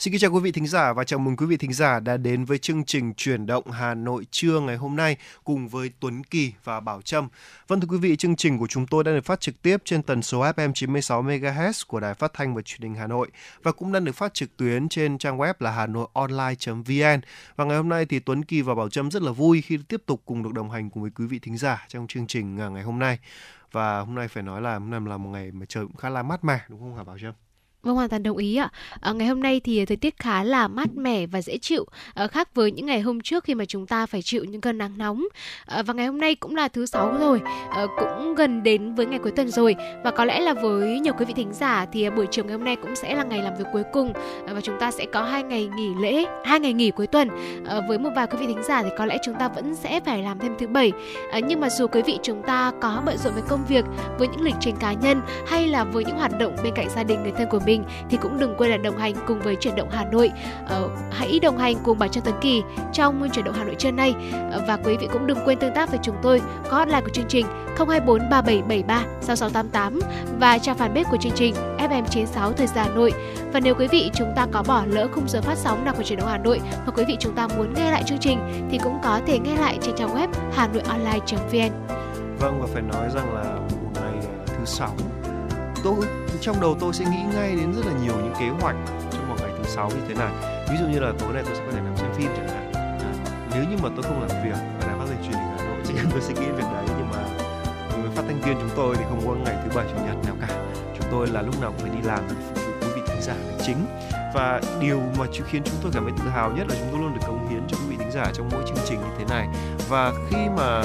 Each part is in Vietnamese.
Xin kính chào quý vị thính giả và chào mừng quý vị thính giả đã đến với chương trình Chuyển động Hà Nội trưa ngày hôm nay cùng với Tuấn Kỳ và Bảo Trâm. Vâng thưa quý vị, chương trình của chúng tôi đang được phát trực tiếp trên tần số FM 96 MHz của Đài Phát thanh và Truyền hình Hà Nội và cũng đang được phát trực tuyến trên trang web là hanoionline.vn. Và ngày hôm nay thì Tuấn Kỳ và Bảo Trâm rất là vui khi tiếp tục cùng được đồng hành cùng với quý vị thính giả trong chương trình à, ngày hôm nay. Và hôm nay phải nói là hôm nay là một ngày mà trời cũng khá là mát mẻ đúng không hả Bảo Trâm? Vâng hoàn toàn đồng ý ạ. À, ngày hôm nay thì thời tiết khá là mát mẻ và dễ chịu, à, khác với những ngày hôm trước khi mà chúng ta phải chịu những cơn nắng nóng. À, và ngày hôm nay cũng là thứ sáu rồi, à, cũng gần đến với ngày cuối tuần rồi và có lẽ là với nhiều quý vị thính giả thì buổi chiều ngày hôm nay cũng sẽ là ngày làm việc cuối cùng à, và chúng ta sẽ có hai ngày nghỉ lễ, hai ngày nghỉ cuối tuần. À, với một vài quý vị thính giả thì có lẽ chúng ta vẫn sẽ phải làm thêm thứ bảy. À, nhưng mà dù quý vị chúng ta có bận rộn với công việc, với những lịch trình cá nhân hay là với những hoạt động bên cạnh gia đình người thân của mình mình thì cũng đừng quên là đồng hành cùng với chuyển động Hà Nội. Uh, hãy đồng hành cùng bà Trang Tấn Kỳ trong chuyển động Hà Nội trưa nay uh, và quý vị cũng đừng quên tương tác với chúng tôi có hotline của chương trình 024 3773 6688 và trang fanpage của chương trình FM96 Thời gian Hà Nội. Và nếu quý vị chúng ta có bỏ lỡ khung giờ phát sóng nào của chuyển động Hà Nội hoặc quý vị chúng ta muốn nghe lại chương trình thì cũng có thể nghe lại trên trang web hanoionline.vn. Vâng và phải nói rằng là một ngày ờ, thứ sáu tôi trong đầu tôi sẽ nghĩ ngay đến rất là nhiều những kế hoạch trong một ngày thứ sáu như thế này. Ví dụ như là tối nay tôi sẽ có thể nằm xem phim chẳng hạn. À, nếu như mà tôi không làm việc và đã phát thanh truyền hình hà nội chắc chắn tôi sẽ nghĩ việc đấy nhưng mà với phát thanh viên chúng tôi thì không có ngày thứ bảy chủ nhật nào cả. Chúng tôi là lúc nào cũng phải đi làm để phục vụ quý vị thính giả là chính. Và điều mà khiến chúng tôi cảm thấy tự hào nhất là chúng tôi luôn được cống hiến cho quý vị thính giả trong mỗi chương trình như thế này. Và khi mà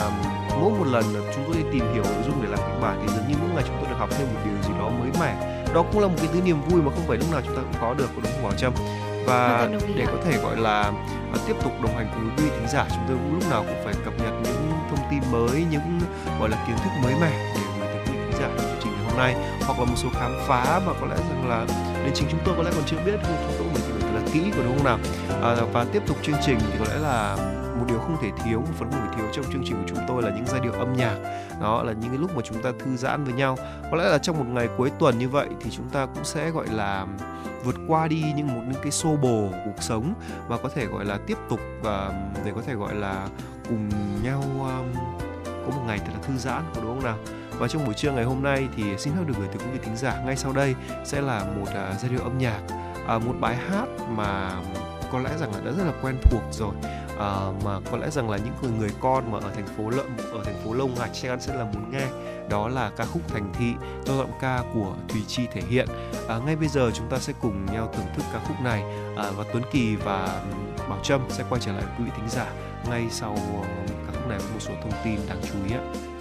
mỗi một lần chúng tôi đi tìm hiểu nội dung để làm kịch bản thì dường như mỗi ngày chúng tôi được học thêm một điều đó mới mẻ. Đó cũng là một cái thứ niềm vui mà không phải lúc nào chúng ta cũng có được của đúng không Bảo Trâm? Và để có thể gọi là uh, tiếp tục đồng hành cùng quý vị thính giả chúng tôi cũng lúc nào cũng phải cập nhật những thông tin mới những gọi là kiến thức mới mẻ để gửi tới quý vị thính giả trong chương trình ngày hôm nay. Hoặc là một số khám phá mà có lẽ rằng là đến chính chúng tôi có lẽ còn chưa biết nhưng chúng tôi mình tìm hiểu là kỹ của đúng không nào? À, và tiếp tục chương trình thì có lẽ là một điều không thể thiếu một phần không thể thiếu trong chương trình của chúng tôi là những giai điệu âm nhạc. Đó là những cái lúc mà chúng ta thư giãn với nhau. Có lẽ là trong một ngày cuối tuần như vậy thì chúng ta cũng sẽ gọi là vượt qua đi những một những cái xô bồ cuộc sống và có thể gọi là tiếp tục và để có thể gọi là cùng nhau um, có một ngày thật là thư giãn có đúng không nào? Và trong buổi trưa ngày hôm nay thì xin phép được gửi tới quý vị thính giả ngay sau đây sẽ là một uh, giai điệu âm nhạc uh, một bài hát mà có lẽ rằng là đã rất là quen thuộc rồi à, mà có lẽ rằng là những người người con mà ở thành phố lợn ở thành phố Lông Hạch chắc chắn sẽ là muốn nghe đó là ca khúc Thành Thị do giọng ca của Thùy Chi thể hiện. À, ngay bây giờ chúng ta sẽ cùng nhau thưởng thức ca khúc này à, và Tuấn Kỳ và Bảo Trâm sẽ quay trở lại quý vị thính giả ngay sau ờ, ca khúc này với một số thông tin đáng chú ý. Ạ.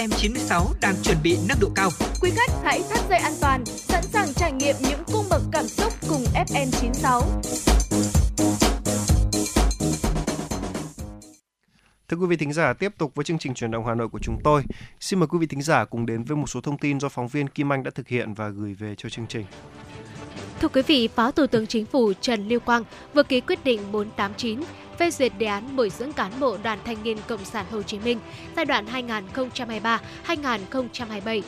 FM96 đang chuẩn bị nâng độ cao. Quý khách hãy thắt dây an toàn, sẵn sàng trải nghiệm những cung bậc cảm xúc cùng FM96. Thưa quý vị thính giả, tiếp tục với chương trình truyền động Hà Nội của chúng tôi. Xin mời quý vị thính giả cùng đến với một số thông tin do phóng viên Kim Anh đã thực hiện và gửi về cho chương trình. Thưa quý vị, Phó Thủ tướng Chính phủ Trần Lưu Quang vừa ký quyết định 489 phê duyệt đề án bồi dưỡng cán bộ Đoàn Thanh niên Cộng sản Hồ Chí Minh giai đoạn 2023-2027.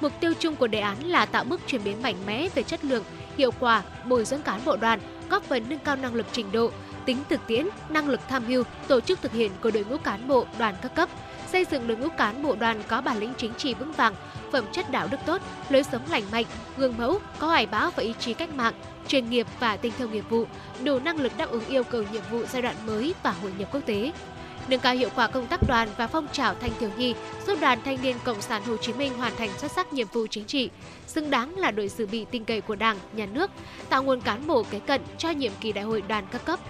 Mục tiêu chung của đề án là tạo bước chuyển biến mạnh mẽ về chất lượng, hiệu quả bồi dưỡng cán bộ đoàn, góp phần nâng cao năng lực trình độ, tính thực tiễn, năng lực tham mưu, tổ chức thực hiện của đội ngũ cán bộ đoàn các cấp, xây dựng đội ngũ cán bộ đoàn có bản lĩnh chính trị vững vàng, phẩm chất đạo đức tốt, lối sống lành mạnh, gương mẫu, có hoài bão và ý chí cách mạng, chuyên nghiệp và tinh thông nghiệp vụ, đủ năng lực đáp ứng yêu cầu nhiệm vụ giai đoạn mới và hội nhập quốc tế. Nâng cao hiệu quả công tác đoàn và phong trào thanh thiếu nhi, giúp Đoàn Thanh niên Cộng sản Hồ Chí Minh hoàn thành xuất sắc nhiệm vụ chính trị, xứng đáng là đội dự bị tin cậy của Đảng, Nhà nước, tạo nguồn cán bộ kế cận cho nhiệm kỳ đại hội đoàn các cấp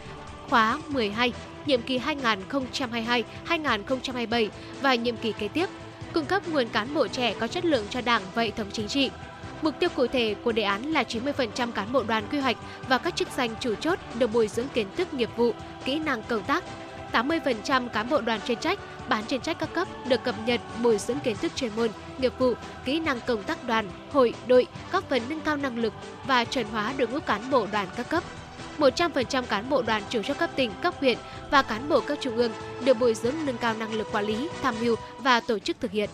khóa 12, nhiệm kỳ 2022-2027 và nhiệm kỳ kế tiếp, cung cấp nguồn cán bộ trẻ có chất lượng cho Đảng và hệ thống chính trị, Mục tiêu cụ thể của đề án là 90% cán bộ đoàn quy hoạch và các chức danh chủ chốt được bồi dưỡng kiến thức nghiệp vụ, kỹ năng công tác. 80% cán bộ đoàn chuyên trách, bán chuyên trách các cấp được cập nhật bồi dưỡng kiến thức chuyên môn, nghiệp vụ, kỹ năng công tác đoàn, hội, đội, góp phần nâng cao năng lực và chuẩn hóa đội ngũ cán bộ đoàn các cấp. 100% cán bộ đoàn chủ chốt cấp tỉnh, cấp huyện và cán bộ cấp trung ương được bồi dưỡng nâng cao năng lực quản lý, tham mưu và tổ chức thực hiện.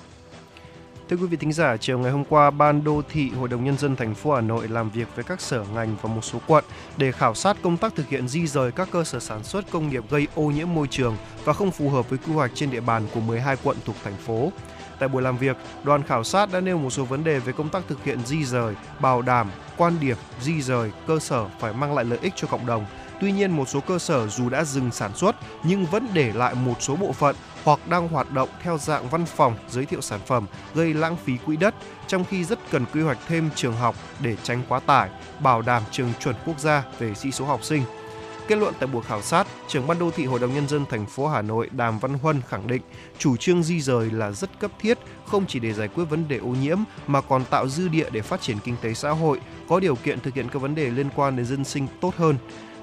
Thưa quý vị thính giả, chiều ngày hôm qua, Ban Đô thị Hội đồng Nhân dân thành phố Hà Nội làm việc với các sở ngành và một số quận để khảo sát công tác thực hiện di rời các cơ sở sản xuất công nghiệp gây ô nhiễm môi trường và không phù hợp với quy hoạch trên địa bàn của 12 quận thuộc thành phố. Tại buổi làm việc, đoàn khảo sát đã nêu một số vấn đề về công tác thực hiện di rời, bảo đảm quan điểm di rời cơ sở phải mang lại lợi ích cho cộng đồng. Tuy nhiên, một số cơ sở dù đã dừng sản xuất nhưng vẫn để lại một số bộ phận hoặc đang hoạt động theo dạng văn phòng giới thiệu sản phẩm gây lãng phí quỹ đất, trong khi rất cần quy hoạch thêm trường học để tránh quá tải, bảo đảm trường chuẩn quốc gia về sĩ số học sinh. Kết luận tại buổi khảo sát, trưởng ban đô thị Hội đồng nhân dân thành phố Hà Nội Đàm Văn Huân khẳng định chủ trương di rời là rất cấp thiết, không chỉ để giải quyết vấn đề ô nhiễm mà còn tạo dư địa để phát triển kinh tế xã hội, có điều kiện thực hiện các vấn đề liên quan đến dân sinh tốt hơn.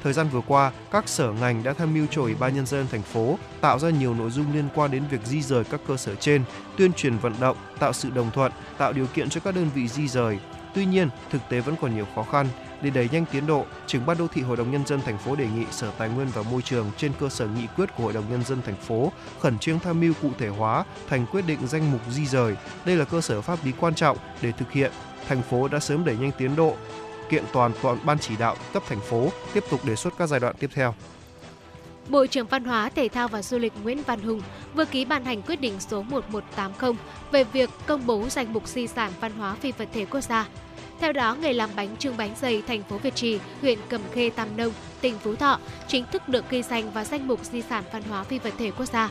Thời gian vừa qua, các sở ngành đã tham mưu cho Ủy ban nhân dân thành phố tạo ra nhiều nội dung liên quan đến việc di rời các cơ sở trên, tuyên truyền vận động, tạo sự đồng thuận, tạo điều kiện cho các đơn vị di rời. Tuy nhiên, thực tế vẫn còn nhiều khó khăn. Để đẩy nhanh tiến độ, trưởng ban đô thị Hội đồng nhân dân thành phố đề nghị Sở Tài nguyên và Môi trường trên cơ sở nghị quyết của Hội đồng nhân dân thành phố khẩn trương tham mưu cụ thể hóa thành quyết định danh mục di rời. Đây là cơ sở pháp lý quan trọng để thực hiện. Thành phố đã sớm đẩy nhanh tiến độ, kiện toàn toàn ban chỉ đạo cấp thành phố tiếp tục đề xuất các giai đoạn tiếp theo. Bộ trưởng Văn hóa, Thể thao và Du lịch Nguyễn Văn Hùng vừa ký ban hành quyết định số 1180 về việc công bố danh mục di sản văn hóa phi vật thể quốc gia. Theo đó, nghề làm bánh trưng bánh dày thành phố Việt Trì, huyện Cẩm Khê, Tam Nông, tỉnh Phú Thọ chính thức được ghi danh vào danh mục di sản văn hóa phi vật thể quốc gia.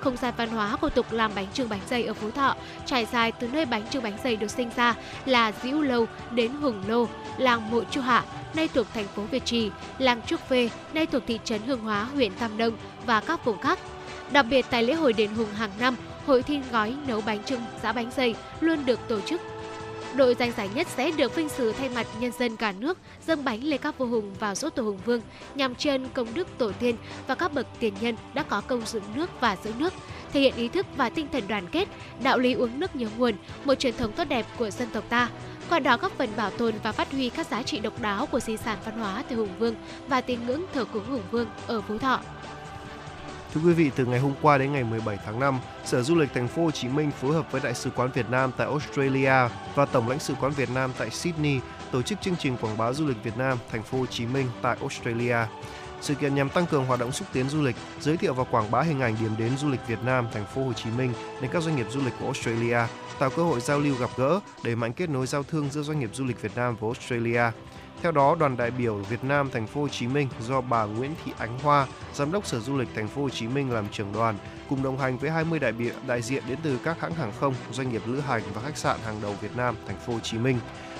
Không gian văn hóa của tục làm bánh trưng bánh dày ở Phú Thọ trải dài từ nơi bánh trưng bánh dày được sinh ra là Diễu Lâu đến Hùng Lô, làng Mộ Chu Hạ, nay thuộc thành phố Việt Trì, làng Trúc Phê, nay thuộc thị trấn Hương Hóa, huyện Tam Nông và các vùng khác. Đặc biệt tại lễ hội đền Hùng hàng năm, hội thi gói nấu bánh trưng giã bánh dày luôn được tổ chức đội giành giải nhất sẽ được vinh dự thay mặt nhân dân cả nước dâng bánh lên các vua hùng vào dỗ tổ Hùng Vương nhằm tri ân công đức tổ tiên và các bậc tiền nhân đã có công dựng nước và giữ nước, thể hiện ý thức và tinh thần đoàn kết, đạo lý uống nước nhớ nguồn, một truyền thống tốt đẹp của dân tộc ta. Qua đó góp phần bảo tồn và phát huy các giá trị độc đáo của di sản văn hóa từ Hùng Vương và tín ngưỡng thờ cúng Hùng Vương ở Phú Thọ. Thưa quý vị, từ ngày hôm qua đến ngày 17 tháng 5, Sở Du lịch Thành phố Hồ Chí Minh phối hợp với Đại sứ quán Việt Nam tại Australia và Tổng lãnh sự quán Việt Nam tại Sydney tổ chức chương trình quảng bá du lịch Việt Nam Thành phố Hồ Chí Minh tại Australia. Sự kiện nhằm tăng cường hoạt động xúc tiến du lịch, giới thiệu và quảng bá hình ảnh điểm đến du lịch Việt Nam Thành phố Hồ Chí Minh đến các doanh nghiệp du lịch của Australia, tạo cơ hội giao lưu gặp gỡ, đẩy mạnh kết nối giao thương giữa doanh nghiệp du lịch Việt Nam và Australia. Theo đó, đoàn đại biểu Việt Nam Thành phố Hồ Chí Minh do bà Nguyễn Thị Ánh Hoa, giám đốc Sở Du lịch Thành phố Hồ Chí Minh làm trưởng đoàn, cùng đồng hành với 20 đại biểu đại diện đến từ các hãng hàng không, doanh nghiệp lữ hành và khách sạn hàng đầu Việt Nam Thành phố Hồ Chí Minh.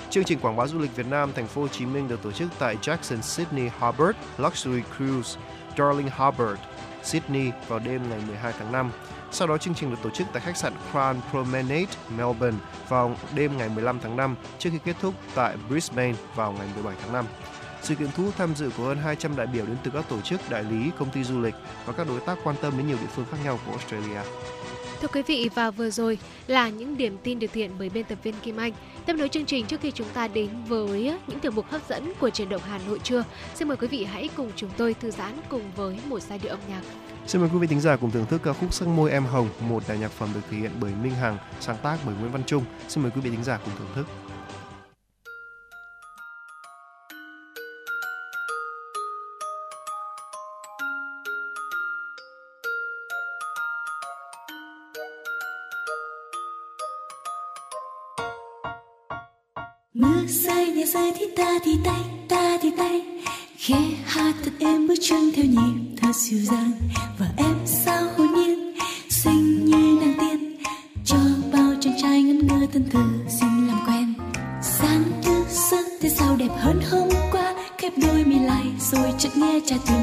Chương trình quảng bá du lịch Việt Nam Thành phố Hồ Chí Minh được tổ chức tại Jackson Sydney Harbour Luxury Cruise, Darling Harbour, Sydney vào đêm ngày 12 tháng 5. Sau đó chương trình được tổ chức tại khách sạn Crown Promenade, Melbourne vào đêm ngày 15 tháng 5 trước khi kết thúc tại Brisbane vào ngày 17 tháng 5. Sự kiện thu hút tham dự của hơn 200 đại biểu đến từ các tổ chức, đại lý, công ty du lịch và các đối tác quan tâm đến nhiều địa phương khác nhau của Australia. Thưa quý vị và vừa rồi là những điểm tin được thiện bởi biên tập viên Kim Anh. Tiếp nối chương trình trước khi chúng ta đến với những tiểu mục hấp dẫn của truyền động Hà Nội trưa, xin mời quý vị hãy cùng chúng tôi thư giãn cùng với một giai điệu âm nhạc. Xin mời quý vị thính giả cùng thưởng thức ca khúc Sắc môi em hồng, một đại nhạc phẩm được thể hiện bởi Minh Hằng, sáng tác bởi Nguyễn Văn Trung. Xin mời quý vị thính giả cùng thưởng thức. mưa rơi nhẹ rơi thì ta thì tay ta thì tay khẽ hát thật em bước chân theo nhịp thật dịu dàng, và em sao hồn nhiên, xinh như nàng tiên. Cho bao chàng trai ngẩn ngơ thân thờ xin làm quen. Sáng thứ giấc thế sao đẹp hơn hôm qua, khép đôi mi lại rồi chợt nghe cha tim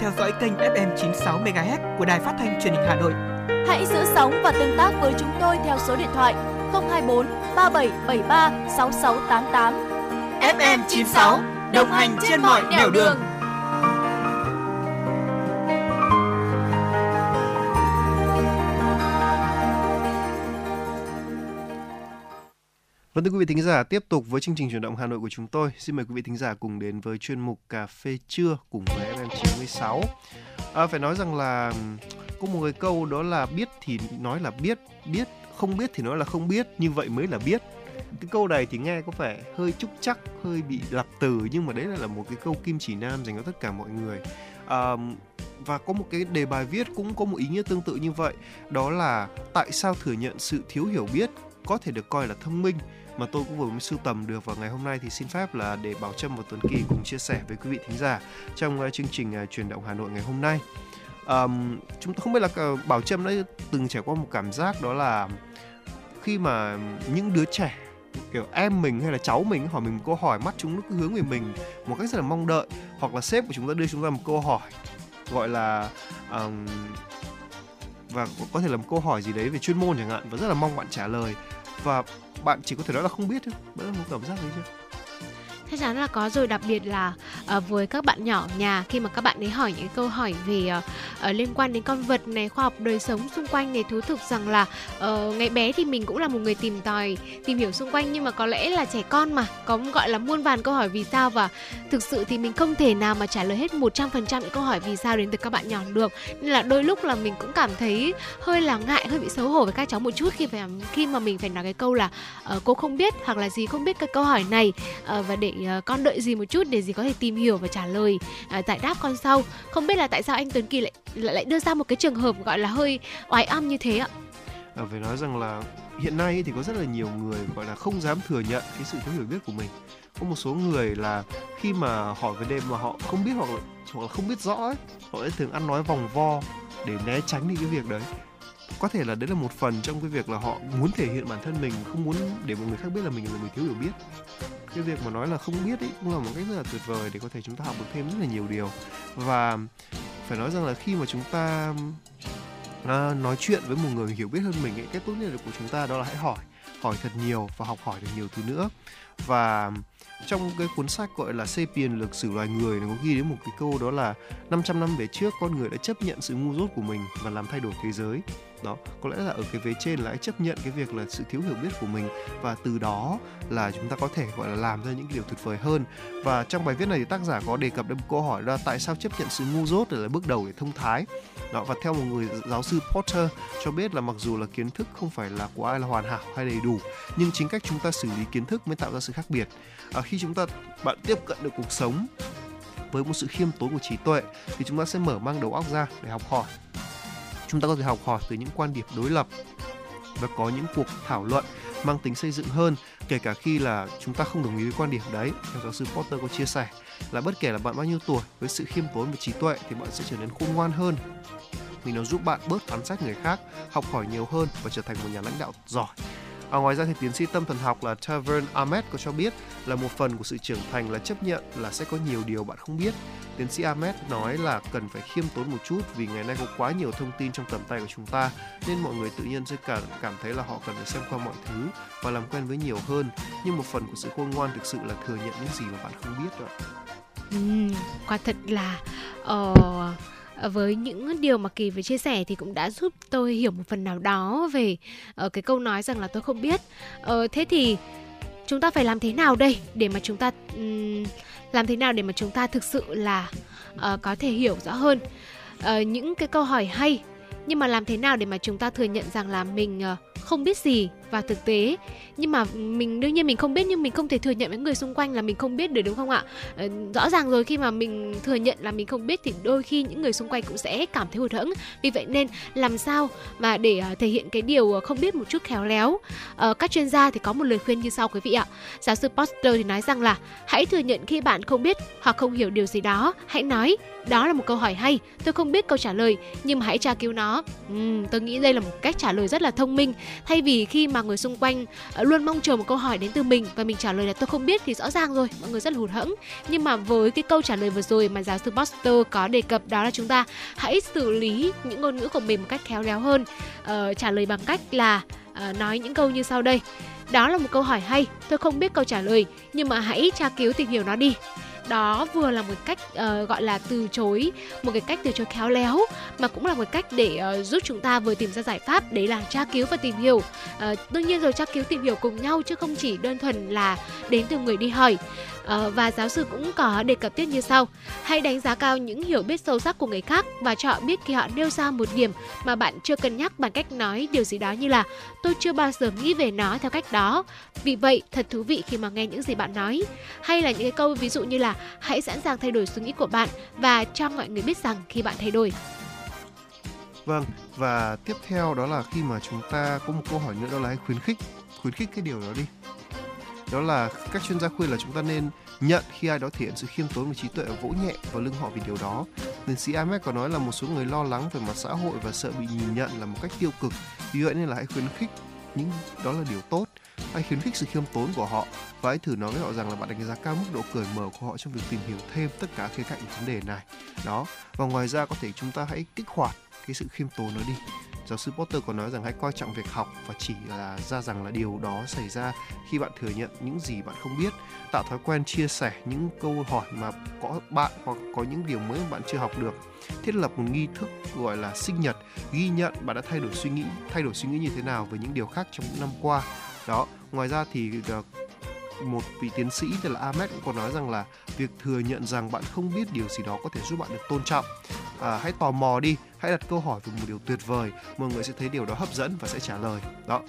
theo dõi kênh FM 96 MHz của Đài Phát thanh Truyền hình Hà Nội. Hãy giữ sóng và tương tác với chúng tôi theo số điện thoại 024 3773 6688. FM 96 đồng hành trên mọi nẻo đường. Vâng thưa quý vị thính giả, tiếp tục với chương trình chuyển động Hà Nội của chúng tôi. Xin mời quý vị thính giả cùng đến với chuyên mục Cà phê trưa cùng với FM 96. À, phải nói rằng là có một cái câu đó là biết thì nói là biết, biết không biết thì nói là không biết, như vậy mới là biết. Cái câu này thì nghe có vẻ hơi trúc chắc, hơi bị lặp từ nhưng mà đấy là một cái câu kim chỉ nam dành cho tất cả mọi người. À, và có một cái đề bài viết cũng có một ý nghĩa tương tự như vậy đó là tại sao thừa nhận sự thiếu hiểu biết có thể được coi là thông minh mà tôi cũng vừa mới sưu tầm được vào ngày hôm nay thì xin phép là để Bảo Trâm và Tuấn Kỳ cùng chia sẻ với quý vị thính giả trong uh, chương trình ờ, uh, truyền động Hà Nội ngày hôm nay. Um, chúng tôi không biết là uh, Bảo Trâm đã từng trải qua một cảm giác đó là khi mà những đứa trẻ kiểu em mình hay là cháu mình hỏi mình một câu hỏi mắt chúng nó cứ hướng về mình một cách rất là mong đợi hoặc là sếp của chúng ta đưa chúng ta một câu hỏi gọi là um, và có thể là một câu hỏi gì đấy về chuyên môn chẳng hạn và rất là mong bạn trả lời và bạn chỉ có thể nói là không biết thôi. Bạn là một cảm giác đấy chứ chắc chắn là có rồi đặc biệt là uh, với các bạn nhỏ nhà khi mà các bạn ấy hỏi những câu hỏi về uh, uh, liên quan đến con vật này khoa học đời sống xung quanh này thú thực rằng là uh, ngày bé thì mình cũng là một người tìm tòi tìm hiểu xung quanh nhưng mà có lẽ là trẻ con mà có gọi là muôn vàn câu hỏi vì sao và thực sự thì mình không thể nào mà trả lời hết 100% những câu hỏi vì sao đến từ các bạn nhỏ được. Nên là đôi lúc là mình cũng cảm thấy hơi là ngại hơi bị xấu hổ với các cháu một chút khi phải khi mà mình phải nói cái câu là uh, cô không biết hoặc là gì không biết cái câu hỏi này. Uh, và để Ờ, con đợi gì một chút để gì có thể tìm hiểu và trả lời ờ, giải đáp con sau. Không biết là tại sao anh Tuấn Kỳ lại lại đưa ra một cái trường hợp gọi là hơi oái âm như thế ạ? À, phải nói rằng là hiện nay thì có rất là nhiều người gọi là không dám thừa nhận cái sự thiếu hiểu biết của mình. Có một số người là khi mà hỏi về đêm mà họ không biết hoặc là, hoặc là không biết rõ ấy, họ sẽ thường ăn nói vòng vo để né tránh đi cái việc đấy có thể là đấy là một phần trong cái việc là họ muốn thể hiện bản thân mình không muốn để mọi người khác biết là mình là người thiếu hiểu biết. Cái việc mà nói là không biết ấy cũng là một cách rất là tuyệt vời để có thể chúng ta học được thêm rất là nhiều điều. Và phải nói rằng là khi mà chúng ta à, nói chuyện với một người hiểu biết hơn mình ấy, cái tốt nhất của chúng ta đó là hãy hỏi hỏi thật nhiều và học hỏi được nhiều thứ nữa. Và trong cái cuốn sách gọi là Sapien lịch sử loài người nó có ghi đến một cái câu đó là 500 năm về trước con người đã chấp nhận sự ngu dốt của mình và làm thay đổi thế giới đó có lẽ là ở cái vế trên là hãy chấp nhận cái việc là sự thiếu hiểu biết của mình và từ đó là chúng ta có thể gọi là làm ra những điều tuyệt vời hơn. Và trong bài viết này thì tác giả có đề cập đến một câu hỏi là tại sao chấp nhận sự ngu dốt là bước đầu để thông thái? Đó và theo một người giáo sư Porter cho biết là mặc dù là kiến thức không phải là của ai là hoàn hảo hay đầy đủ nhưng chính cách chúng ta xử lý kiến thức mới tạo ra sự khác biệt. À, khi chúng ta bạn tiếp cận được cuộc sống với một sự khiêm tốn của trí tuệ thì chúng ta sẽ mở mang đầu óc ra để học hỏi chúng ta có thể học hỏi từ những quan điểm đối lập và có những cuộc thảo luận mang tính xây dựng hơn, kể cả khi là chúng ta không đồng ý với quan điểm đấy. Theo giáo sư Potter có chia sẻ là bất kể là bạn bao nhiêu tuổi, với sự khiêm tốn và trí tuệ thì bạn sẽ trở nên khôn ngoan hơn. Vì nó giúp bạn bớt phán xét người khác, học hỏi nhiều hơn và trở thành một nhà lãnh đạo giỏi. À, ngoài ra thì tiến sĩ tâm thần học là Tavern Ahmed có cho biết là một phần của sự trưởng thành là chấp nhận là sẽ có nhiều điều bạn không biết. Tiến sĩ Ahmed nói là cần phải khiêm tốn một chút vì ngày nay có quá nhiều thông tin trong tầm tay của chúng ta nên mọi người tự nhiên sẽ cảm cảm thấy là họ cần phải xem qua mọi thứ và làm quen với nhiều hơn. Nhưng một phần của sự khôn ngoan thực sự là thừa nhận những gì mà bạn không biết đó. Ừ, quả thật là uh, Ờ, với những điều mà kỳ vừa chia sẻ thì cũng đã giúp tôi hiểu một phần nào đó về uh, cái câu nói rằng là tôi không biết. Uh, thế thì chúng ta phải làm thế nào đây để mà chúng ta um, làm thế nào để mà chúng ta thực sự là uh, có thể hiểu rõ hơn? Uh, những cái câu hỏi hay nhưng mà làm thế nào để mà chúng ta thừa nhận rằng là mình uh, không biết gì? Và thực tế. Nhưng mà mình đương nhiên mình không biết nhưng mình không thể thừa nhận với người xung quanh là mình không biết được đúng không ạ? Ờ, rõ ràng rồi khi mà mình thừa nhận là mình không biết thì đôi khi những người xung quanh cũng sẽ cảm thấy hụt hẫng. Vì vậy nên làm sao mà để ờ, thể hiện cái điều ờ, không biết một chút khéo léo. Các chuyên gia thì có một lời khuyên như sau quý vị ạ. Giáo sư Poster thì nói rằng là hãy thừa nhận khi bạn không biết hoặc không hiểu điều gì đó. Hãy nói đó là một câu hỏi hay tôi không biết câu trả lời nhưng mà hãy tra cứu nó uhm, tôi nghĩ đây là một cách trả lời rất là thông minh. Thay vì khi mà mà người xung quanh ờ, luôn mong chờ một câu hỏi đến từ mình và mình trả lời là tôi không biết thì rõ ràng rồi mọi người rất là hụt hẫng. Nhưng mà với cái câu trả lời vừa rồi mà giáo sư Buster có đề cập đó là chúng ta hãy xử lý những ngôn ngữ của mình một cách khéo léo hơn. Uh, trả lời bằng cách là uh, nói những câu như sau đây. Đó là một câu hỏi hay tôi không biết câu trả lời nhưng mà hãy tra cứu tìm hiểu nó đi đó vừa là một cách uh, gọi là từ chối một cái cách từ chối khéo léo mà cũng là một cách để uh, giúp chúng ta vừa tìm ra giải pháp đấy là tra cứu và tìm hiểu. Uh, đương nhiên rồi tra cứu tìm hiểu cùng nhau chứ không chỉ đơn thuần là đến từ người đi hỏi. Ờ, và giáo sư cũng có đề cập tiếp như sau. Hãy đánh giá cao những hiểu biết sâu sắc của người khác và cho họ biết khi họ nêu ra một điểm mà bạn chưa cân nhắc bằng cách nói điều gì đó như là tôi chưa bao giờ nghĩ về nó theo cách đó. Vì vậy thật thú vị khi mà nghe những gì bạn nói. Hay là những cái câu ví dụ như là hãy sẵn sàng thay đổi suy nghĩ của bạn và cho mọi người biết rằng khi bạn thay đổi. Vâng, và tiếp theo đó là khi mà chúng ta có một câu hỏi nữa đó là hãy khuyến khích. Khuyến khích cái điều đó đi đó là các chuyên gia khuyên là chúng ta nên nhận khi ai đó thể hiện sự khiêm tốn và trí tuệ và vỗ nhẹ vào lưng họ vì điều đó. Tiến sĩ Ahmed có nói là một số người lo lắng về mặt xã hội và sợ bị nhìn nhận là một cách tiêu cực. Vì vậy nên là hãy khuyến khích những, đó là điều tốt. Hãy khuyến khích sự khiêm tốn của họ và hãy thử nói với họ rằng là bạn đánh giá cao mức độ cởi mở của họ trong việc tìm hiểu thêm tất cả khía cạnh vấn đề này. Đó. Và ngoài ra có thể chúng ta hãy kích hoạt cái sự khiêm tốn nó đi giáo sư Potter có nói rằng hãy coi trọng việc học và chỉ là ra rằng là điều đó xảy ra khi bạn thừa nhận những gì bạn không biết, tạo thói quen chia sẻ những câu hỏi mà có bạn hoặc có những điều mới mà bạn chưa học được, thiết lập một nghi thức gọi là sinh nhật, ghi nhận bạn đã thay đổi suy nghĩ, thay đổi suy nghĩ như thế nào về những điều khác trong những năm qua. Đó, ngoài ra thì ờ, một vị tiến sĩ tên là Ahmed cũng có nói rằng là việc thừa nhận rằng bạn không biết điều gì đó có thể giúp bạn được tôn trọng. À, hãy tò mò đi hãy đặt câu hỏi về một điều tuyệt vời mọi người sẽ thấy điều đó hấp dẫn và sẽ trả lời. Đó.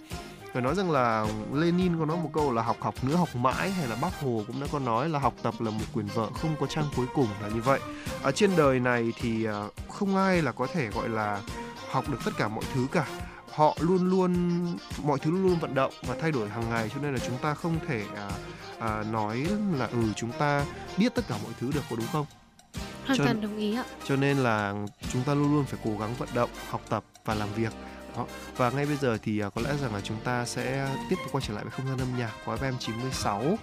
Phải nói rằng là Lenin có nói một câu là học học nữa học mãi hay là Bác Hồ cũng đã có nói là học tập là một quyền vợ, không có trang cuối cùng là như vậy. Ở trên đời này thì à, không ai là có thể gọi là học được tất cả mọi thứ cả họ luôn luôn mọi thứ luôn luôn vận động và thay đổi hàng ngày cho nên là chúng ta không thể à, à, nói là ừ chúng ta biết tất cả mọi thứ được có đúng không hoàn cho, toàn đồng ý ạ cho nên là chúng ta luôn luôn phải cố gắng vận động học tập và làm việc đó. Và ngay bây giờ thì uh, có lẽ rằng là chúng ta sẽ tiếp tục quay trở lại với không gian âm nhạc của FM 96. Uh,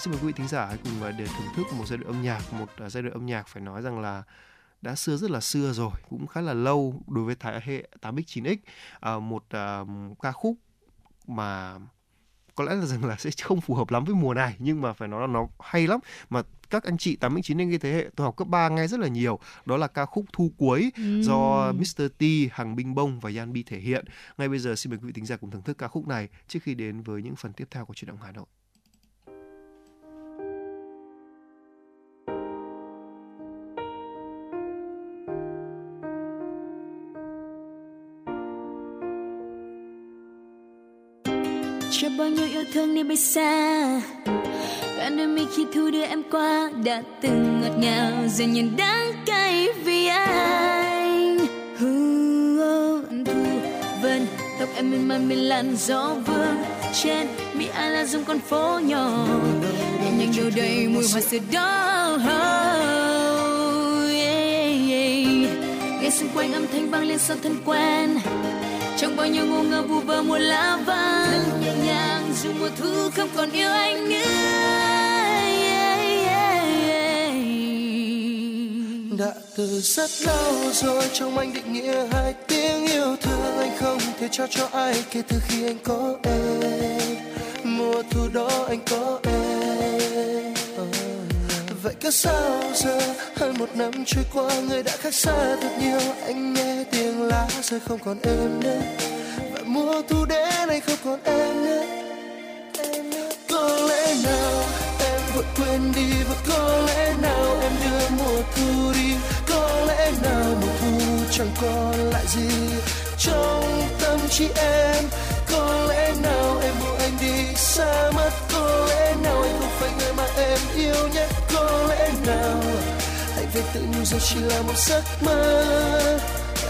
xin mời quý vị thính giả hãy cùng uh, để thưởng thức một giai đoạn âm nhạc, một uh, giai đoạn âm nhạc phải nói rằng là đã xưa rất là xưa rồi, cũng khá là lâu đối với thế hệ 8x 9x. Uh, một uh, ca khúc mà có lẽ là rằng là sẽ không phù hợp lắm với mùa này nhưng mà phải nói là nó hay lắm mà các anh chị 89 anh cái thế hệ tôi học cấp 3 nghe rất là nhiều đó là ca khúc thu cuối ừ. do Mr. T, Hằng Binh Bông và Yan Bi thể hiện ngay bây giờ xin mời quý vị tính giả cùng thưởng thức ca khúc này trước khi đến với những phần tiếp theo của chuyển động Hà Nội bao nhiêu yêu thương đi bay xa. Đoạn đôi mi khi thu đưa em qua đã từng ngọt ngào, giờ nhìn đắng cay vì oh, anh. Thu vân, tóc em mềm mại mình làn gió vương trên. Mi ai là dùng con phố nhỏ nhẹ nhàng đâu đầy mùi hoa sữa đó nghe xung quanh âm thanh vang lên sau thân quen trong bao nhiêu ngu ngơ vu vơ mùa lá vàng nhẹ nhàng dù mùa thu không còn yêu anh nữa. Đã từ rất lâu rồi trong anh định nghĩa hai tiếng yêu thương anh không thể trao cho ai kể từ khi anh có em. Mùa thu đó anh có em vậy cớ sao giờ? Hơn một năm trôi qua, người đã khác xa thật nhiều. Anh nghe tiếng lá rơi không còn em nữa. Và mùa thu đến anh không còn em nữa. Có lẽ nào em vội quên đi? Và có lẽ nào em đưa mùa thu đi? Có lẽ nào mùa thu chẳng còn lại gì trong tâm trí em? Có lẽ nào em buông anh đi? Xa mất có lẽ nào anh không phải người mà yêu nhất có lẽ nào? Hãy về tự nhủ rằng chỉ là một giấc mơ.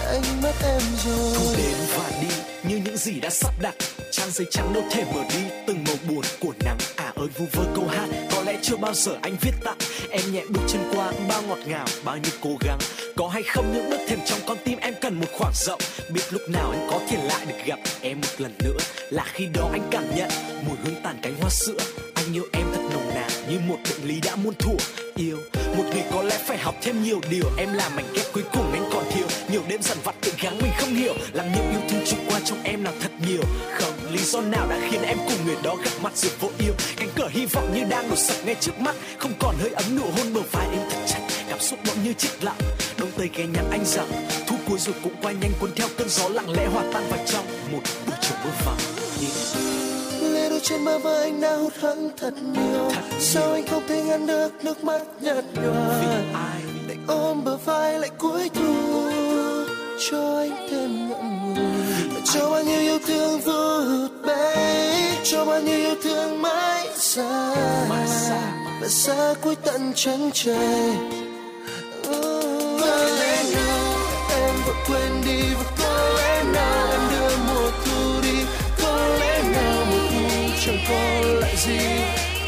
Anh mất em rồi. Cứ đến và đi, như những gì đã sắp đặt. Trang giấy trắng đâu thể mở đi, từng màu buồn của nắng à ơi, vu vơ câu hát, có lẽ chưa bao giờ anh viết tặng em nhẹ bước chân qua, bao ngọt ngào, bao nhiêu cố gắng. Có hay không những bước thềm trong con tim, em cần một khoảng rộng. Biết lúc nào anh có thể lại được gặp em một lần nữa, là khi đó anh cảm nhận. Mùi hương tàn cánh hoa sữa anh yêu em thật nồng nàn, như một bệnh lý đã muôn thuở. Yêu, một người có lẽ phải học thêm nhiều điều. Em là mảnh ghép cuối cùng anh còn thiếu. Nhiều đêm dằn vặt tự gắng mình không hiểu, làm nhiều yêu thương trôi qua trong em là thật nhiều. Không, lý do nào đã khiến em cùng người đó gặp mặt rồi vô yêu. Cánh cửa hy vọng như đang đổ sập ngay trước mắt. Không còn hơi ấm nụ hôn bờ vai em thật chặt. Cảm xúc bỗng như chết lặng. Đông tây ghé nhắn anh rằng thu cuối rồi cũng qua nhanh cuốn theo cơn gió lặng lẽ hòa tan vào trong một buổi chiều mưa vàng yeah trên bờ vai anh đã hụt hẫng thật nhiều. Sao anh không thể ngăn được nước mắt nhạt nhòa? Định ôm bờ vai lại cuối thu cho anh thêm ngậm ngùi. Cho bao nhiêu yêu thương vô hụt bay cho bao nhiêu yêu thương mãi xa. Xa. và xa cuối tận chân trời oh, lẽ nào em vội quên đi và có lẽ nào. Còn gì?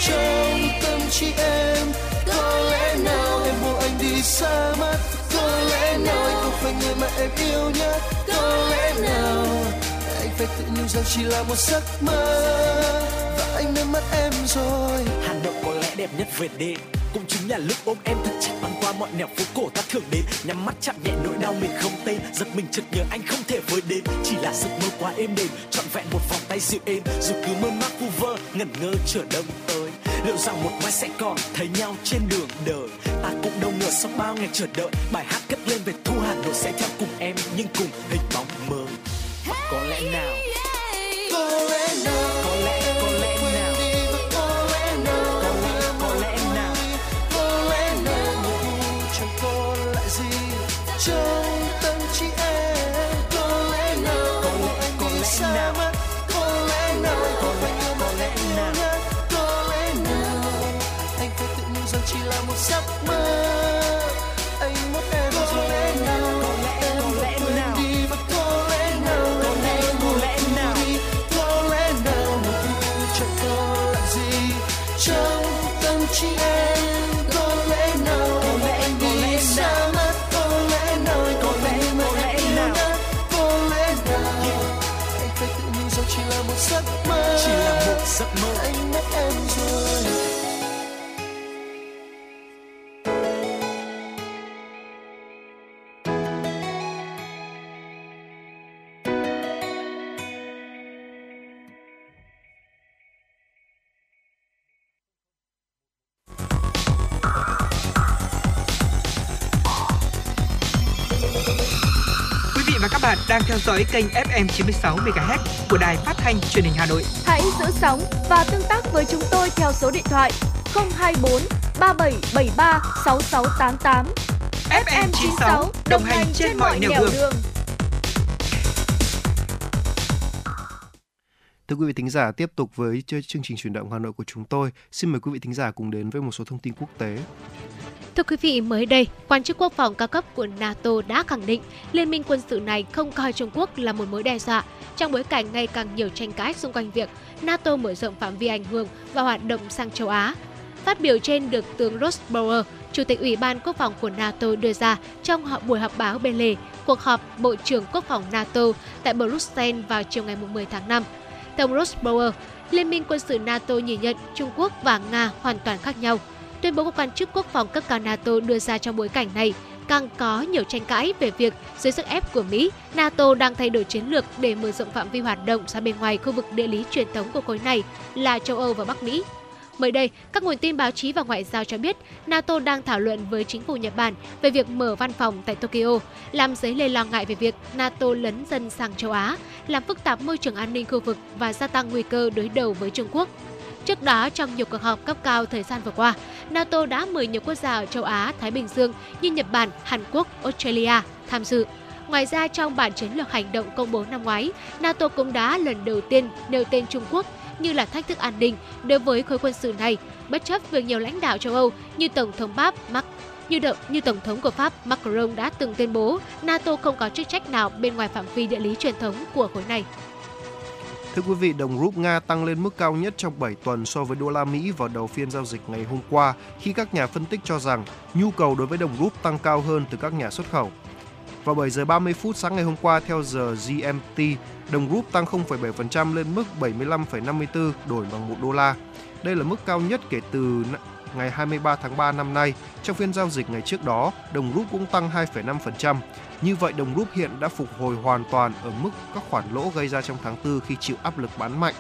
Trong tâm trí em, có lẽ nào em buộc anh đi xa mất có lẽ nào anh không phải người mà em yêu nhất? Có lẽ nào anh phải tự nhủ rằng chỉ là một giấc mơ? Và anh đã mất em rồi. Hà Nội có lẽ đẹp nhất việt đi cũng chính là lúc ôm em thật chặt băng qua mọi nẻo phố cổ ta thường đến. Nhắm mắt chạm nhẹ nỗi đau mình không tên. Giật mình chợt nhớ anh không thể với đến. Chỉ là giấc mơ quá êm đềm trọn vẹn một vòng tay dịu êm. Dù cứ mơ mác vu vơ ngẩn ngơ chờ đông tới. Liệu rằng một mai sẽ còn thấy nhau trên đường đời? Ta cũng đâu ngờ sau bao ngày chờ đợi bài hát cất lên về thu Hà Nội sẽ theo cùng em nhưng cùng hình bóng mơ có lẽ nào? Có lẽ nào gì trong tâm trí đang theo dõi kênh FM 96 MHz của đài phát thanh truyền hình Hà Nội. Hãy giữ sóng và tương tác với chúng tôi theo số điện thoại 024 3773 6688. FM 96 đồng hành trên mọi nẻo đường. Thưa quý vị thính giả, tiếp tục với chương chương trình chuyển động Hà Nội của chúng tôi. Xin mời quý vị thính giả cùng đến với một số thông tin quốc tế. Thưa quý vị, mới đây, quan chức quốc phòng cao cấp của NATO đã khẳng định liên minh quân sự này không coi Trung Quốc là một mối đe dọa trong bối cảnh ngày càng nhiều tranh cãi xung quanh việc NATO mở rộng phạm vi ảnh hưởng và hoạt động sang châu Á. Phát biểu trên được tướng Ross Bauer, Chủ tịch Ủy ban Quốc phòng của NATO đưa ra trong họp- buổi họp báo bên lề cuộc họp Bộ trưởng Quốc phòng NATO tại Bruxelles vào chiều ngày 10 tháng 5. Theo Ross Bauer, Liên minh quân sự NATO nhìn nhận Trung Quốc và Nga hoàn toàn khác nhau. Tuyên bố của quan chức quốc phòng cấp cao NATO đưa ra trong bối cảnh này càng có nhiều tranh cãi về việc dưới sức ép của Mỹ, NATO đang thay đổi chiến lược để mở rộng phạm vi hoạt động ra bên ngoài khu vực địa lý truyền thống của khối này là châu Âu và Bắc Mỹ. Mới đây, các nguồn tin báo chí và ngoại giao cho biết NATO đang thảo luận với chính phủ Nhật Bản về việc mở văn phòng tại Tokyo, làm dấy lên lo ngại về việc NATO lấn dần sang châu Á, làm phức tạp môi trường an ninh khu vực và gia tăng nguy cơ đối đầu với Trung Quốc. Trước đó, trong nhiều cuộc họp cấp cao thời gian vừa qua, NATO đã mời nhiều quốc gia ở châu Á, Thái Bình Dương như Nhật Bản, Hàn Quốc, Australia tham dự. Ngoài ra, trong bản chiến lược hành động công bố năm ngoái, NATO cũng đã lần đầu tiên nêu tên Trung Quốc như là thách thức an ninh đối với khối quân sự này, bất chấp việc nhiều lãnh đạo châu Âu như Tổng thống Pháp Mark như, đợi, như Tổng thống của Pháp Macron đã từng tuyên bố NATO không có chức trách nào bên ngoài phạm vi địa lý truyền thống của khối này. Thưa quý vị, đồng rúp Nga tăng lên mức cao nhất trong 7 tuần so với đô la Mỹ vào đầu phiên giao dịch ngày hôm qua khi các nhà phân tích cho rằng nhu cầu đối với đồng rúp tăng cao hơn từ các nhà xuất khẩu. Vào 7 giờ 30 phút sáng ngày hôm qua theo giờ GMT, đồng rúp tăng 0,7% lên mức 75,54 đổi bằng 1 đô la. Đây là mức cao nhất kể từ ngày 23 tháng 3 năm nay. Trong phiên giao dịch ngày trước đó, đồng rúp cũng tăng 2,5%. Như vậy, đồng rúp hiện đã phục hồi hoàn toàn ở mức các khoản lỗ gây ra trong tháng 4 khi chịu áp lực bán mạnh.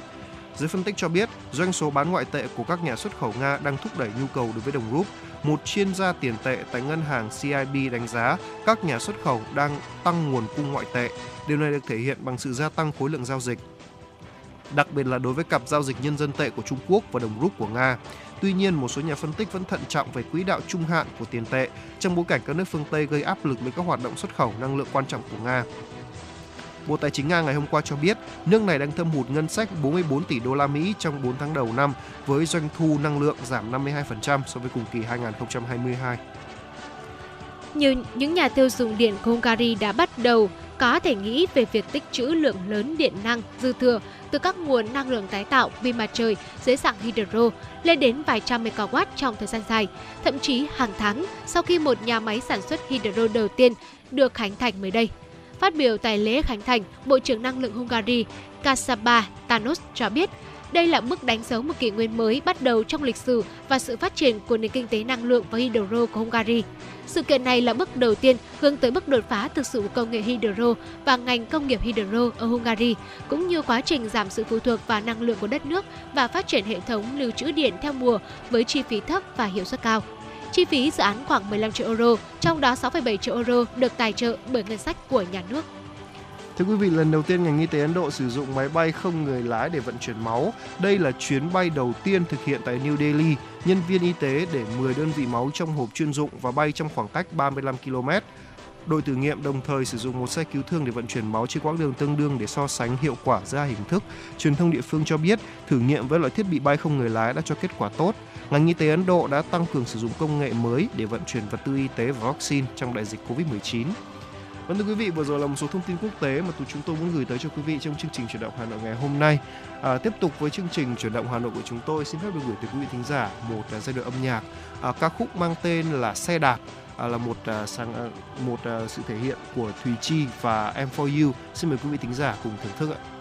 Giới phân tích cho biết, doanh số bán ngoại tệ của các nhà xuất khẩu Nga đang thúc đẩy nhu cầu đối với đồng rúp. Một chuyên gia tiền tệ tại ngân hàng CIB đánh giá các nhà xuất khẩu đang tăng nguồn cung ngoại tệ. Điều này được thể hiện bằng sự gia tăng khối lượng giao dịch. Đặc biệt là đối với cặp giao dịch nhân dân tệ của Trung Quốc và đồng rúp của Nga. Tuy nhiên, một số nhà phân tích vẫn thận trọng về quỹ đạo trung hạn của tiền tệ trong bối cảnh các nước phương Tây gây áp lực với các hoạt động xuất khẩu năng lượng quan trọng của Nga. Bộ Tài chính Nga ngày hôm qua cho biết nước này đang thâm hụt ngân sách 44 tỷ đô la Mỹ trong 4 tháng đầu năm với doanh thu năng lượng giảm 52% so với cùng kỳ 2022. Nhiều những nhà tiêu dùng điện của Hungary đã bắt đầu có thể nghĩ về việc tích trữ lượng lớn điện năng dư thừa từ các nguồn năng lượng tái tạo vì mặt trời dưới dạng hydro lên đến vài trăm MW trong thời gian dài, thậm chí hàng tháng sau khi một nhà máy sản xuất hydro đầu tiên được khánh thành mới đây. Phát biểu tại lễ khánh thành, Bộ trưởng Năng lượng Hungary Kasaba Tanos cho biết đây là bước đánh dấu một kỷ nguyên mới bắt đầu trong lịch sử và sự phát triển của nền kinh tế năng lượng và hydro của Hungary. Sự kiện này là bước đầu tiên hướng tới bước đột phá thực sự của công nghệ hydro và ngành công nghiệp hydro ở Hungary, cũng như quá trình giảm sự phụ thuộc vào năng lượng của đất nước và phát triển hệ thống lưu trữ điện theo mùa với chi phí thấp và hiệu suất cao. Chi phí dự án khoảng 15 triệu euro, trong đó 6,7 triệu euro được tài trợ bởi ngân sách của nhà nước. Thưa quý vị, lần đầu tiên ngành y tế Ấn Độ sử dụng máy bay không người lái để vận chuyển máu. Đây là chuyến bay đầu tiên thực hiện tại New Delhi. Nhân viên y tế để 10 đơn vị máu trong hộp chuyên dụng và bay trong khoảng cách 35 km. Đội thử nghiệm đồng thời sử dụng một xe cứu thương để vận chuyển máu trên quãng đường tương đương để so sánh hiệu quả giữa hai hình thức. Truyền thông địa phương cho biết thử nghiệm với loại thiết bị bay không người lái đã cho kết quả tốt. Ngành y tế Ấn Độ đã tăng cường sử dụng công nghệ mới để vận chuyển vật tư y tế và vaccine trong đại dịch Covid-19. Vâng thưa quý vị, vừa rồi là một số thông tin quốc tế mà chúng tôi muốn gửi tới cho quý vị trong chương trình chuyển động Hà Nội ngày hôm nay. À, tiếp tục với chương trình chuyển động Hà Nội của chúng tôi, xin phép được gửi tới quý vị thính giả một uh, giai đoạn âm nhạc. À, ca khúc mang tên là Xe đạp à, là một à, uh, sang uh, à, một uh, sự thể hiện của Thùy Chi và Em for You. Xin mời quý vị thính giả cùng thưởng thức ạ.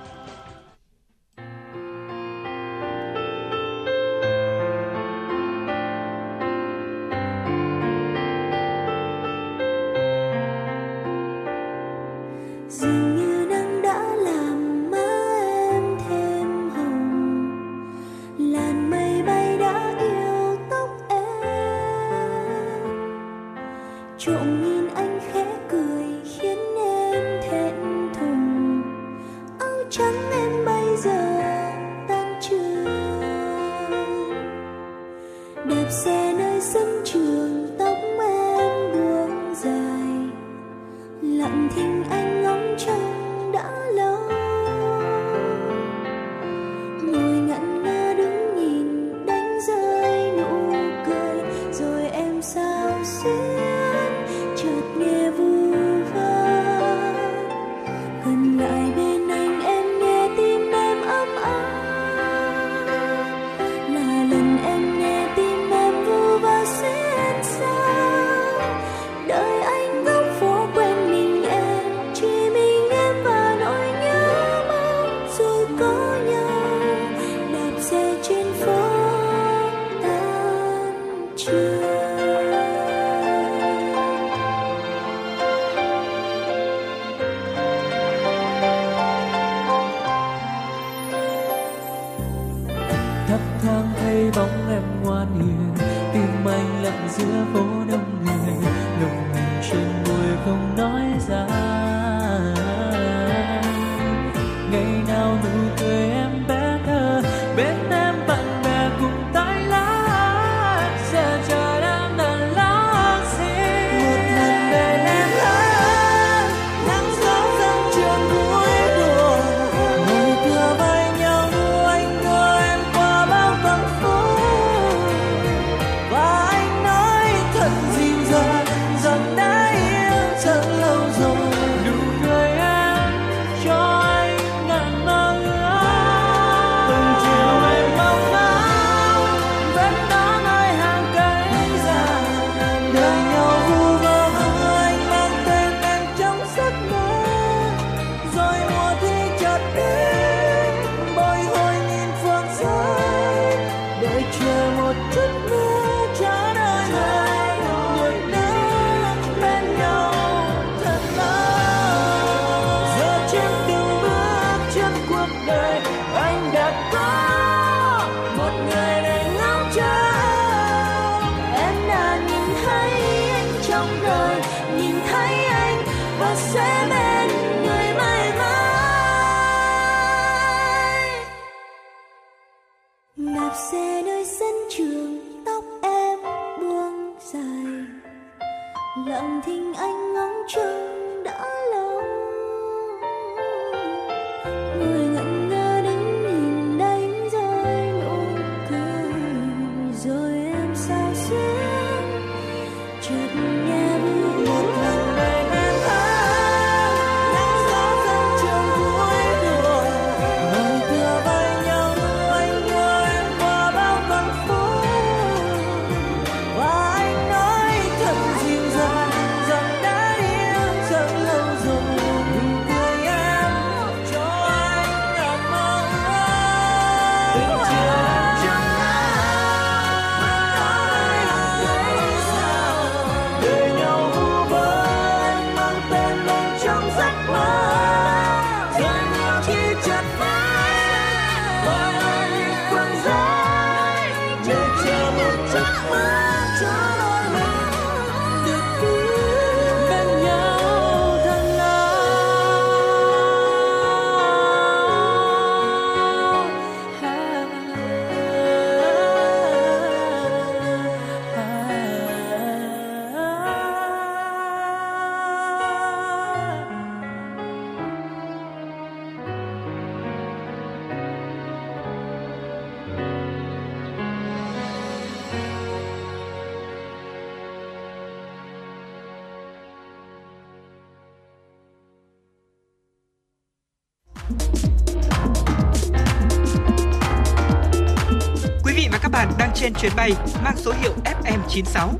Chuyến bay mang số hiệu FM96.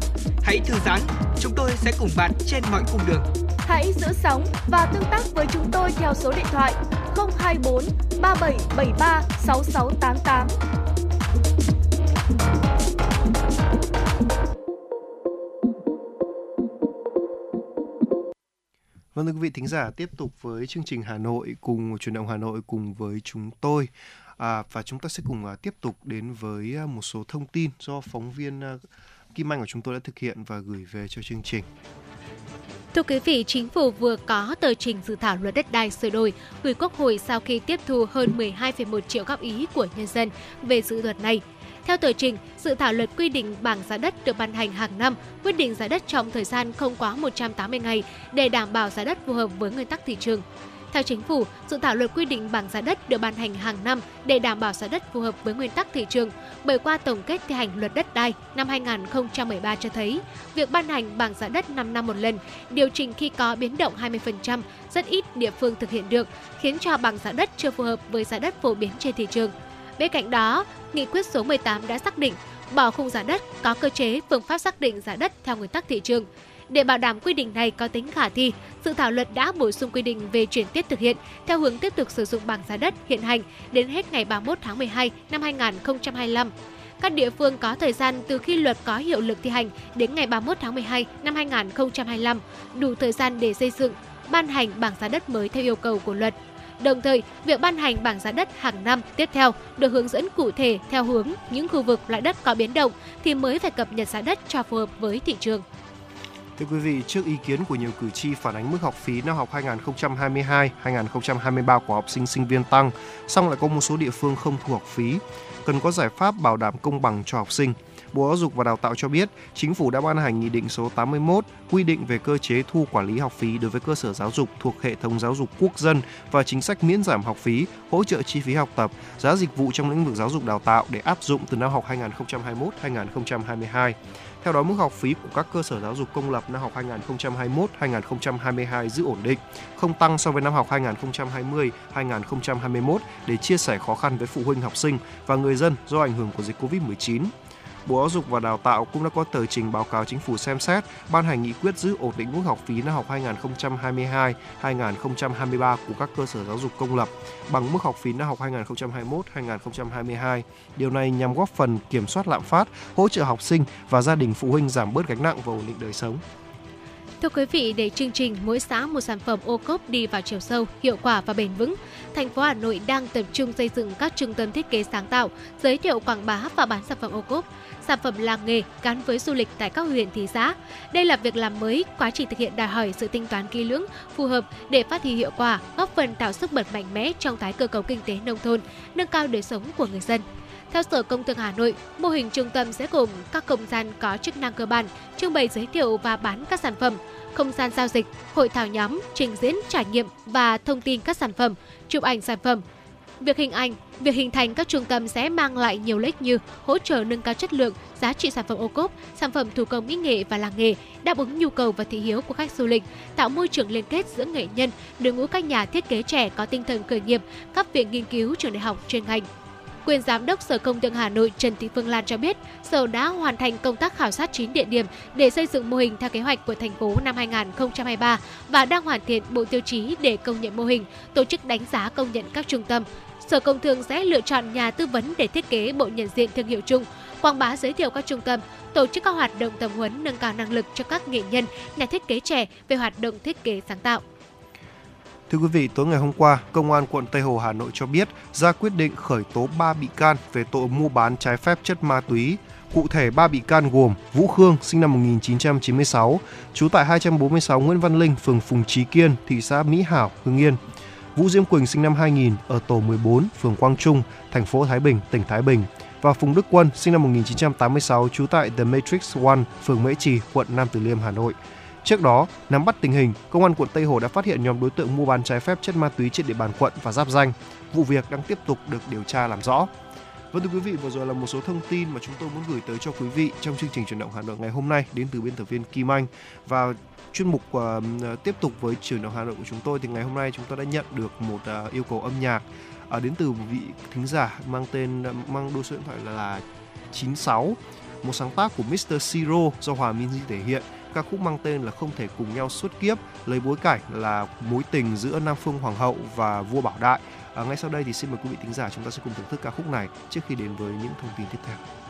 Hãy thư giãn, chúng tôi sẽ cùng bạn trên mọi cung đường. Hãy giữ sóng và tương tác với chúng tôi theo số điện thoại 024 3773 6688. Vâng thưa quý vị thính giả tiếp tục với chương trình Hà Nội cùng truyền động Hà Nội cùng với chúng tôi à, và chúng ta sẽ cùng uh, tiếp tục đến với uh, một số thông tin do phóng viên uh, Kim Anh của chúng tôi đã thực hiện và gửi về cho chương trình. Thưa quý vị, Chính phủ vừa có tờ trình dự thảo luật đất đai sửa đổi gửi Quốc hội sau khi tiếp thu hơn 12,1 triệu góp ý của nhân dân về dự luật này. Theo tờ trình, dự thảo luật quy định bảng giá đất được ban hành hàng năm, quyết định giá đất trong thời gian không quá 180 ngày để đảm bảo giá đất phù hợp với nguyên tắc thị trường. Theo chính phủ, dự thảo luật quy định bảng giá đất được ban hành hàng năm để đảm bảo giá đất phù hợp với nguyên tắc thị trường. Bởi qua tổng kết thi hành luật đất đai năm 2013 cho thấy, việc ban hành bảng giá đất 5 năm một lần, điều chỉnh khi có biến động 20% rất ít địa phương thực hiện được, khiến cho bảng giá đất chưa phù hợp với giá đất phổ biến trên thị trường. Bên cạnh đó, Nghị quyết số 18 đã xác định bỏ khung giá đất có cơ chế phương pháp xác định giá đất theo nguyên tắc thị trường. Để bảo đảm quy định này có tính khả thi, dự thảo luật đã bổ sung quy định về chuyển tiếp thực hiện theo hướng tiếp tục sử dụng bảng giá đất hiện hành đến hết ngày 31 tháng 12 năm 2025. Các địa phương có thời gian từ khi luật có hiệu lực thi hành đến ngày 31 tháng 12 năm 2025 đủ thời gian để xây dựng, ban hành bảng giá đất mới theo yêu cầu của luật. Đồng thời, việc ban hành bảng giá đất hàng năm tiếp theo được hướng dẫn cụ thể theo hướng những khu vực loại đất có biến động thì mới phải cập nhật giá đất cho phù hợp với thị trường. Thưa quý vị, trước ý kiến của nhiều cử tri phản ánh mức học phí năm học 2022-2023 của học sinh sinh viên tăng, song lại có một số địa phương không thu học phí. Cần có giải pháp bảo đảm công bằng cho học sinh. Bộ Giáo dục và Đào tạo cho biết, chính phủ đã ban hành nghị định số 81 quy định về cơ chế thu quản lý học phí đối với cơ sở giáo dục thuộc hệ thống giáo dục quốc dân và chính sách miễn giảm học phí, hỗ trợ chi phí học tập, giá dịch vụ trong lĩnh vực giáo dục đào tạo để áp dụng từ năm học 2021-2022. Theo đó, mức học phí của các cơ sở giáo dục công lập năm học 2021-2022 giữ ổn định, không tăng so với năm học 2020-2021 để chia sẻ khó khăn với phụ huynh học sinh và người dân do ảnh hưởng của dịch Covid-19. Bộ Giáo dục và Đào tạo cũng đã có tờ trình báo cáo chính phủ xem xét ban hành nghị quyết giữ ổn định mức học phí năm học 2022-2023 của các cơ sở giáo dục công lập bằng mức học phí năm học 2021-2022. Điều này nhằm góp phần kiểm soát lạm phát, hỗ trợ học sinh và gia đình phụ huynh giảm bớt gánh nặng và ổn định đời sống. Thưa quý vị, để chương trình mỗi xã một sản phẩm ô cốp đi vào chiều sâu, hiệu quả và bền vững, thành phố Hà Nội đang tập trung xây dựng các trung tâm thiết kế sáng tạo, giới thiệu quảng bá và bán sản phẩm ô cốp, sản phẩm làng nghề gắn với du lịch tại các huyện thị xã. Đây là việc làm mới, quá trình thực hiện đòi hỏi sự tính toán kỹ lưỡng, phù hợp để phát huy hiệu quả, góp phần tạo sức bật mạnh mẽ trong tái cơ cấu kinh tế nông thôn, nâng cao đời sống của người dân. Theo Sở Công Thương Hà Nội, mô hình trung tâm sẽ gồm các không gian có chức năng cơ bản, trưng bày giới thiệu và bán các sản phẩm, không gian giao dịch, hội thảo nhóm, trình diễn trải nghiệm và thông tin các sản phẩm, chụp ảnh sản phẩm. Việc hình ảnh, việc hình thành các trung tâm sẽ mang lại nhiều lợi ích như hỗ trợ nâng cao chất lượng, giá trị sản phẩm ô cốp, sản phẩm thủ công mỹ nghệ và làng nghề, đáp ứng nhu cầu và thị hiếu của khách du lịch, tạo môi trường liên kết giữa nghệ nhân, đội ngũ các nhà thiết kế trẻ có tinh thần khởi nghiệp, các viện nghiên cứu trường đại học chuyên ngành. Quyền Giám đốc Sở Công Thương Hà Nội Trần Thị Phương Lan cho biết, Sở đã hoàn thành công tác khảo sát 9 địa điểm để xây dựng mô hình theo kế hoạch của thành phố năm 2023 và đang hoàn thiện bộ tiêu chí để công nhận mô hình, tổ chức đánh giá công nhận các trung tâm. Sở Công Thương sẽ lựa chọn nhà tư vấn để thiết kế bộ nhận diện thương hiệu chung, quảng bá giới thiệu các trung tâm, tổ chức các hoạt động tập huấn nâng cao năng lực cho các nghệ nhân, nhà thiết kế trẻ về hoạt động thiết kế sáng tạo. Thưa quý vị, tối ngày hôm qua, Công an quận Tây Hồ Hà Nội cho biết ra quyết định khởi tố 3 bị can về tội mua bán trái phép chất ma túy. Cụ thể 3 bị can gồm Vũ Khương sinh năm 1996, trú tại 246 Nguyễn Văn Linh, phường Phùng Trí Kiên, thị xã Mỹ Hảo, Hưng Yên. Vũ Diễm Quỳnh sinh năm 2000 ở tổ 14, phường Quang Trung, thành phố Thái Bình, tỉnh Thái Bình và Phùng Đức Quân sinh năm 1986 trú tại The Matrix One, phường Mễ Trì, quận Nam Từ Liêm, Hà Nội. Trước đó, nắm bắt tình hình, Công an quận Tây Hồ đã phát hiện nhóm đối tượng mua bán trái phép chất ma túy trên địa bàn quận và giáp danh. Vụ việc đang tiếp tục được điều tra làm rõ. Vâng thưa quý vị, vừa rồi là một số thông tin mà chúng tôi muốn gửi tới cho quý vị trong chương trình chuyển động Hà Nội ngày hôm nay đến từ biên tập viên Kim Anh và chuyên mục uh, tiếp tục với chuyển động Hà Nội của chúng tôi thì ngày hôm nay chúng tôi đã nhận được một uh, yêu cầu âm nhạc uh, đến từ vị thính giả mang tên uh, mang đôi số điện thoại là, là 96 một sáng tác của Mr. Siro do Hòa Minzy thể hiện ca khúc mang tên là không thể cùng nhau suốt kiếp lấy bối cảnh là mối tình giữa Nam Phương Hoàng hậu và vua Bảo Đại. À, ngay sau đây thì xin mời quý vị thính giả chúng ta sẽ cùng thưởng thức ca khúc này trước khi đến với những thông tin tiếp theo.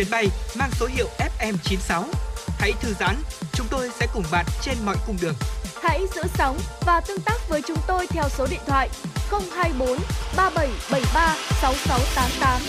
Chuyến bay mang số hiệu FM96. Hãy thư giãn, chúng tôi sẽ cùng bạn trên mọi cung đường. Hãy giữ sóng và tương tác với chúng tôi theo số điện thoại 024 3773 6688.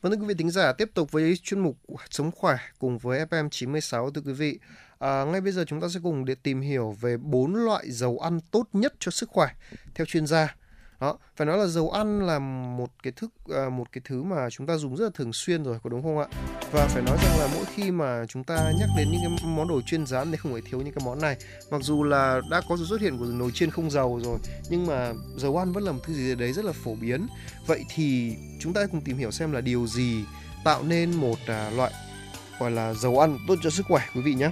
Vâng thưa quý vị thính giả, tiếp tục với chuyên mục Sống khỏe cùng với FM 96 thưa quý vị. À, ngay bây giờ chúng ta sẽ cùng để tìm hiểu về bốn loại dầu ăn tốt nhất cho sức khỏe theo chuyên gia. Đó, phải nói là dầu ăn là một cái thức à, một cái thứ mà chúng ta dùng rất là thường xuyên rồi có đúng không ạ? Và phải nói rằng là mỗi khi mà chúng ta nhắc đến những cái món đồ chiên rán thì không thể thiếu những cái món này. Mặc dù là đã có sự xuất hiện của nồi chiên không dầu rồi, nhưng mà dầu ăn vẫn là một thứ gì đấy rất là phổ biến. Vậy thì chúng ta cùng tìm hiểu xem là điều gì tạo nên một à, loại gọi là dầu ăn tốt cho sức khỏe quý vị nhé.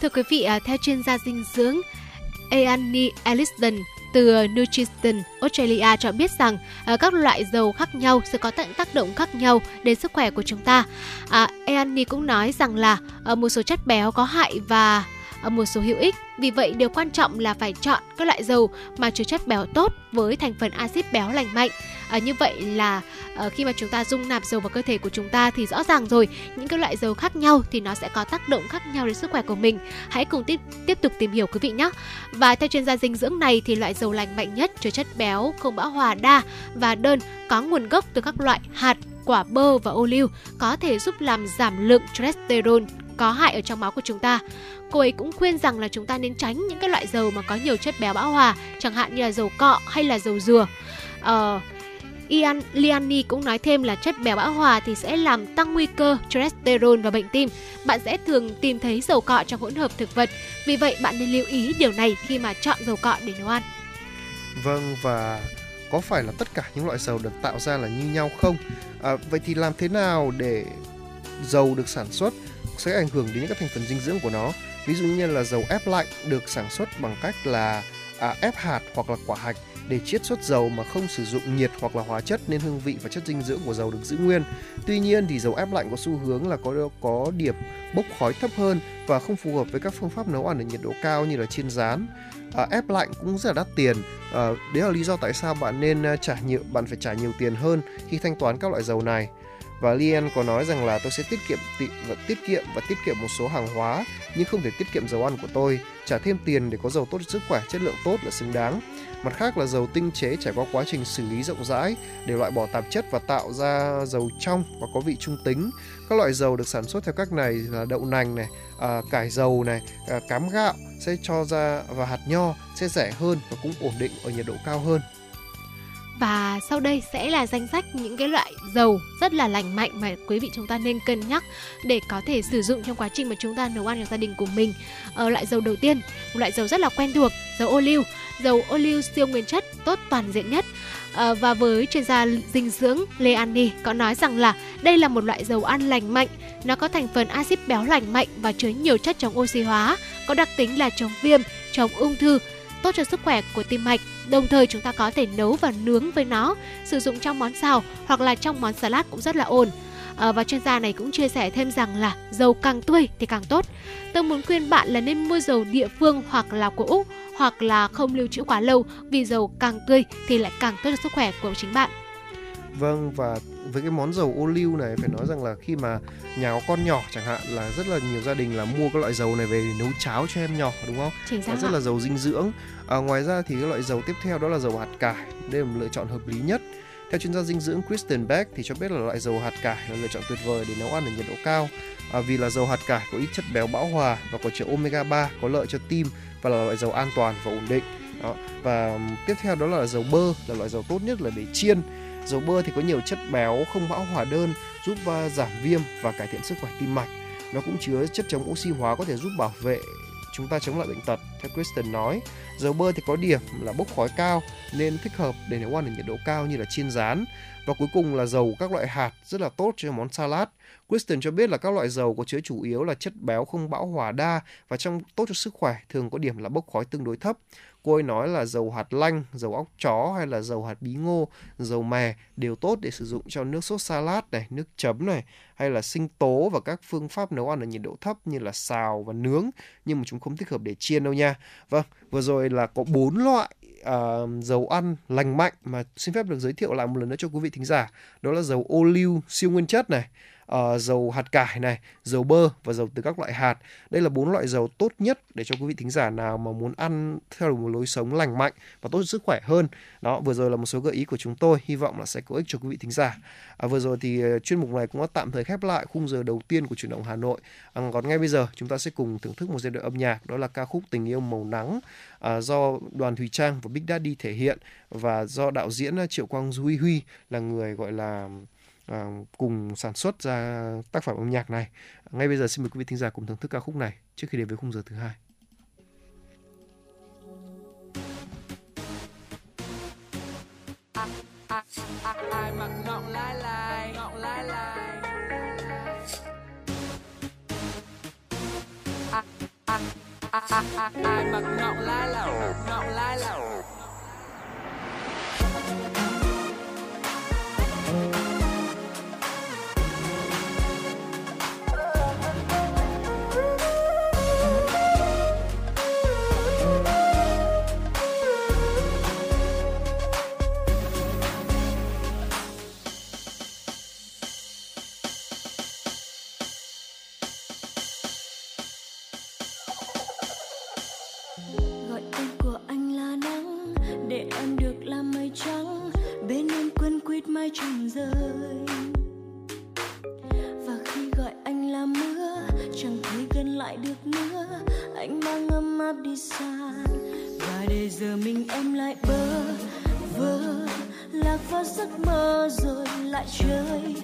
Thưa quý vị, à, theo chuyên gia dinh dưỡng Annie Elliston từ Nutrition Australia cho biết rằng à, các loại dầu khác nhau sẽ có tác tác động khác nhau đến sức khỏe của chúng ta. À, Annie cũng nói rằng là à, một số chất béo có hại và à, một số hữu ích. Vì vậy, điều quan trọng là phải chọn các loại dầu mà chứa chất béo tốt với thành phần axit béo lành mạnh. À, như vậy là à, khi mà chúng ta dung nạp dầu vào cơ thể của chúng ta thì rõ ràng rồi những cái loại dầu khác nhau thì nó sẽ có tác động khác nhau đến sức khỏe của mình. Hãy cùng tiếp tiếp tục tìm hiểu quý vị nhé. Và theo chuyên gia dinh dưỡng này thì loại dầu lành mạnh nhất chứa chất béo không bão hòa đa và đơn có nguồn gốc từ các loại hạt, quả bơ và ô liu có thể giúp làm giảm lượng cholesterol có hại ở trong máu của chúng ta. Cô ấy cũng khuyên rằng là chúng ta nên tránh những cái loại dầu mà có nhiều chất béo bão hòa, chẳng hạn như là dầu cọ hay là dầu dừa. Ờ, Ian Liani cũng nói thêm là chất béo bão hòa thì sẽ làm tăng nguy cơ cholesterol và bệnh tim. Bạn sẽ thường tìm thấy dầu cọ trong hỗn hợp thực vật. Vì vậy bạn nên lưu ý điều này khi mà chọn dầu cọ để nấu ăn. Vâng và có phải là tất cả những loại dầu được tạo ra là như nhau không? À, vậy thì làm thế nào để dầu được sản xuất sẽ ảnh hưởng đến những các thành phần dinh dưỡng của nó? Ví dụ như là dầu ép lạnh được sản xuất bằng cách là à, ép hạt hoặc là quả hạch để chiết xuất dầu mà không sử dụng nhiệt hoặc là hóa chất nên hương vị và chất dinh dưỡng của dầu được giữ nguyên. Tuy nhiên thì dầu ép lạnh có xu hướng là có có điểm bốc khói thấp hơn và không phù hợp với các phương pháp nấu ăn ở nhiệt độ cao như là chiên rán. À, ép lạnh cũng rất là đắt tiền. À, đấy là lý do tại sao bạn nên à, trả nhiều bạn phải trả nhiều tiền hơn khi thanh toán các loại dầu này. Và Lien có nói rằng là tôi sẽ tiết kiệm tị, và tiết kiệm và tiết kiệm một số hàng hóa nhưng không thể tiết kiệm dầu ăn của tôi. Trả thêm tiền để có dầu tốt cho sức khỏe, chất lượng tốt là xứng đáng. Mặt khác là dầu tinh chế trải qua quá trình xử lý rộng rãi để loại bỏ tạp chất và tạo ra dầu trong và có vị trung tính. Các loại dầu được sản xuất theo cách này là đậu nành này, à, cải dầu này, à, cám gạo sẽ cho ra và hạt nho sẽ rẻ hơn và cũng ổn định ở nhiệt độ cao hơn. Và sau đây sẽ là danh sách những cái loại dầu rất là lành mạnh mà quý vị chúng ta nên cân nhắc để có thể sử dụng trong quá trình mà chúng ta nấu ăn cho gia đình của mình. Ờ, loại dầu đầu tiên, một loại dầu rất là quen thuộc, dầu ô liu. Dầu ô liu siêu nguyên chất tốt toàn diện nhất. À, và với chuyên gia dinh dưỡng Leani có nói rằng là đây là một loại dầu ăn lành mạnh, nó có thành phần axit béo lành mạnh và chứa nhiều chất chống oxy hóa, có đặc tính là chống viêm, chống ung thư, tốt cho sức khỏe của tim mạch. Đồng thời chúng ta có thể nấu và nướng với nó, sử dụng trong món xào hoặc là trong món salad cũng rất là ổn. À, và chuyên gia này cũng chia sẻ thêm rằng là dầu càng tươi thì càng tốt. Tôi muốn khuyên bạn là nên mua dầu địa phương hoặc là của Úc hoặc là không lưu trữ quá lâu vì dầu càng tươi thì lại càng tốt cho sức khỏe của chính bạn. Vâng và với cái món dầu ô liu này phải nói rằng là khi mà nhà có con nhỏ chẳng hạn là rất là nhiều gia đình là mua cái loại dầu này về để nấu cháo cho em nhỏ đúng không? Chính xác Nó rất ạ. là giàu dinh dưỡng. À, ngoài ra thì cái loại dầu tiếp theo đó là dầu hạt cải. Đây là một lựa chọn hợp lý nhất. Theo chuyên gia dinh dưỡng Kristen Beck thì cho biết là loại dầu hạt cải là lựa chọn tuyệt vời để nấu ăn ở nhiệt độ cao. À, vì là dầu hạt cải có ít chất béo bão hòa và có chứa omega 3 có lợi cho tim và là loại dầu an toàn và ổn định. Đó. Và tiếp theo đó là dầu bơ là loại dầu tốt nhất là để chiên. Dầu bơ thì có nhiều chất béo không bão hòa đơn, giúp à, giảm viêm và cải thiện sức khỏe tim mạch. Nó cũng chứa chất chống oxy hóa có thể giúp bảo vệ chúng ta chống lại bệnh tật. Theo Kristen nói, dầu bơ thì có điểm là bốc khói cao nên thích hợp để nấu ăn ở nhiệt độ cao như là chiên rán. Và cuối cùng là dầu các loại hạt rất là tốt cho món salad. Kristen cho biết là các loại dầu có chứa chủ yếu là chất béo không bão hòa đa và trong tốt cho sức khỏe thường có điểm là bốc khói tương đối thấp. Cô ấy nói là dầu hạt lanh, dầu óc chó hay là dầu hạt bí ngô, dầu mè đều tốt để sử dụng cho nước sốt salad này, nước chấm này hay là sinh tố và các phương pháp nấu ăn ở nhiệt độ thấp như là xào và nướng nhưng mà chúng không thích hợp để chiên đâu nha. Vâng, vừa rồi là có bốn loại uh, dầu ăn lành mạnh mà xin phép được giới thiệu lại một lần nữa cho quý vị thính giả. Đó là dầu ô liu siêu nguyên chất này, Ờ, dầu hạt cải này, dầu bơ và dầu từ các loại hạt. Đây là bốn loại dầu tốt nhất để cho quý vị thính giả nào mà muốn ăn theo một lối sống lành mạnh và tốt sức khỏe hơn. Đó, vừa rồi là một số gợi ý của chúng tôi, hy vọng là sẽ có ích cho quý vị thính giả. À, vừa rồi thì ờ, chuyên mục này cũng đã tạm thời khép lại khung giờ đầu tiên của chuyển động Hà Nội. À, còn ngay bây giờ chúng ta sẽ cùng thưởng thức một giai đoạn âm nhạc đó là ca khúc Tình yêu màu nắng à, do Đoàn Thùy Trang và Big Daddy thể hiện và do đạo diễn ờ, Triệu Quang Duy Huy là người gọi là À, cùng sản xuất ra tác phẩm âm nhạc này. Ngay bây giờ xin mời quý vị thính giả cùng thưởng thức ca khúc này trước khi đến với khung giờ thứ hai. ai mặc ngọng lai lai ngọng lai lai ai mặc ngọng lái lai ngọn lái lai gọi mai quýt rơi. Và khi gọi anh là mưa, chẳng thấy gần lại được nữa. Anh mang ấm áp đi xa, và để giờ mình em lại bơ vơ. Lạc vào giấc mơ rồi lại chơi.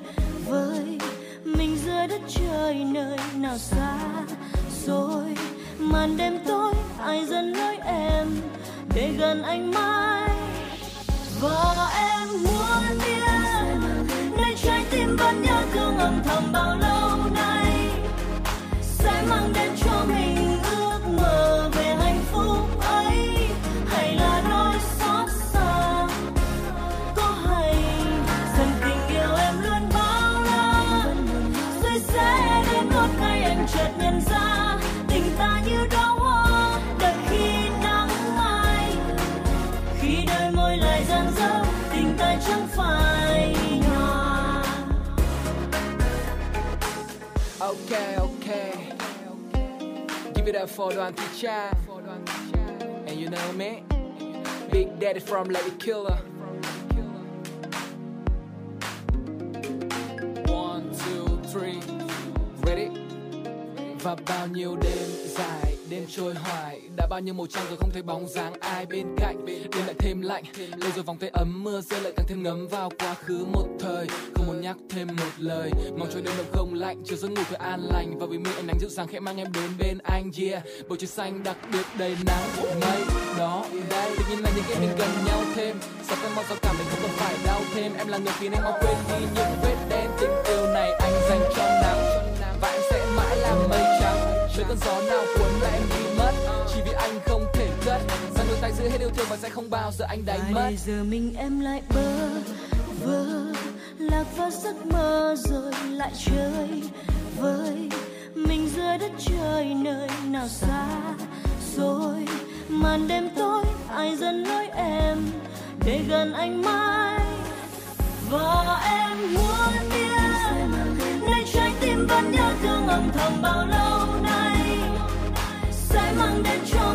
Up for Thị Trang. And you know me? Big Daddy from Lady Killer. One, two, three. Ready? Và bao nhiêu đêm dài đêm trôi hoài bao nhiêu màu trăng rồi không thấy bóng dáng ai bên cạnh. Đêm lại thêm lạnh lâu rồi vòng tay ấm mưa, rơi lại càng thêm ngấm vào quá khứ một thời. Không muốn nhắc thêm một lời, mong cho đêm đông không lạnh chiều giấc ngủ thật an lành. Và vì mi ánh nắng dịu dàng khẽ mang em đến bên anh, yeah. Bầu trời xanh đặc biệt đầy nắng, mây đó đây tự nhiên là những cái mình gần nhau thêm, sao phải mau sao cảm mình không còn phải đau thêm? Em là người khiến anh mau quên đi những vết đen. Tình yêu này anh dành cho nắng và em sẽ mãi là mây trắng. Trời cơn gió nào cuốn lại em đi? Chỉ vì anh không thể cất. Rằng đôi tay giữ hết yêu thương và sẽ không bao giờ anh đánh mất. bây giờ mình em lại bơ vơ lạc vào giấc mơ rồi lại chơi với mình dưới đất trời nơi nào xa rồi màn đêm tối ai dần lối em để gần anh mãi? Và em muốn biết nơi trái tim vẫn nhớ thương âm thầm bao lâu nay sẽ mang đến cho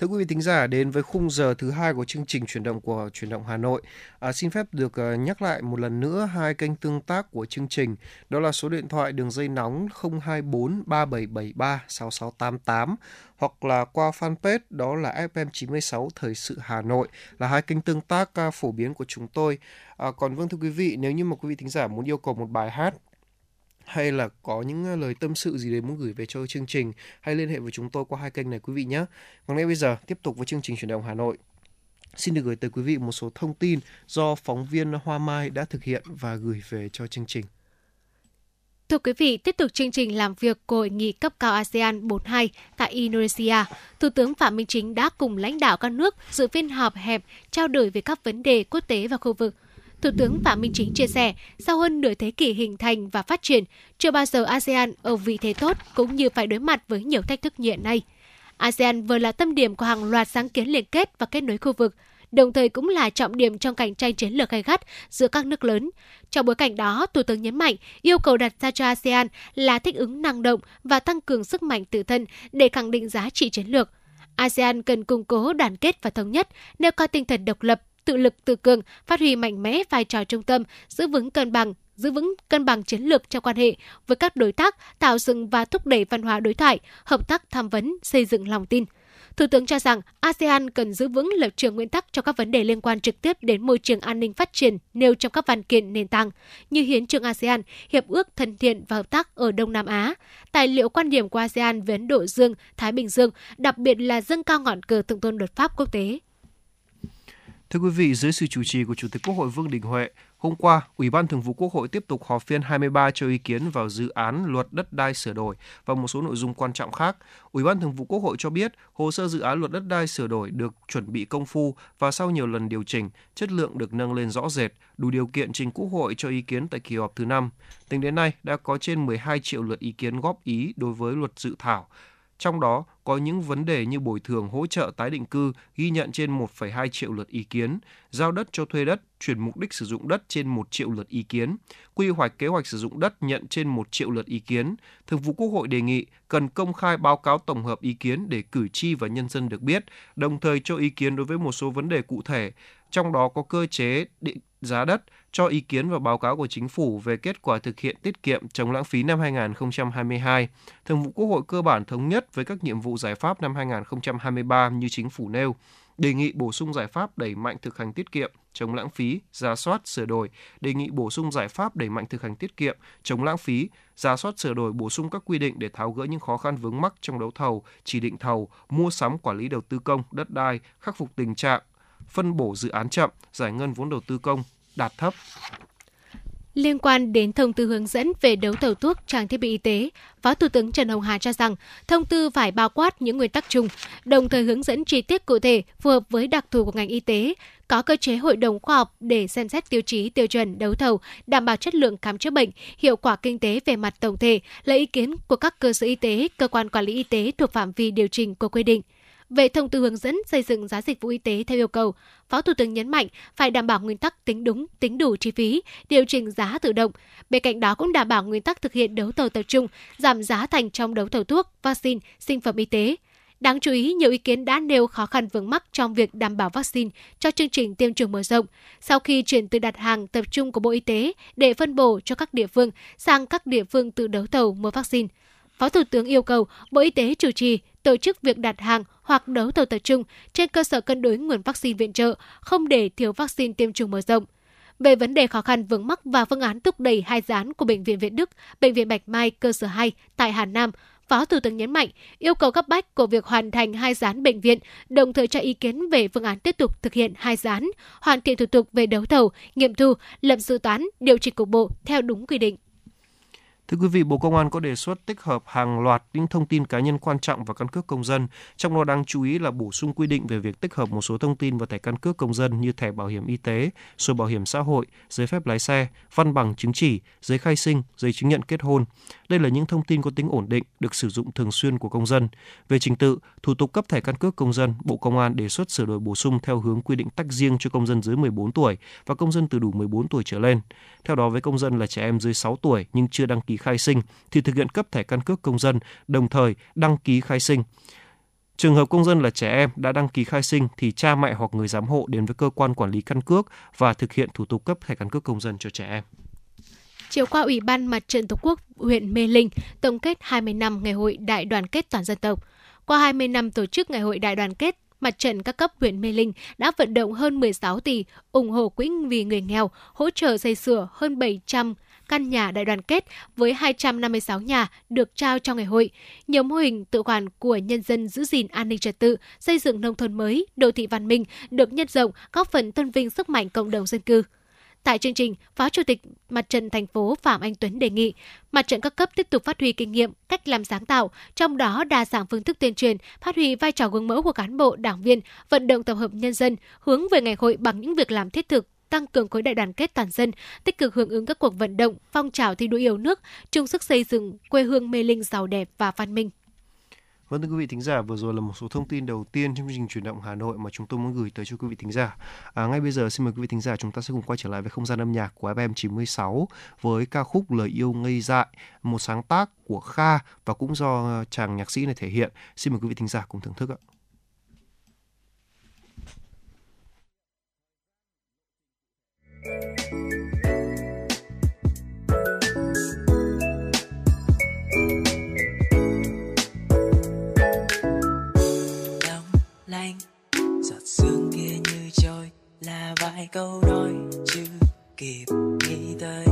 Thưa quý vị thính giả, đến với khung giờ thứ hai của chương trình chuyển động của chuyển động Hà Nội. À, xin phép được à, nhắc lại một lần nữa hai kênh tương tác của chương trình. Đó là số điện thoại đường dây nóng 024 3773 6688 hoặc là qua fanpage đó là FM96 Thời sự Hà Nội là hai kênh tương tác à, phổ biến của chúng tôi. À, còn vâng thưa quý vị, nếu như mà quý vị thính giả muốn yêu cầu một bài hát hay là có những ờ, lời tâm sự gì đấy muốn gửi về cho chương trình hãy liên hệ với chúng tôi qua hai kênh này quý vị nhé. Còn ngay bây giờ tiếp tục với chương trình chuyển động Hà Nội. Xin được gửi tới quý vị một số thông tin do phóng viên Hoa Mai đã thực hiện và gửi về cho chương trình. Thưa quý vị, tiếp tục chương trình làm việc của hội nghị cấp cao ASEAN 42 tại Indonesia, Thủ tướng Phạm Minh Chính đã cùng lãnh đạo các nước dự phiên họp hẹp trao đổi về các vấn đề quốc tế và khu vực. Thủ tướng Phạm Minh Chính chia sẻ, sau hơn nửa thế kỷ hình thành và phát triển, chưa bao giờ ASEAN ở vị thế tốt cũng như phải đối mặt với nhiều thách thức như hiện nay. ASEAN vừa là tâm điểm của hàng loạt sáng kiến liên kết và kết nối khu vực, đồng thời cũng là trọng điểm trong cạnh tranh chiến lược gay gắt giữa các nước lớn. Trong bối cảnh đó, Thủ tướng nhấn mạnh yêu cầu đặt ra cho ASEAN là thích ứng năng động và tăng cường sức mạnh tự thân để khẳng định giá trị chiến lược. ASEAN cần củng cố đoàn kết và thống nhất, nêu cao tinh thần độc lập, tự lực tự cường, phát huy mạnh mẽ vai trò trung tâm, giữ vững cân bằng, giữ vững cân bằng chiến lược trong quan hệ với các đối tác, tạo dựng và thúc đẩy văn hóa đối thoại, hợp tác tham vấn, xây dựng lòng tin. Thủ tướng cho rằng ASEAN cần giữ vững lập trường nguyên tắc trong các vấn đề liên quan trực tiếp đến môi trường an ninh phát triển nêu trong các văn kiện nền tảng như Hiến trương ASEAN, Hiệp ước thân thiện và hợp tác ở Đông Nam Á, tài liệu quan điểm của ASEAN về Ấn Độ Dương, Thái Bình Dương, đặc biệt là dâng cao ngọn cờ thượng tôn luật pháp quốc tế. Thưa quý vị, dưới sự chủ trì của Chủ tịch Quốc hội Vương Đình Huệ, hôm qua, Ủy ban Thường vụ Quốc hội tiếp tục họp phiên 23 cho ý kiến vào dự án luật đất đai sửa đổi và một số nội dung quan trọng khác. Ủy ban Thường vụ Quốc hội cho biết, hồ sơ dự án luật đất đai sửa đổi được chuẩn bị công phu và sau nhiều lần điều chỉnh, chất lượng được nâng lên rõ rệt, đủ điều kiện trình Quốc hội cho ý kiến tại kỳ họp thứ 5. Tính đến nay, đã có trên 12 triệu lượt ý kiến góp ý đối với luật dự thảo, trong đó có những vấn đề như bồi thường hỗ trợ tái định cư ghi nhận trên 1,2 triệu lượt ý kiến, giao đất cho thuê đất, chuyển mục đích sử dụng đất trên 1 triệu lượt ý kiến, quy hoạch kế hoạch sử dụng đất nhận trên 1 triệu lượt ý kiến. Thường vụ Quốc hội đề nghị cần công khai báo cáo tổng hợp ý kiến để cử tri và nhân dân được biết, đồng thời cho ý kiến đối với một số vấn đề cụ thể, trong đó có cơ chế định giá đất, cho ý kiến vào báo cáo của chính phủ về kết quả thực hiện tiết kiệm chống lãng phí năm 2022. Thường vụ Quốc hội cơ bản thống nhất với các nhiệm vụ giải pháp năm 2023 như chính phủ nêu, đề nghị bổ sung giải pháp đẩy mạnh thực hành tiết kiệm, chống lãng phí, ra soát, sửa đổi, đề nghị bổ sung giải pháp đẩy mạnh thực hành tiết kiệm, chống lãng phí, ra soát sửa đổi bổ sung các quy định để tháo gỡ những khó khăn vướng mắc trong đấu thầu, chỉ định thầu, mua sắm quản lý đầu tư công, đất đai, khắc phục tình trạng phân bổ dự án chậm, giải ngân vốn đầu tư công đạt thấp. Liên quan đến thông tư hướng dẫn về đấu thầu thuốc trang thiết bị y tế, Phó Thủ tướng Trần Hồng Hà cho rằng thông tư phải bao quát những nguyên tắc chung, đồng thời hướng dẫn chi tiết cụ thể phù hợp với đặc thù của ngành y tế, có cơ chế hội đồng khoa học để xem xét tiêu chí tiêu chuẩn đấu thầu, đảm bảo chất lượng khám chữa bệnh, hiệu quả kinh tế về mặt tổng thể, lấy ý kiến của các cơ sở y tế, cơ quan quản lý y tế thuộc phạm vi điều chỉnh của quy định về thông tư hướng dẫn xây dựng giá dịch vụ y tế theo yêu cầu, Phó Thủ tướng nhấn mạnh phải đảm bảo nguyên tắc tính đúng, tính đủ chi phí, điều chỉnh giá tự động. Bên cạnh đó cũng đảm bảo nguyên tắc thực hiện đấu thầu tập trung, giảm giá thành trong đấu thầu thuốc, vaccine, sinh phẩm y tế. Đáng chú ý, nhiều ý kiến đã nêu khó khăn vướng mắc trong việc đảm bảo vaccine cho chương trình tiêm chủng mở rộng sau khi chuyển từ đặt hàng tập trung của Bộ Y tế để phân bổ cho các địa phương sang các địa phương tự đấu thầu mua vaccine. Phó Thủ tướng yêu cầu Bộ Y tế chủ trì tổ chức việc đặt hàng hoặc đấu thầu tập trung trên cơ sở cân đối nguồn vaccine viện trợ, không để thiếu vaccine tiêm chủng mở rộng. Về vấn đề khó khăn vướng mắc và phương án thúc đẩy hai gián của Bệnh viện Việt Đức, Bệnh viện Bạch Mai cơ sở 2 tại Hà Nam, Phó Thủ tướng nhấn mạnh yêu cầu cấp bách của việc hoàn thành hai gián bệnh viện, đồng thời cho ý kiến về phương án tiếp tục thực hiện hai gián, hoàn thiện thủ tục về đấu thầu, nghiệm thu, lập dự toán, điều chỉnh cục bộ theo đúng quy định. Thưa quý vị, Bộ Công an có đề xuất tích hợp hàng loạt những thông tin cá nhân quan trọng vào căn cước công dân, trong đó đáng chú ý là bổ sung quy định về việc tích hợp một số thông tin vào thẻ căn cước công dân như thẻ bảo hiểm y tế, sổ bảo hiểm xã hội, giấy phép lái xe, văn bằng chứng chỉ, giấy khai sinh, giấy chứng nhận kết hôn. Đây là những thông tin có tính ổn định, được sử dụng thường xuyên của công dân. Về trình tự, thủ tục cấp thẻ căn cước công dân, Bộ Công an đề xuất sửa đổi bổ sung theo hướng quy định tách riêng cho công dân dưới 14 tuổi và công dân từ đủ 14 tuổi trở lên. Theo đó, với công dân là trẻ em dưới 6 tuổi nhưng chưa đăng ký khai sinh thì thực hiện cấp thẻ căn cước công dân, đồng thời đăng ký khai sinh. Trường hợp công dân là trẻ em đã đăng ký khai sinh thì cha mẹ hoặc người giám hộ đến với cơ quan quản lý căn cước và thực hiện thủ tục cấp thẻ căn cước công dân cho trẻ em. Chiều qua, Ủy ban Mặt trận Tổ quốc huyện Mê Linh tổng kết 20 năm Ngày hội Đại đoàn kết toàn dân tộc. Qua 20 năm tổ chức Ngày hội Đại đoàn kết, Mặt trận các cấp huyện Mê Linh đã vận động hơn 16 tỷ, ủng hộ quỹ vì người nghèo, hỗ trợ xây sửa hơn 700 căn nhà đại đoàn kết với 256 nhà được trao cho ngày hội. Nhiều mô hình tự quản của nhân dân giữ gìn an ninh trật tự, xây dựng nông thôn mới, đô thị văn minh được nhân rộng, góp phần tôn vinh sức mạnh cộng đồng dân cư. Tại chương trình, Phó Chủ tịch Mặt trận thành phố Phạm Anh Tuấn đề nghị mặt trận các cấp tiếp tục phát huy kinh nghiệm, cách làm sáng tạo, trong đó đa dạng phương thức tuyên truyền, phát huy vai trò gương mẫu của cán bộ, đảng viên, vận động tập hợp nhân dân, hướng về ngày hội bằng những việc làm thiết thực, tăng cường khối đại đoàn kết toàn dân, tích cực hưởng ứng các cuộc vận động, phong trào thi đua yêu nước, chung sức xây dựng quê hương mê linh giàu đẹp và văn minh. Vâng thưa quý vị thính giả, vừa rồi là một số thông tin đầu tiên trong chương trình chuyển động Hà Nội mà chúng tôi muốn gửi tới cho quý vị thính giả. À, ngay bây giờ xin mời quý vị thính giả chúng ta sẽ cùng quay trở lại với không gian âm nhạc của FM 96 với ca khúc Lời yêu ngây dại, một sáng tác của Kha và cũng do chàng nhạc sĩ này thể hiện. Xin mời quý vị thính giả cùng thưởng thức ạ. Vài câu nói chưa kịp nghĩ tới.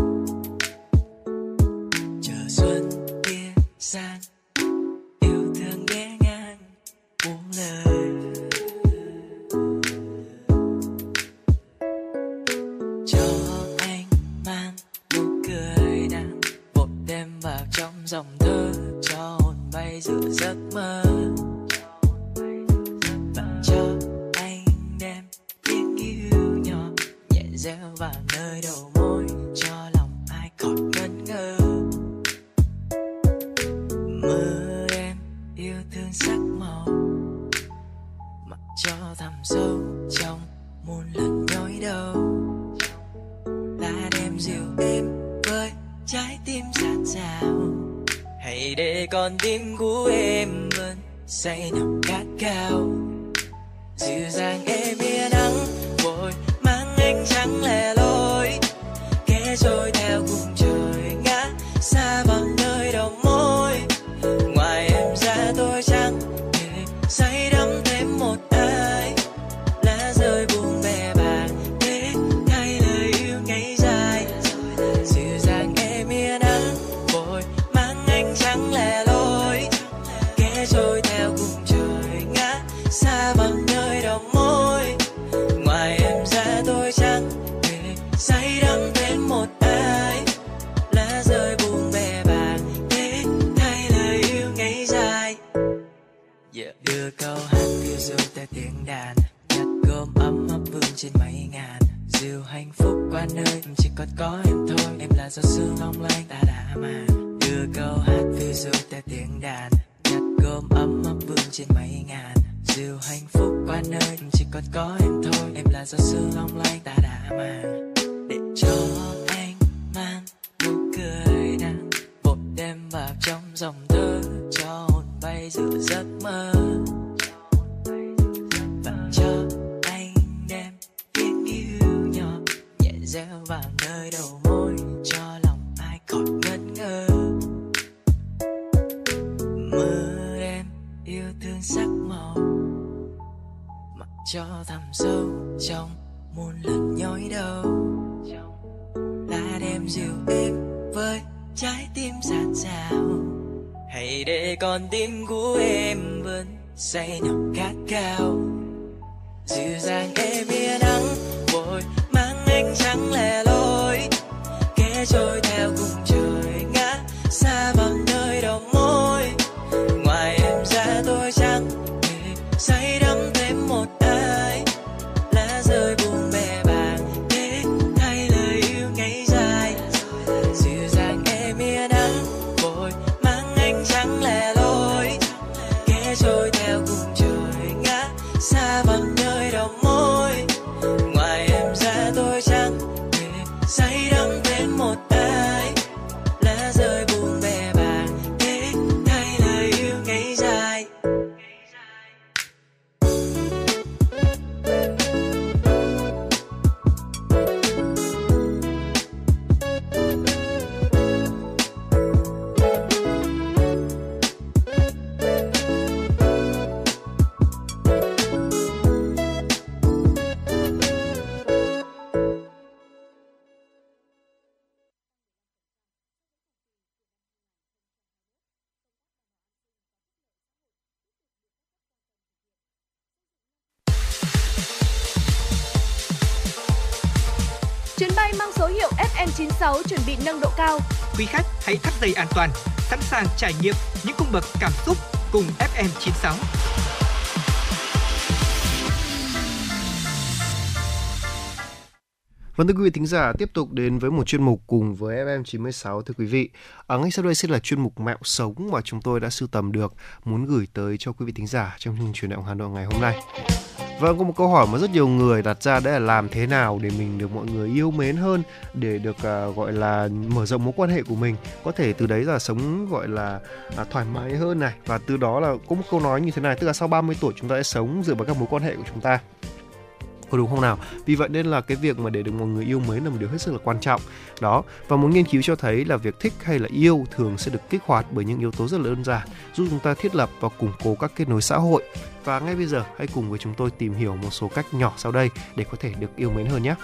Chuyến bay mang số hiệu FM96 chuẩn bị nâng độ cao. Quý khách hãy thắt dây an toàn, sẵn sàng trải nghiệm những cung bậc cảm xúc cùng FM96. Vâng thưa quý vị thính giả, tiếp tục đến với một chuyên mục cùng với FM96 thưa quý vị. Ở ngay sau đây sẽ là chuyên mục Mẹo sống mà chúng tôi đã sưu tầm được muốn gửi tới cho quý vị thính giả trong chương trình truyền động Hà Nội ngày hôm nay. Vâng, có một câu hỏi mà rất nhiều người đặt ra đấy là làm thế nào để mình được mọi người yêu mến hơn, để được uh, gọi là mở rộng mối quan hệ của mình, có thể từ đấy là sống gọi là uh, thoải mái hơn này. Và từ đó là có một câu nói như thế này, tức là sau 30 tuổi chúng ta sẽ sống dựa vào các mối quan hệ của chúng ta có đúng không nào? Vì vậy nên là cái việc mà để được một người yêu mới là một điều hết sức là quan trọng. Đó, và một nghiên cứu cho thấy là việc thích hay là yêu thường sẽ được kích hoạt bởi những yếu tố rất là đơn giản, giúp chúng ta thiết lập và củng cố các kết nối xã hội. Và ngay bây giờ hãy cùng với chúng tôi tìm hiểu một số cách nhỏ sau đây để có thể được yêu mến hơn nhé.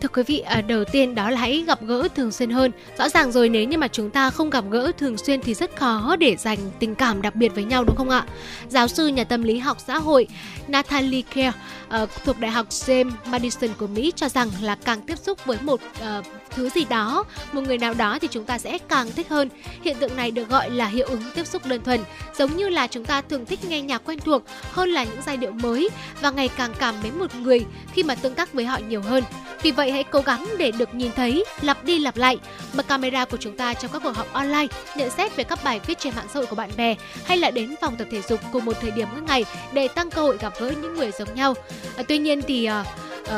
Thưa quý vị, à, đầu tiên đó là hãy gặp gỡ thường xuyên hơn. Rõ ràng rồi nếu như mà chúng ta không gặp gỡ thường xuyên thì rất khó để dành tình cảm đặc biệt với nhau đúng không ạ? Giáo sư nhà tâm lý học xã hội Natalie Kerr uh, thuộc Đại học James Madison của Mỹ cho rằng là càng tiếp xúc với một uh, thứ gì đó, một người nào đó thì chúng ta sẽ càng thích hơn. Hiện tượng này được gọi là hiệu ứng tiếp xúc đơn thuần, giống như là chúng ta thường thích nghe nhạc quen thuộc hơn là những giai điệu mới và ngày càng cảm mến một người khi mà tương tác với họ nhiều hơn. Vì vậy hãy cố gắng để được nhìn thấy, lặp đi lặp lại bật camera của chúng ta trong các cuộc họp online, nhận xét về các bài viết trên mạng xã hội của bạn bè hay là đến phòng tập thể dục cùng một thời điểm mỗi ngày để tăng cơ hội gặp gỡ những người giống nhau. À, tuy nhiên thì uh,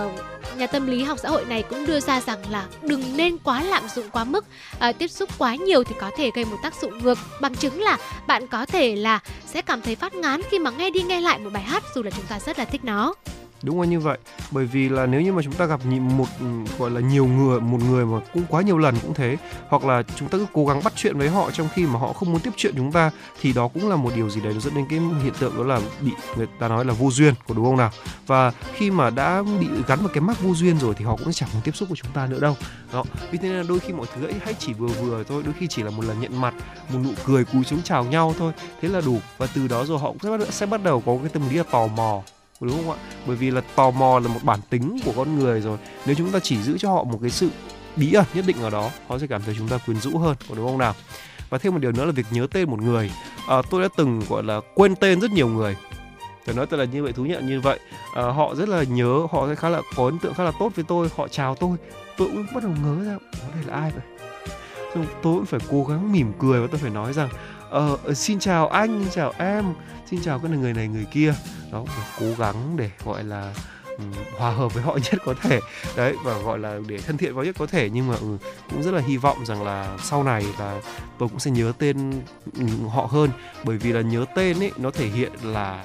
uh, nhà tâm lý học xã hội này cũng đưa ra rằng là đừng nên quá lạm dụng quá mức uh, tiếp xúc quá nhiều thì có thể gây một tác dụng ngược. Bằng chứng là bạn có thể là sẽ cảm thấy phát ngán khi mà nghe đi nghe lại một bài hát dù là chúng ta rất là thích nó đúng là như vậy. Bởi vì là nếu như mà chúng ta gặp một ừ, gọi là nhiều người, một người mà cũng quá nhiều lần cũng thế, hoặc là chúng ta cứ cố gắng bắt chuyện với họ trong khi mà họ không muốn tiếp chuyện chúng ta, thì đó cũng là một điều gì đấy nó dẫn đến cái hiện tượng đó là bị người ta nói là vô duyên của đúng không nào? Và khi mà đã bị gắn vào cái mắc vô duyên rồi thì họ cũng chẳng muốn tiếp xúc với chúng ta nữa đâu. Đó, vì thế nên là đôi khi mọi thứ ấy hãy chỉ vừa vừa thôi, đôi khi chỉ là một lần nhận mặt, một nụ cười cúi xuống chào nhau thôi, thế là đủ. Và từ đó rồi họ cũng sẽ bắt đầu có cái tâm lý là tò mò đúng không ạ? Bởi vì là tò mò là một bản tính của con người rồi. Nếu chúng ta chỉ giữ cho họ một cái sự bí ẩn nhất định ở đó họ sẽ cảm thấy chúng ta quyến rũ hơn có đúng không nào? Và thêm một điều nữa là việc nhớ tên một người. À, tôi đã từng gọi là quên tên rất nhiều người. Phải nói tôi là như vậy thú nhận như vậy. À, họ rất là nhớ họ sẽ khá là có ấn tượng khá là tốt với tôi họ chào tôi. Tôi cũng bắt đầu ngớ ra đây là ai vậy? Xong tôi cũng phải cố gắng mỉm cười và tôi phải nói rằng Ờ, ờ, xin chào anh xin chào em xin chào cái người này người kia. Đó cố gắng để gọi là ừ, hòa hợp với họ nhất có thể. Đấy và gọi là để thân thiện với nhất có thể. Nhưng mà ừ, cũng rất là hy vọng rằng là sau này là tôi cũng sẽ nhớ tên ừ, họ hơn. Bởi vì là nhớ tên ấy nó thể hiện là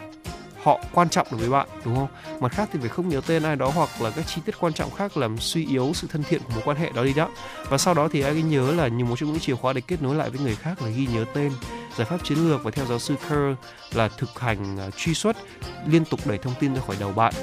họ quan trọng đối với bạn đúng không? Mặt khác thì phải không nhớ tên ai đó hoặc là các chi tiết quan trọng khác làm suy yếu sự thân thiện của mối quan hệ đó đi đó và sau đó thì ai nhớ là như một trong những chìa khóa để kết nối lại với người khác là ghi nhớ tên giải pháp chiến lược và theo giáo sư Kerr là thực hành uh, truy xuất liên tục đẩy thông tin ra khỏi đầu bạn.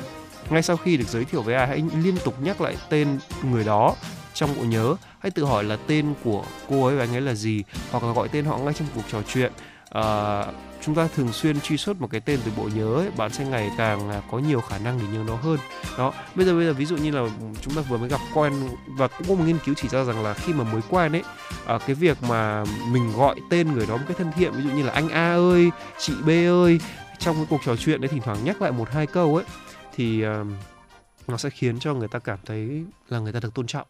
Ngay sau khi được giới thiệu với ai hãy liên tục nhắc lại tên người đó trong bộ nhớ. Hãy tự hỏi là tên của cô ấy và anh ấy là gì hoặc là gọi tên họ ngay trong cuộc trò chuyện. Uh, chúng ta thường xuyên truy xuất một cái tên từ bộ nhớ ấy, bạn sẽ ngày càng à, có nhiều khả năng để nhớ nó hơn. Đó bây giờ bây giờ ví dụ như là chúng ta vừa mới gặp quen và cũng có một nghiên cứu chỉ ra rằng là khi mà mới quen ấy à, cái việc mà mình gọi tên người đó một cái thân thiện ví dụ như là anh A ơi chị B ơi trong cái cuộc trò chuyện đấy thỉnh thoảng nhắc lại một hai câu ấy thì uh, nó sẽ khiến cho người ta cảm thấy là người ta được tôn trọng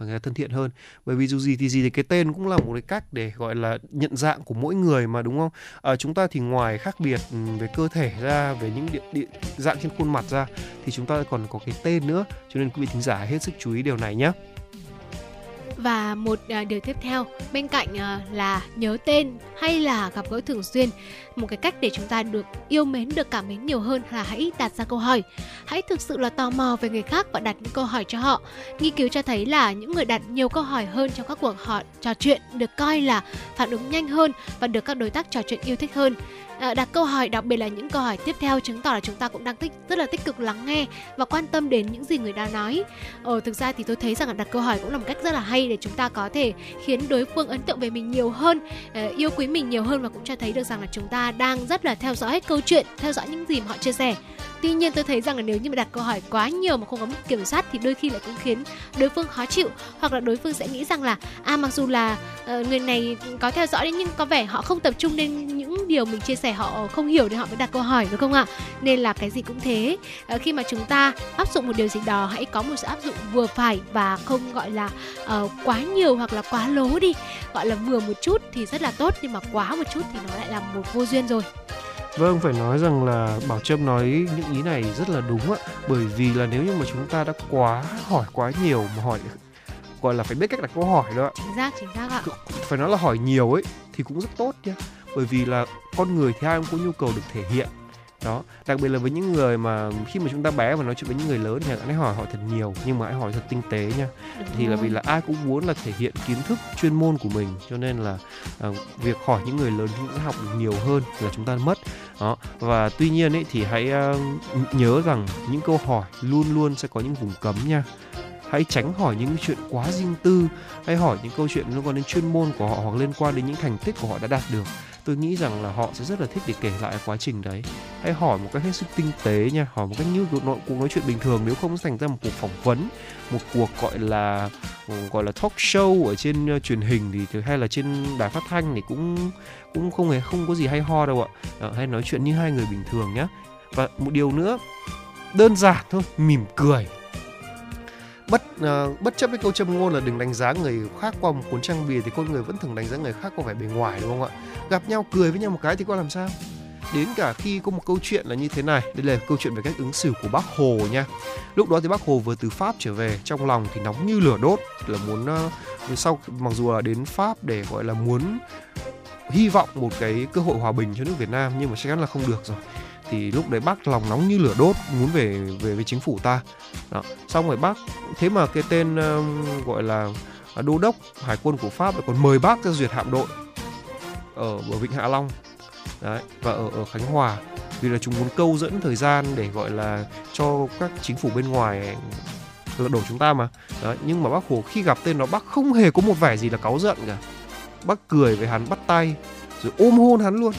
và người ta thân thiện hơn. Bởi vì dù gì thì gì thì cái tên cũng là một cái cách để gọi là nhận dạng của mỗi người mà đúng không? À, chúng ta thì ngoài khác biệt ừ, về cơ thể ra về những địa, địa dạng trên khuôn mặt ra thì chúng ta còn có cái tên nữa cho nên quý vị thính giả hết sức chú ý điều này nhé và một uh, điều tiếp theo bên cạnh uh, là nhớ tên hay là gặp gỡ thường xuyên một cái cách để chúng ta được yêu mến được cảm mến nhiều hơn là hãy đặt ra câu hỏi. Hãy thực sự là tò mò về người khác và đặt những câu hỏi cho họ. Nghiên cứu cho thấy là những người đặt nhiều câu hỏi hơn trong các cuộc họ trò chuyện được coi là phản ứng nhanh hơn và được các đối tác trò chuyện yêu thích hơn. Ờ, đặt câu hỏi đặc biệt là những câu hỏi tiếp theo chứng tỏ là chúng ta cũng đang tích rất là tích cực lắng nghe và quan tâm đến những gì người ta nói. Ờ, thực ra thì tôi thấy rằng là đặt câu hỏi cũng là một cách rất là hay để chúng ta có thể khiến đối phương ấn tượng về mình nhiều hơn, ờ, yêu quý mình nhiều hơn và cũng cho thấy được rằng là chúng ta đang rất là theo dõi câu chuyện, theo dõi những gì mà họ chia sẻ. Tuy nhiên tôi thấy rằng là nếu như mà đặt câu hỏi quá nhiều mà không có mức kiểm soát thì đôi khi lại cũng khiến đối phương khó chịu hoặc là đối phương sẽ nghĩ rằng là à mặc dù là uh, người này có theo dõi nhưng có vẻ họ không tập trung đến những điều mình chia sẻ họ không hiểu nên họ mới đặt câu hỏi đúng không ạ? Nên là cái gì cũng thế. À, khi mà chúng ta áp dụng một điều gì đó hãy có một sự áp dụng vừa phải và không gọi là uh, quá nhiều hoặc là quá lố đi. Gọi là vừa một chút thì rất là tốt nhưng mà quá một chút thì nó lại là một vô duyên rồi. Vâng, phải nói rằng là Bảo Trâm nói những ý này rất là đúng ạ. Bởi vì là nếu như mà chúng ta đã quá hỏi quá nhiều mà hỏi gọi là phải biết cách đặt câu hỏi đó ạ. Chính xác chính xác ạ. Phải nói là hỏi nhiều ấy thì cũng rất tốt nhá bởi vì là con người thì ai cũng có nhu cầu được thể hiện. Đó đặc biệt là với những người mà khi mà chúng ta bé và nói chuyện với những người lớn thì hãy hỏi họ thật nhiều nhưng mà hãy hỏi thật tinh tế nha. Đúng thì rồi. là vì là ai cũng muốn là thể hiện kiến thức chuyên môn của mình cho nên là à, việc hỏi những người lớn chúng ta học được nhiều hơn là chúng ta mất. Đó và tuy nhiên ấy thì hãy uh, nhớ rằng những câu hỏi luôn luôn sẽ có những vùng cấm nha hãy tránh hỏi những chuyện quá riêng tư hay hỏi những câu chuyện liên quan đến chuyên môn của họ hoặc liên quan đến những thành tích của họ đã đạt được. Tôi nghĩ rằng là họ sẽ rất là thích để kể lại quá trình đấy. Hãy hỏi một cách hết sức tinh tế nha hỏi một cách như nội cuộc nói chuyện bình thường. Nếu không thành ra một cuộc phỏng vấn một cuộc gọi là gọi là talk show ở trên uh, truyền hình thì hay là trên đài phát thanh thì cũng cũng không hề không có gì hay ho đâu ạ. À, hay nói chuyện như hai người bình thường nhé và một điều nữa đơn giản thôi mỉm cười bất uh, bất chấp cái câu châm ngôn là đừng đánh giá người khác qua một cuốn trang bìa thì con người vẫn thường đánh giá người khác qua vẻ bề ngoài đúng không ạ? Gặp nhau cười với nhau một cái thì có làm sao? Đến cả khi có một câu chuyện là như thế này. Đây là câu chuyện về cách ứng xử của bác hồ nha. Lúc đó thì bác hồ vừa từ pháp trở về trong lòng thì nóng như lửa đốt là muốn uh, sau mặc dù là đến pháp để gọi là muốn hy vọng một cái cơ hội hòa bình cho nước việt nam nhưng mà chắc chắn là không được rồi thì lúc đấy bác lòng nóng như lửa đốt muốn về về với chính phủ ta. Đó. xong rồi bác thế mà cái tên uh, gọi là à, đô đốc hải quân của pháp lại còn mời bác ra duyệt hạm đội ở ở vịnh hạ long. Đấy và ở ở khánh hòa. Vì là chúng muốn câu dẫn thời gian để gọi là cho các chính phủ bên ngoài lật đổ chúng ta mà. Đấy, nhưng mà bác hồ khi gặp tên đó bác không hề có một vẻ gì là cáu giận cả. Bác cười với hắn bắt tay rồi ôm hôn hắn luôn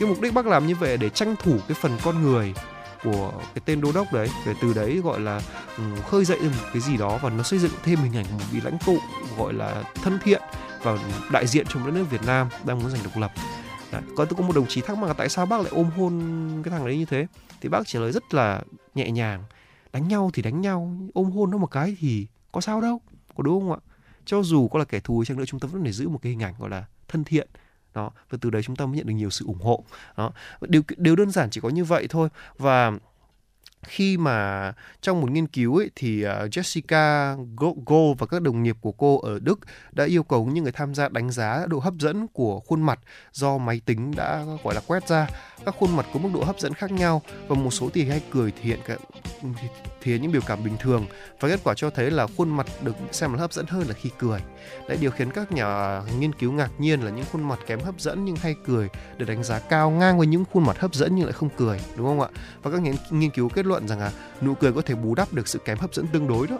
cái mục đích bác làm như vậy để tranh thủ cái phần con người của cái tên đô đốc đấy, để từ đấy gọi là ừ, khơi dậy một cái gì đó và nó xây dựng thêm hình ảnh một vị lãnh tụ gọi là thân thiện và đại diện cho một đất nước Việt Nam đang muốn giành độc lập Đấy. có có một đồng chí thắc mắc là tại sao bác lại ôm hôn cái thằng đấy như thế thì bác trả lời rất là nhẹ nhàng, đánh nhau thì đánh nhau, ôm hôn nó một cái thì có sao đâu, có đúng không ạ cho dù có là kẻ thù chăng nữa, chúng ta vẫn phải giữ một cái hình ảnh gọi là thân thiện đó và từ đấy chúng ta mới nhận được nhiều sự ủng hộ đó điều điều đơn giản chỉ có như vậy thôi và khi mà trong một nghiên cứu ấy, thì à, Jessica Go và các đồng nghiệp của cô ở Đức đã yêu cầu những người tham gia đánh giá độ hấp dẫn của khuôn mặt do máy tính đã gọi là quét ra. Các khuôn mặt có mức độ hấp dẫn khác nhau và một số thì hay cười thể hiện cả, ừ, thể những biểu cảm bình thường và kết quả cho thấy là khuôn mặt được xem là hấp dẫn hơn là khi cười. Đấy điều khiến các nhà nghiên cứu ngạc nhiên là những khuôn mặt kém hấp dẫn nhưng hay cười được đánh giá cao ngang với những khuôn mặt hấp dẫn nhưng lại không cười, đúng không ạ? Và các nghiên cứu kết luận rằng là nụ cười có thể bù đắp được sự kém hấp dẫn tương đối đó.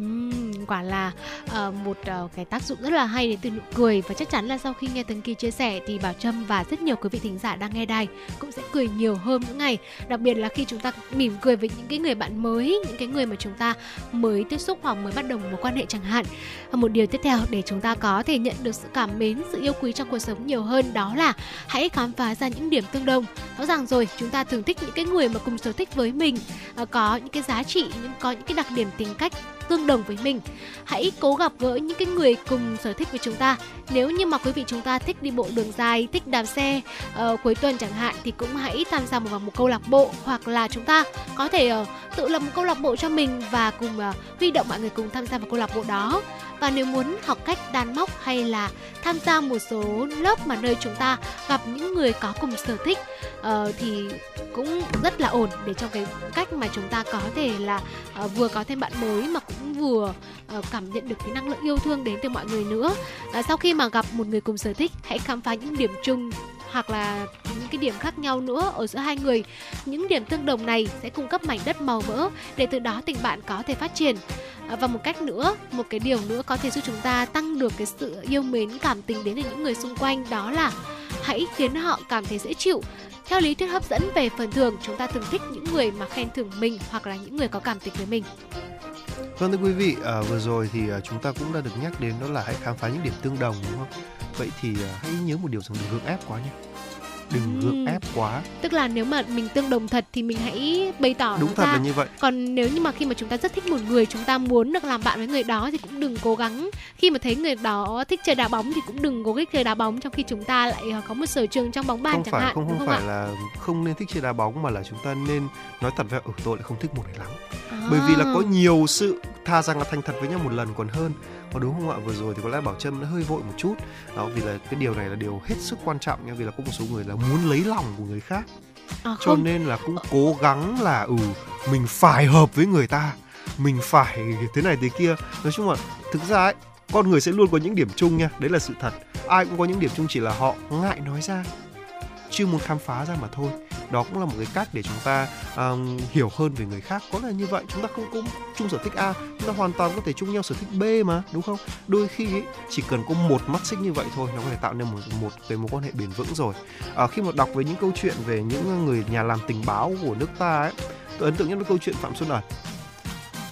Uhm, quả là uh, một uh, cái tác dụng rất là hay đến từ nụ cười và chắc chắn là sau khi nghe từng Kỳ chia sẻ thì Bảo Trâm và rất nhiều quý vị thính giả đang nghe đài cũng sẽ cười nhiều hơn những ngày. Đặc biệt là khi chúng ta mỉm cười với những cái người bạn mới những cái người mà chúng ta mới tiếp xúc hoặc mới bắt đầu một quan hệ chẳng hạn. Ờ, một điều tiếp theo để chúng ta có thể nhận được sự cảm mến sự yêu quý trong cuộc sống nhiều hơn đó là hãy khám phá ra những điểm tương đồng. Rõ ràng rồi chúng ta thường thích những cái người mà cùng sở thích với mình uh, có những cái giá trị những có những cái đặc điểm tính cách tương đồng với mình. Hãy cố gặp gỡ những cái người cùng sở thích với chúng ta. Nếu như mà quý vị chúng ta thích đi bộ đường dài thích đạp xe uh, cuối tuần chẳng hạn thì cũng hãy tham gia vào một câu lạc bộ hoặc là chúng ta có thể uh, tự lập một câu lạc bộ cho mình và cùng uh, huy động mọi người cùng tham gia vào câu lạc bộ đó và nếu muốn học cách đan móc hay là tham gia một số lớp mà nơi chúng ta gặp những người có cùng sở thích uh, thì cũng rất là ổn để trong cái cách mà chúng ta có thể là uh, vừa có thêm bạn mới mà cũng vừa uh, cảm nhận được cái năng lượng yêu thương đến từ mọi người nữa. Uh, sau khi mà gặp một người cùng sở thích hãy khám phá những điểm chung hoặc là những cái điểm khác nhau nữa ở giữa hai người những điểm tương đồng này sẽ cung cấp mảnh đất màu mỡ để từ đó tình bạn có thể phát triển. À, và một cách nữa một cái điều nữa có thể giúp chúng ta tăng được cái sự yêu mến cảm tình đến từ những người xung quanh đó là hãy khiến họ cảm thấy dễ chịu. Theo lý thuyết hấp dẫn về phần thưởng chúng ta thường thích những người mà khen thưởng mình hoặc là những người có cảm tình với mình. Vâng thưa quý vị, à, vừa rồi thì à, chúng ta cũng đã được nhắc đến đó là hãy khám phá những điểm tương đồng đúng không? Vậy thì à, hãy nhớ một điều rằng đừng gượng ép quá nhé đừng gượng ép quá. Tức là nếu mà mình tương đồng thật thì mình hãy bày tỏ đúng thật ra. là như vậy. Còn nếu như mà khi mà chúng ta rất thích một người chúng ta muốn được làm bạn với người đó thì cũng đừng cố gắng. Khi mà thấy người đó thích chơi đá bóng thì cũng đừng cố gắng chơi đá bóng trong khi chúng ta lại ờ, có một sở trường trong bóng bàn không chẳng phải, hạn không không, không phải ạ? là không nên thích chơi đá bóng mà là chúng ta nên nói thật với ở ừ, tôi lại không thích một này lắm. À. bởi vì là có nhiều sự tha rằng là thành thật với nhau một lần còn hơn có đúng không ạ? Vừa rồi thì có lẽ bảo trâm đã hơi vội một chút. Đó vì là cái điều này là điều hết sức quan trọng nha vì là có một số người là muốn lấy lòng của người khác. À, cho nên là cũng cố gắng là ừ mình phải hợp với người ta mình phải thế này thế kia. Nói chung là thực ra ấy con người sẽ luôn có những điểm chung nha đấy là sự thật. Ai cũng có những điểm chung chỉ là họ ngại nói ra chưa muốn khám phá ra mà thôi. Đó cũng là một cái cách để chúng ta um, hiểu hơn về người khác. Có là như vậy chúng ta không cũng chung sở thích A chúng ta hoàn toàn có thể chung nhau sở thích B mà đúng không? Đôi khi ấy, chỉ cần có một mắt xích như vậy thôi nó có thể tạo nên một một cái mối quan hệ bền vững rồi. À, khi mà đọc với những câu chuyện về những người nhà làm tình báo của nước ta ấy tôi ấn tượng nhất với câu chuyện phạm xuân ẩn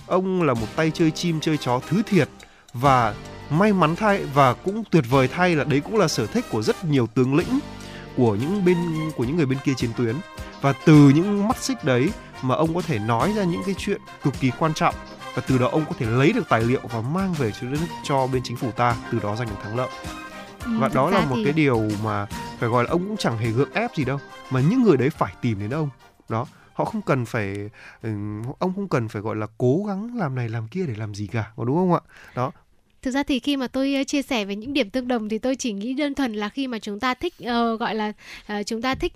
ông là một tay chơi chim chơi chó thứ thiệt và may mắn thay và cũng tuyệt vời thay là đấy cũng là sở thích của rất nhiều tướng lĩnh của những bên của những người bên kia chiến tuyến. Và từ những mắt xích đấy mà ông có thể nói ra những cái chuyện cực kỳ quan trọng. Và từ đó ông có thể lấy được tài liệu và mang về cho đất nước cho bên chính phủ ta từ đó giành được thắng lợi. Ừ, và đó là một thì- cái điều mà phải gọi là ông cũng chẳng hề gượng ép gì đâu mà những người đấy phải tìm đến ông. Đó họ không cần phải ừm, ông không cần phải gọi là cố gắng làm này làm kia để làm gì cả có đúng không ạ? Đó Thực ra thì khi mà tôi ờ, chia sẻ về những điểm tương đồng thì tôi chỉ nghĩ đơn thuần là khi mà chúng ta thích ờ, gọi là ờ, chúng ta thích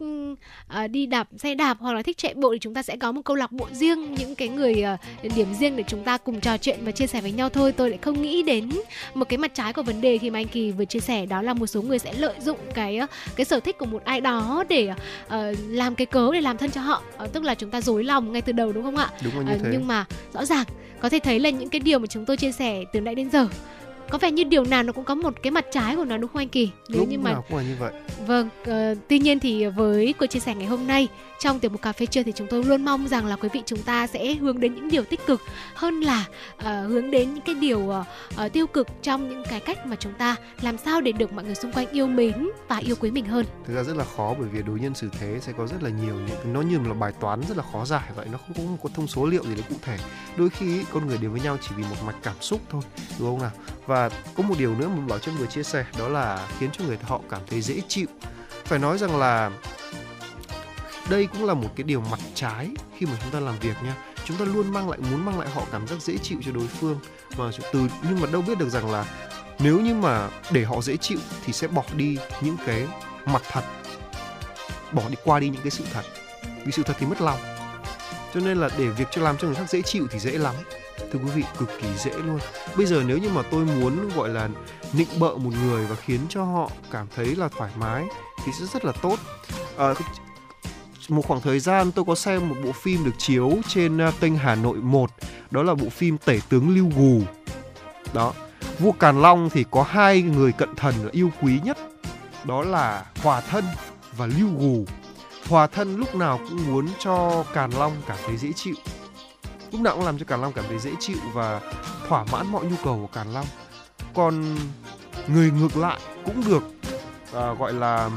ờ, đi đạp xe đạp hoặc là thích chạy bộ thì chúng ta sẽ có một câu lạc bộ riêng những cái người ờ, điểm riêng để chúng ta cùng trò chuyện và chia sẻ với nhau thôi. Tôi lại không nghĩ đến một cái mặt trái của vấn đề khi mà anh Kỳ vừa chia sẻ đó là một số người sẽ lợi dụng cái cái sở thích của một ai đó để ờ, làm cái cớ để làm thân cho họ. Ờ, tức là chúng ta dối lòng ngay từ đầu đúng không ạ? đúng là như Ờ, thế nhưng mà rõ ràng có thể thấy là những cái điều mà chúng tôi chia sẻ từ nãy đến giờ có vẻ như điều nào nó cũng có một cái mặt trái của nó đúng không anh Kỳ? Nếu lúc như mà nào cũng là như vậy vâng, ờ, tuy nhiên thì với cuộc chia sẻ ngày hôm nay trong tiểu mục cà phê trưa thì chúng tôi luôn mong rằng là quý vị chúng ta sẽ hướng đến những điều tích cực hơn là ờ, hướng đến những cái điều ờ, ờ, tiêu cực trong những cái cách mà chúng ta làm sao để được mọi người xung quanh yêu mến và yêu quý mình hơn. thực ra rất là khó bởi vì đối nhân xử thế sẽ có rất là nhiều những nó như là bài toán rất là khó giải vậy nó không có một thông số liệu gì đấy cụ thể đôi khi con người đến với nhau chỉ vì một mạch cảm xúc thôi đúng không nào và có một điều nữa mà bảo cho người chia sẻ, đó là khiến cho người họ cảm thấy dễ chịu. Phải nói rằng là đây cũng là một cái điều mặt trái khi mà chúng ta làm việc nha. Chúng ta luôn mang lại, muốn mang lại họ cảm giác dễ chịu cho đối phương. Mà từ, nhưng mà đâu biết được rằng là nếu như mà để họ dễ chịu thì sẽ bỏ đi những cái mặt thật. Bỏ đi, qua đi những cái sự thật. Vì sự thật thì mất lòng. Cho nên là để việc cho làm cho người khác dễ chịu thì dễ lắm thưa quý vị cực kỳ dễ luôn. Bây giờ nếu như mà tôi muốn gọi là nịnh bợ một người và khiến cho họ cảm thấy là thoải mái thì sẽ rất là tốt. À, một khoảng thời gian tôi có xem một bộ phim được chiếu trên à, kênh Hà Nội 1 đó là bộ phim Tể tướng Lưu Gù. Đó vua Càn Long thì có hai người cận thần là yêu quý nhất đó là Hòa Thân và Lưu Gù. Hòa Thân lúc nào cũng muốn cho Càn Long cảm thấy dễ chịu lúc nào cũng làm cho Càn Long cảm thấy dễ chịu và thỏa mãn mọi nhu cầu của Càn Long. Còn người ngược lại cũng được à, gọi là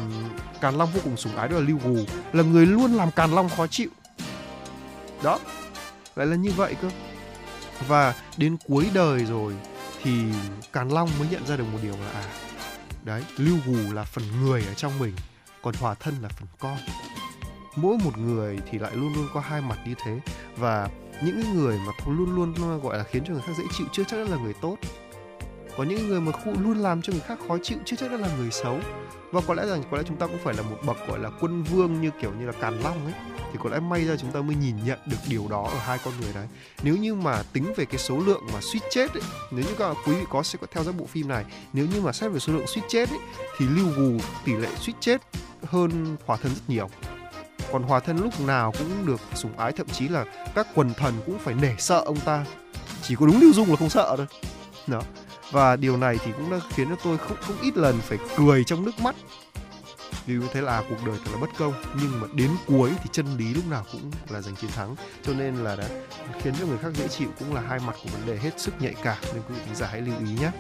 Càn Long vô cùng sủng ái đó là Lưu Gù là người luôn làm Càn Long khó chịu. Đó lại là như vậy cơ. Và đến cuối đời rồi thì Càn Long mới nhận ra được một điều là à đấy Lưu Gù là phần người ở trong mình còn Hòa Thân là phần con. Mỗi một người thì lại luôn luôn có hai mặt như thế. Và những người mà luôn luôn gọi là khiến cho người khác dễ chịu chưa chắc đã là người tốt. Có những người mà khu luôn làm cho người khác khó chịu chưa chắc đã là người xấu. Và có lẽ rằng có lẽ chúng ta cũng phải là một bậc gọi là quân vương như kiểu như là càn long ấy. Thì có lẽ may ra chúng ta mới nhìn nhận được điều đó ở hai con người đấy. Nếu như mà tính về cái số lượng mà suýt chết ấy, nếu như các quý vị có sẽ có theo dõi bộ phim này nếu như mà xét về số lượng suýt chết ấy, thì lưu gù tỷ lệ suýt chết hơn hòa thân rất nhiều còn hòa thân lúc nào cũng được sủng ái thậm chí là các quần thần cũng phải nể sợ ông ta. Chỉ có đúng lưu dung là không sợ thôi. Đó. Và điều này thì cũng đã khiến cho tôi không không ít lần phải cười trong nước mắt. Vì như thế là cuộc đời thật là bất công nhưng mà đến cuối thì chân lý lúc nào cũng là giành chiến thắng. Cho nên là đã khiến cho người khác dễ chịu cũng là hai mặt của vấn đề hết sức nhạy cảm. Nên quý vị khán giả hãy lưu ý nhé.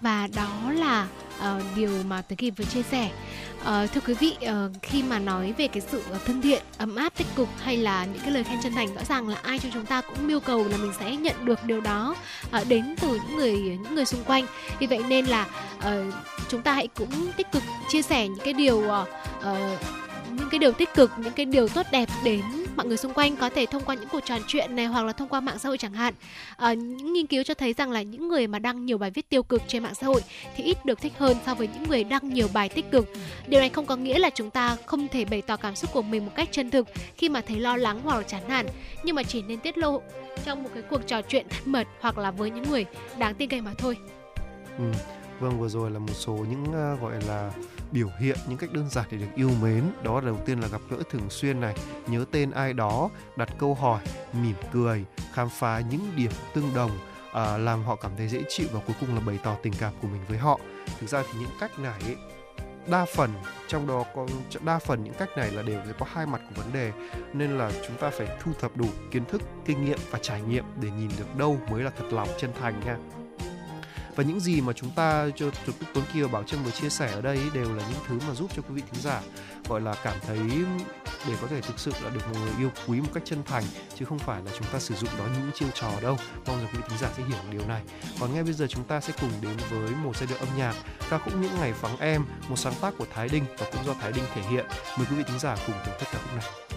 Và đó là uh, điều mà Tớ kịp vừa chia sẻ. À, thưa quý vị ờ, khi mà nói về cái sự ờ, thân thiện ấm áp tích cực hay là những cái lời khen chân thành rõ ràng là ai trong chúng ta cũng yêu cầu là mình sẽ nhận được điều đó đến từ những người những người xung quanh. Vì vậy nên là chúng ta hãy cũng tích cực chia sẻ những cái điều những cái điều tích cực những cái điều tốt đẹp đến mọi người xung quanh có thể thông qua những cuộc trò chuyện này hoặc là thông qua mạng xã hội chẳng hạn. À, những nghiên cứu cho thấy rằng là những người mà đăng nhiều bài viết tiêu cực trên mạng xã hội thì ít được thích hơn so với những người đăng nhiều bài tích cực. Điều này không có nghĩa là chúng ta không thể bày tỏ cảm xúc của mình một cách chân thực khi mà thấy lo lắng hoặc là chán nản. Nhưng mà chỉ nên tiết lộ trong một cái cuộc trò chuyện thân mật hoặc là với những người đáng tin cậy mà thôi. Ừ. vâng vừa rồi là một số những uh, gọi là biểu hiện những cách đơn giản để được yêu mến. Đó là đầu tiên là gặp gỡ thường xuyên này. Nhớ tên ai đó đặt câu hỏi mỉm cười khám phá những điểm tương đồng à, làm họ cảm thấy dễ chịu và cuối cùng là bày tỏ tình cảm của mình với họ. Thực ra thì những cách này ấy, đa phần trong đó có đa phần những cách này là đều có hai mặt của vấn đề. Nên là chúng ta phải thu thập đủ kiến thức kinh nghiệm và trải nghiệm để nhìn được đâu mới là thật lòng chân thành nha và những gì mà chúng ta cho Tuấn Kiều Bảo Trâm vừa chia sẻ ở đây đều là những thứ mà giúp cho quý vị thính giả, gọi là, cảm thấy để có thể thực sự là được một người yêu quý một cách chân thành, chứ không phải là chúng ta sử dụng đó những chiêu trò đâu. Mong rằng quý vị thính giả sẽ hiểu điều này. Còn ngay bây giờ chúng ta sẽ cùng đến với một giai điệu âm nhạc, ca khúc những ngày vắng em, một sáng tác của Thái Đinh và cũng do Thái Đinh thể hiện. Mời quý vị thính giả cùng thưởng thức ca khúc này.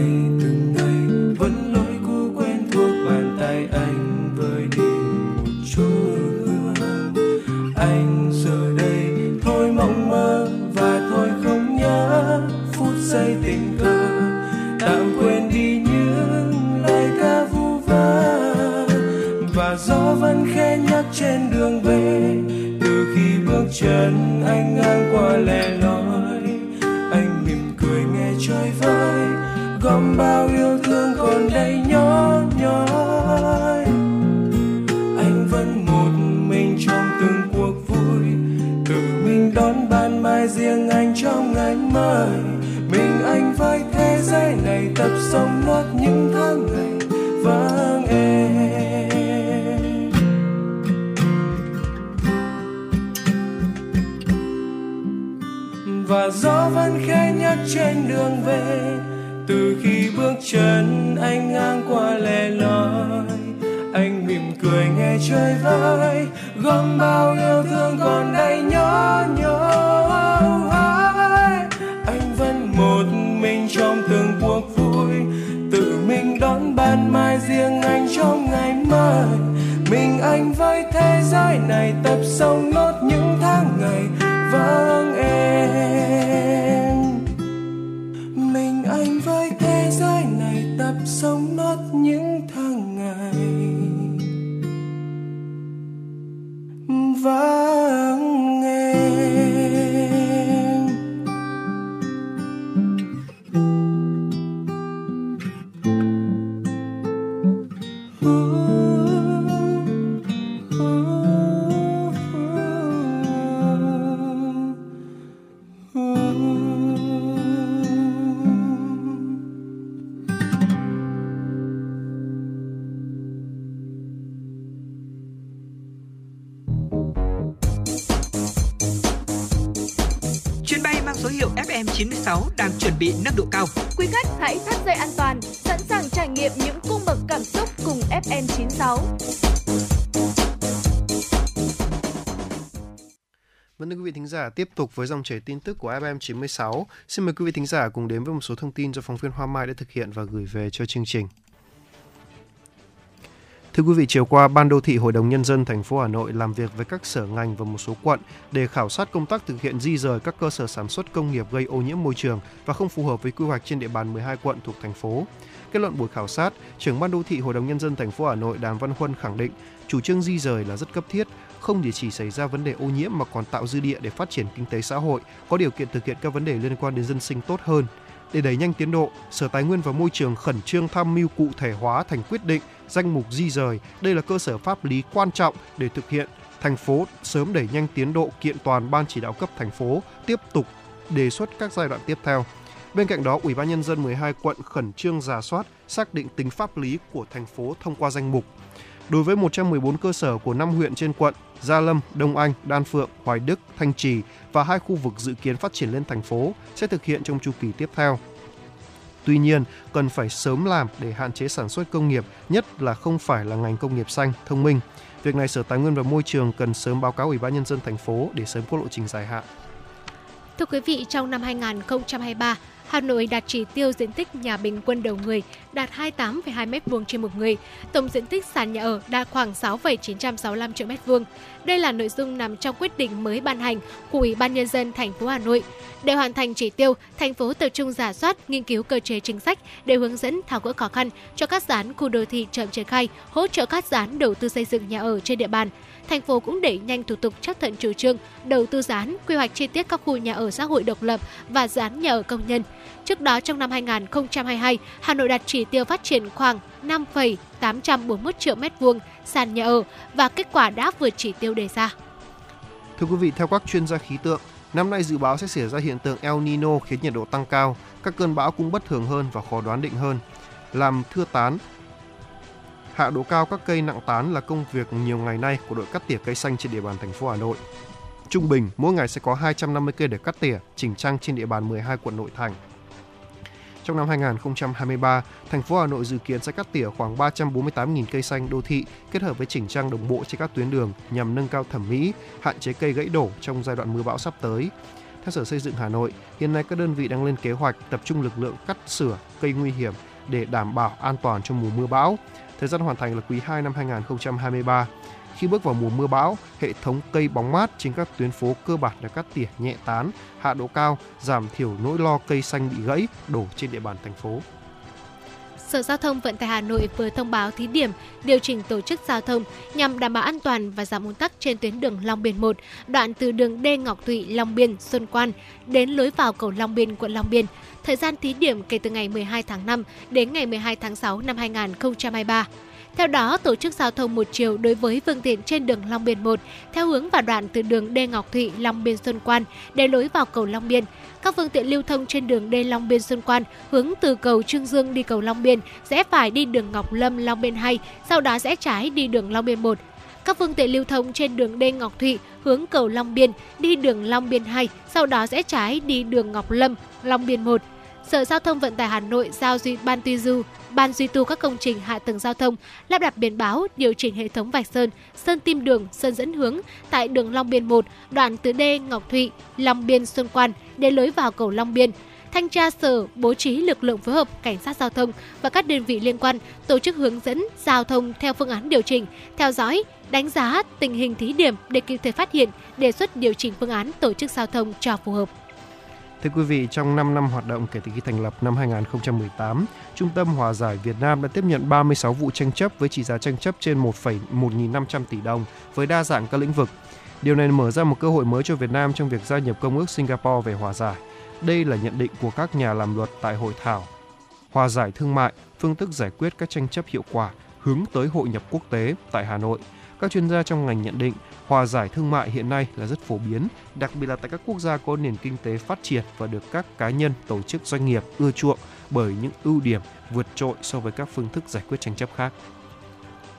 Vắng tiếp tục với dòng chảy tin tức của FM 96. Xin mời quý vị thính giả cùng đến với một số thông tin do phóng viên Hoa Mai đã thực hiện và gửi về cho chương trình. Thưa quý vị, chiều qua, Ban đô thị Hội đồng Nhân dân thành phố Hà Nội làm việc với các sở ngành và một số quận để khảo sát công tác thực hiện di rời các cơ sở sản xuất công nghiệp gây ô nhiễm môi trường và không phù hợp với quy hoạch trên địa bàn 12 quận thuộc thành phố. Kết luận buổi khảo sát, trưởng Ban đô thị Hội đồng Nhân dân thành phố Hà Nội Đàm Văn Huân khẳng định chủ trương di rời là rất cấp thiết, không chỉ chỉ xảy ra vấn đề ô nhiễm mà còn tạo dư địa để phát triển kinh tế xã hội, có điều kiện thực hiện các vấn đề liên quan đến dân sinh tốt hơn. Để đẩy nhanh tiến độ, Sở Tài nguyên và Môi trường khẩn trương tham mưu cụ thể hóa thành quyết định danh mục di rời. Đây là cơ sở pháp lý quan trọng để thực hiện thành phố sớm đẩy nhanh tiến độ kiện toàn ban chỉ đạo cấp thành phố tiếp tục đề xuất các giai đoạn tiếp theo. Bên cạnh đó, Ủy ban nhân dân 12 quận khẩn trương giả soát, xác định tính pháp lý của thành phố thông qua danh mục. Đối với 114 cơ sở của 5 huyện trên quận Gia Lâm, Đông Anh, Đan Phượng, Hoài Đức, Thanh Trì và hai khu vực dự kiến phát triển lên thành phố sẽ thực hiện trong chu kỳ tiếp theo. Tuy nhiên, cần phải sớm làm để hạn chế sản xuất công nghiệp, nhất là không phải là ngành công nghiệp xanh, thông minh. Việc này Sở Tài nguyên và Môi trường cần sớm báo cáo Ủy ban nhân dân thành phố để sớm có lộ trình dài hạn. Thưa quý vị, trong năm 2023, Hà Nội đạt chỉ tiêu diện tích nhà bình quân đầu người đạt 28,2 m2 trên một người, tổng diện tích sàn nhà ở đạt khoảng 6,965 triệu m2. Đây là nội dung nằm trong quyết định mới ban hành của Ủy ban nhân dân thành phố Hà Nội. Để hoàn thành chỉ tiêu, thành phố tập trung giả soát, nghiên cứu cơ chế chính sách để hướng dẫn tháo gỡ khó khăn cho các dự án khu đô thị chậm triển khai, hỗ trợ các dự án đầu tư xây dựng nhà ở trên địa bàn thành phố cũng đẩy nhanh thủ tục chấp thuận chủ trương đầu tư dự án quy hoạch chi tiết các khu nhà ở xã hội độc lập và dự án nhà ở công nhân. Trước đó trong năm 2022, Hà Nội đặt chỉ tiêu phát triển khoảng 5,841 triệu mét vuông sàn nhà ở và kết quả đã vượt chỉ tiêu đề ra. Thưa quý vị, theo các chuyên gia khí tượng, năm nay dự báo sẽ xảy ra hiện tượng El Nino khiến nhiệt độ tăng cao, các cơn bão cũng bất thường hơn và khó đoán định hơn, làm thưa tán Hạ độ cao các cây nặng tán là công việc nhiều ngày nay của đội cắt tỉa cây xanh trên địa bàn thành phố Hà Nội. Trung bình, mỗi ngày sẽ có 250 cây để cắt tỉa, chỉnh trang trên địa bàn 12 quận nội thành. Trong năm 2023, thành phố Hà Nội dự kiến sẽ cắt tỉa khoảng 348.000 cây xanh đô thị kết hợp với chỉnh trang đồng bộ trên các tuyến đường nhằm nâng cao thẩm mỹ, hạn chế cây gãy đổ trong giai đoạn mưa bão sắp tới. Theo Sở Xây dựng Hà Nội, hiện nay các đơn vị đang lên kế hoạch tập trung lực lượng cắt sửa cây nguy hiểm để đảm bảo an toàn cho mùa mưa bão. Thời gian hoàn thành là quý 2 năm 2023. Khi bước vào mùa mưa bão, hệ thống cây bóng mát trên các tuyến phố cơ bản đã cắt tỉa nhẹ tán, hạ độ cao, giảm thiểu nỗi lo cây xanh bị gãy đổ trên địa bàn thành phố. Sở Giao thông Vận tải Hà Nội vừa thông báo thí điểm điều chỉnh tổ chức giao thông nhằm đảm bảo an toàn và giảm ùn tắc trên tuyến đường Long Biên 1, đoạn từ đường D Ngọc Thụy, Long Biên, Xuân Quan đến lối vào cầu Long Biên, quận Long Biên. Thời gian thí điểm kể từ ngày 12 tháng 5 đến ngày 12 tháng 6 năm 2023. Theo đó, tổ chức giao thông một chiều đối với phương tiện trên đường Long Biên 1 theo hướng vào đoạn từ đường D Ngọc Thụy, Long Biên Xuân Quan đến lối vào cầu Long Biên. Các phương tiện lưu thông trên đường D Long Biên Xuân Quan hướng từ cầu Trương Dương đi cầu Long Biên sẽ phải đi đường Ngọc Lâm Long Biên 2, sau đó sẽ trái đi đường Long Biên 1. Các phương tiện lưu thông trên đường D Ngọc Thụy hướng cầu Long Biên đi đường Long Biên 2, sau đó sẽ trái đi đường Ngọc Lâm, Long Biên 1. Sở Giao thông Vận tải Hà Nội giao duy ban tuy du, ban duy tu các công trình hạ tầng giao thông, lắp đặt biển báo, điều chỉnh hệ thống vạch sơn, sơn tim đường, sơn dẫn hướng tại đường Long Biên 1, đoạn từ D Ngọc Thụy, Long Biên Xuân Quan đến lối vào cầu Long Biên. Thanh tra sở bố trí lực lượng phối hợp cảnh sát giao thông và các đơn vị liên quan tổ chức hướng dẫn giao thông theo phương án điều chỉnh, theo dõi, đánh giá tình hình thí điểm để kịp thời phát hiện, đề xuất điều chỉnh phương án tổ chức giao thông cho phù hợp. Thưa quý vị, trong 5 năm hoạt động kể từ khi thành lập năm 2018, Trung tâm Hòa giải Việt Nam đã tiếp nhận 36 vụ tranh chấp với trị giá tranh chấp trên 1,1.500 tỷ đồng với đa dạng các lĩnh vực. Điều này mở ra một cơ hội mới cho Việt Nam trong việc gia nhập Công ước Singapore về hòa giải. Đây là nhận định của các nhà làm luật tại hội thảo Hòa giải thương mại, phương thức giải quyết các tranh chấp hiệu quả hướng tới hội nhập quốc tế tại Hà Nội. Các chuyên gia trong ngành nhận định hòa giải thương mại hiện nay là rất phổ biến, đặc biệt là tại các quốc gia có nền kinh tế phát triển và được các cá nhân, tổ chức doanh nghiệp ưa chuộng bởi những ưu điểm vượt trội so với các phương thức giải quyết tranh chấp khác.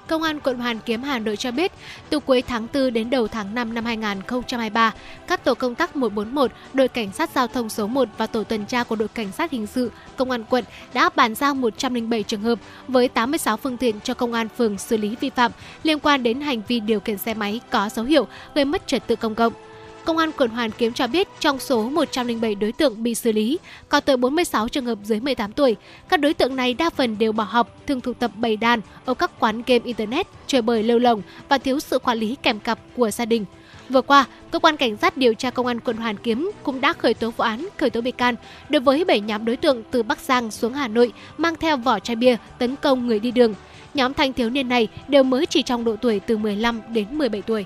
Công an quận Hoàn Kiếm Hà Nội cho biết, từ cuối tháng 4 đến đầu tháng 5 năm 2023, các tổ công tác 141, đội cảnh sát giao thông số 1 và tổ tuần tra của đội cảnh sát hình sự công an quận đã bàn giao 107 trường hợp với 86 phương tiện cho công an phường xử lý vi phạm liên quan đến hành vi điều khiển xe máy có dấu hiệu gây mất trật tự công cộng. Công an quận Hoàn Kiếm cho biết trong số 107 đối tượng bị xử lý, có tới 46 trường hợp dưới 18 tuổi. Các đối tượng này đa phần đều bỏ học, thường tụ tập bày đàn ở các quán game internet, chơi bời lêu lồng và thiếu sự quản lý kèm cặp của gia đình. Vừa qua, cơ quan cảnh sát điều tra công an quận Hoàn Kiếm cũng đã khởi tố vụ án, khởi tố bị can đối với 7 nhóm đối tượng từ Bắc Giang xuống Hà Nội mang theo vỏ chai bia tấn công người đi đường. Nhóm thanh thiếu niên này đều mới chỉ trong độ tuổi từ 15 đến 17 tuổi.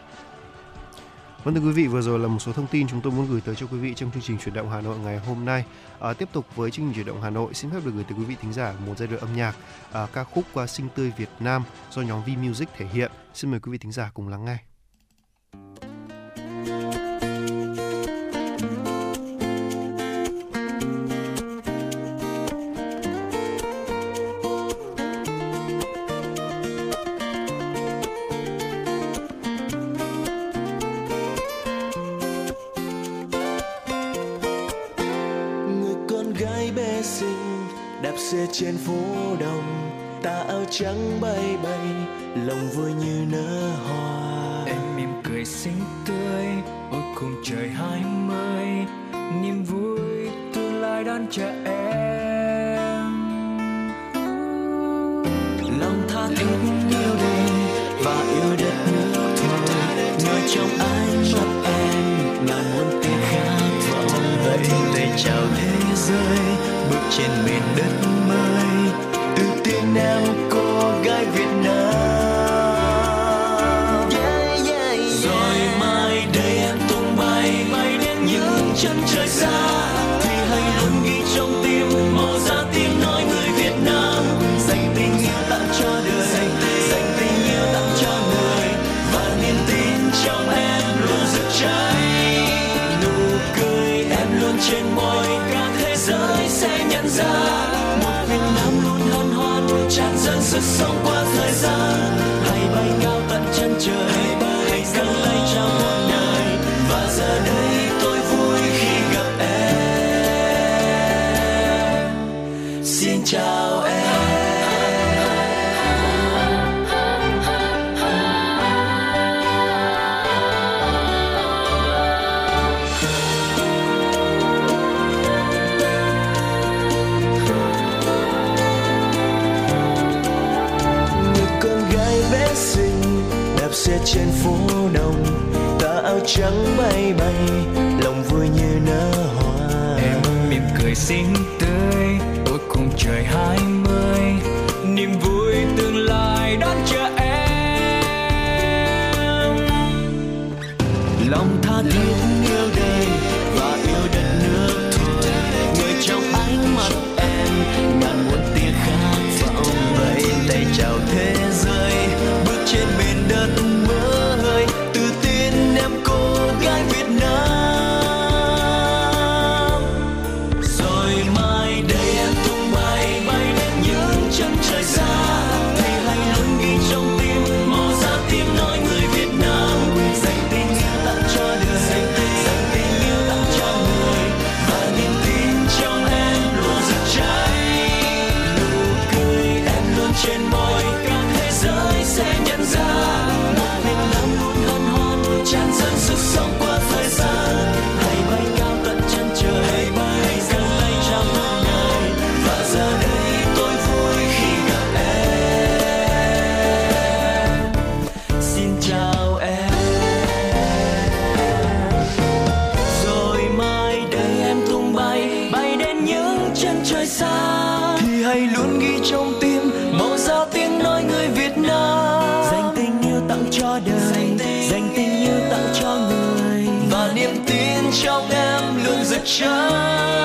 Vâng thưa quý vị, vừa rồi là một số thông tin chúng tôi muốn gửi tới cho quý vị trong chương trình chuyển động Hà Nội ngày hôm nay. À, tiếp tục với chương trình chuyển động Hà Nội, xin phép được gửi tới quý vị thính giả một giai đoạn âm nhạc à, ca khúc qua sinh tươi Việt Nam do nhóm V Music thể hiện. Xin mời quý vị thính giả cùng lắng nghe. Trên phố đông tà áo trắng bay bay lòng vui như nở hoa. Em mỉm cười xinh tươi ôi cùng trời hai mươi niềm vui tương lai đón chờ em. Lòng tha thiết yêu đêm và yêu đất nước thôi nơi trong ánh mắt em ngàn muôn tiếng khát vọng. Vậy tay chào thế giới tràn dâng trắng bay bay, lòng vui như nở hoa em mỉm cười xinh tươi ôi cùng trời hát. Luôn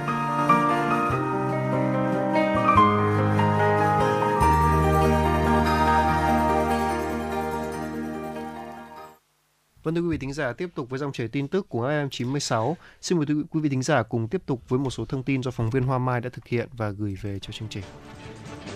Vâng thưa quý vị thính giả, tiếp tục với dòng chảy tin tức của AM96. Xin mời quý vị thính giả cùng tiếp tục với một số thông tin do phóng viên Hoa Mai đã thực hiện và gửi về cho chương trình.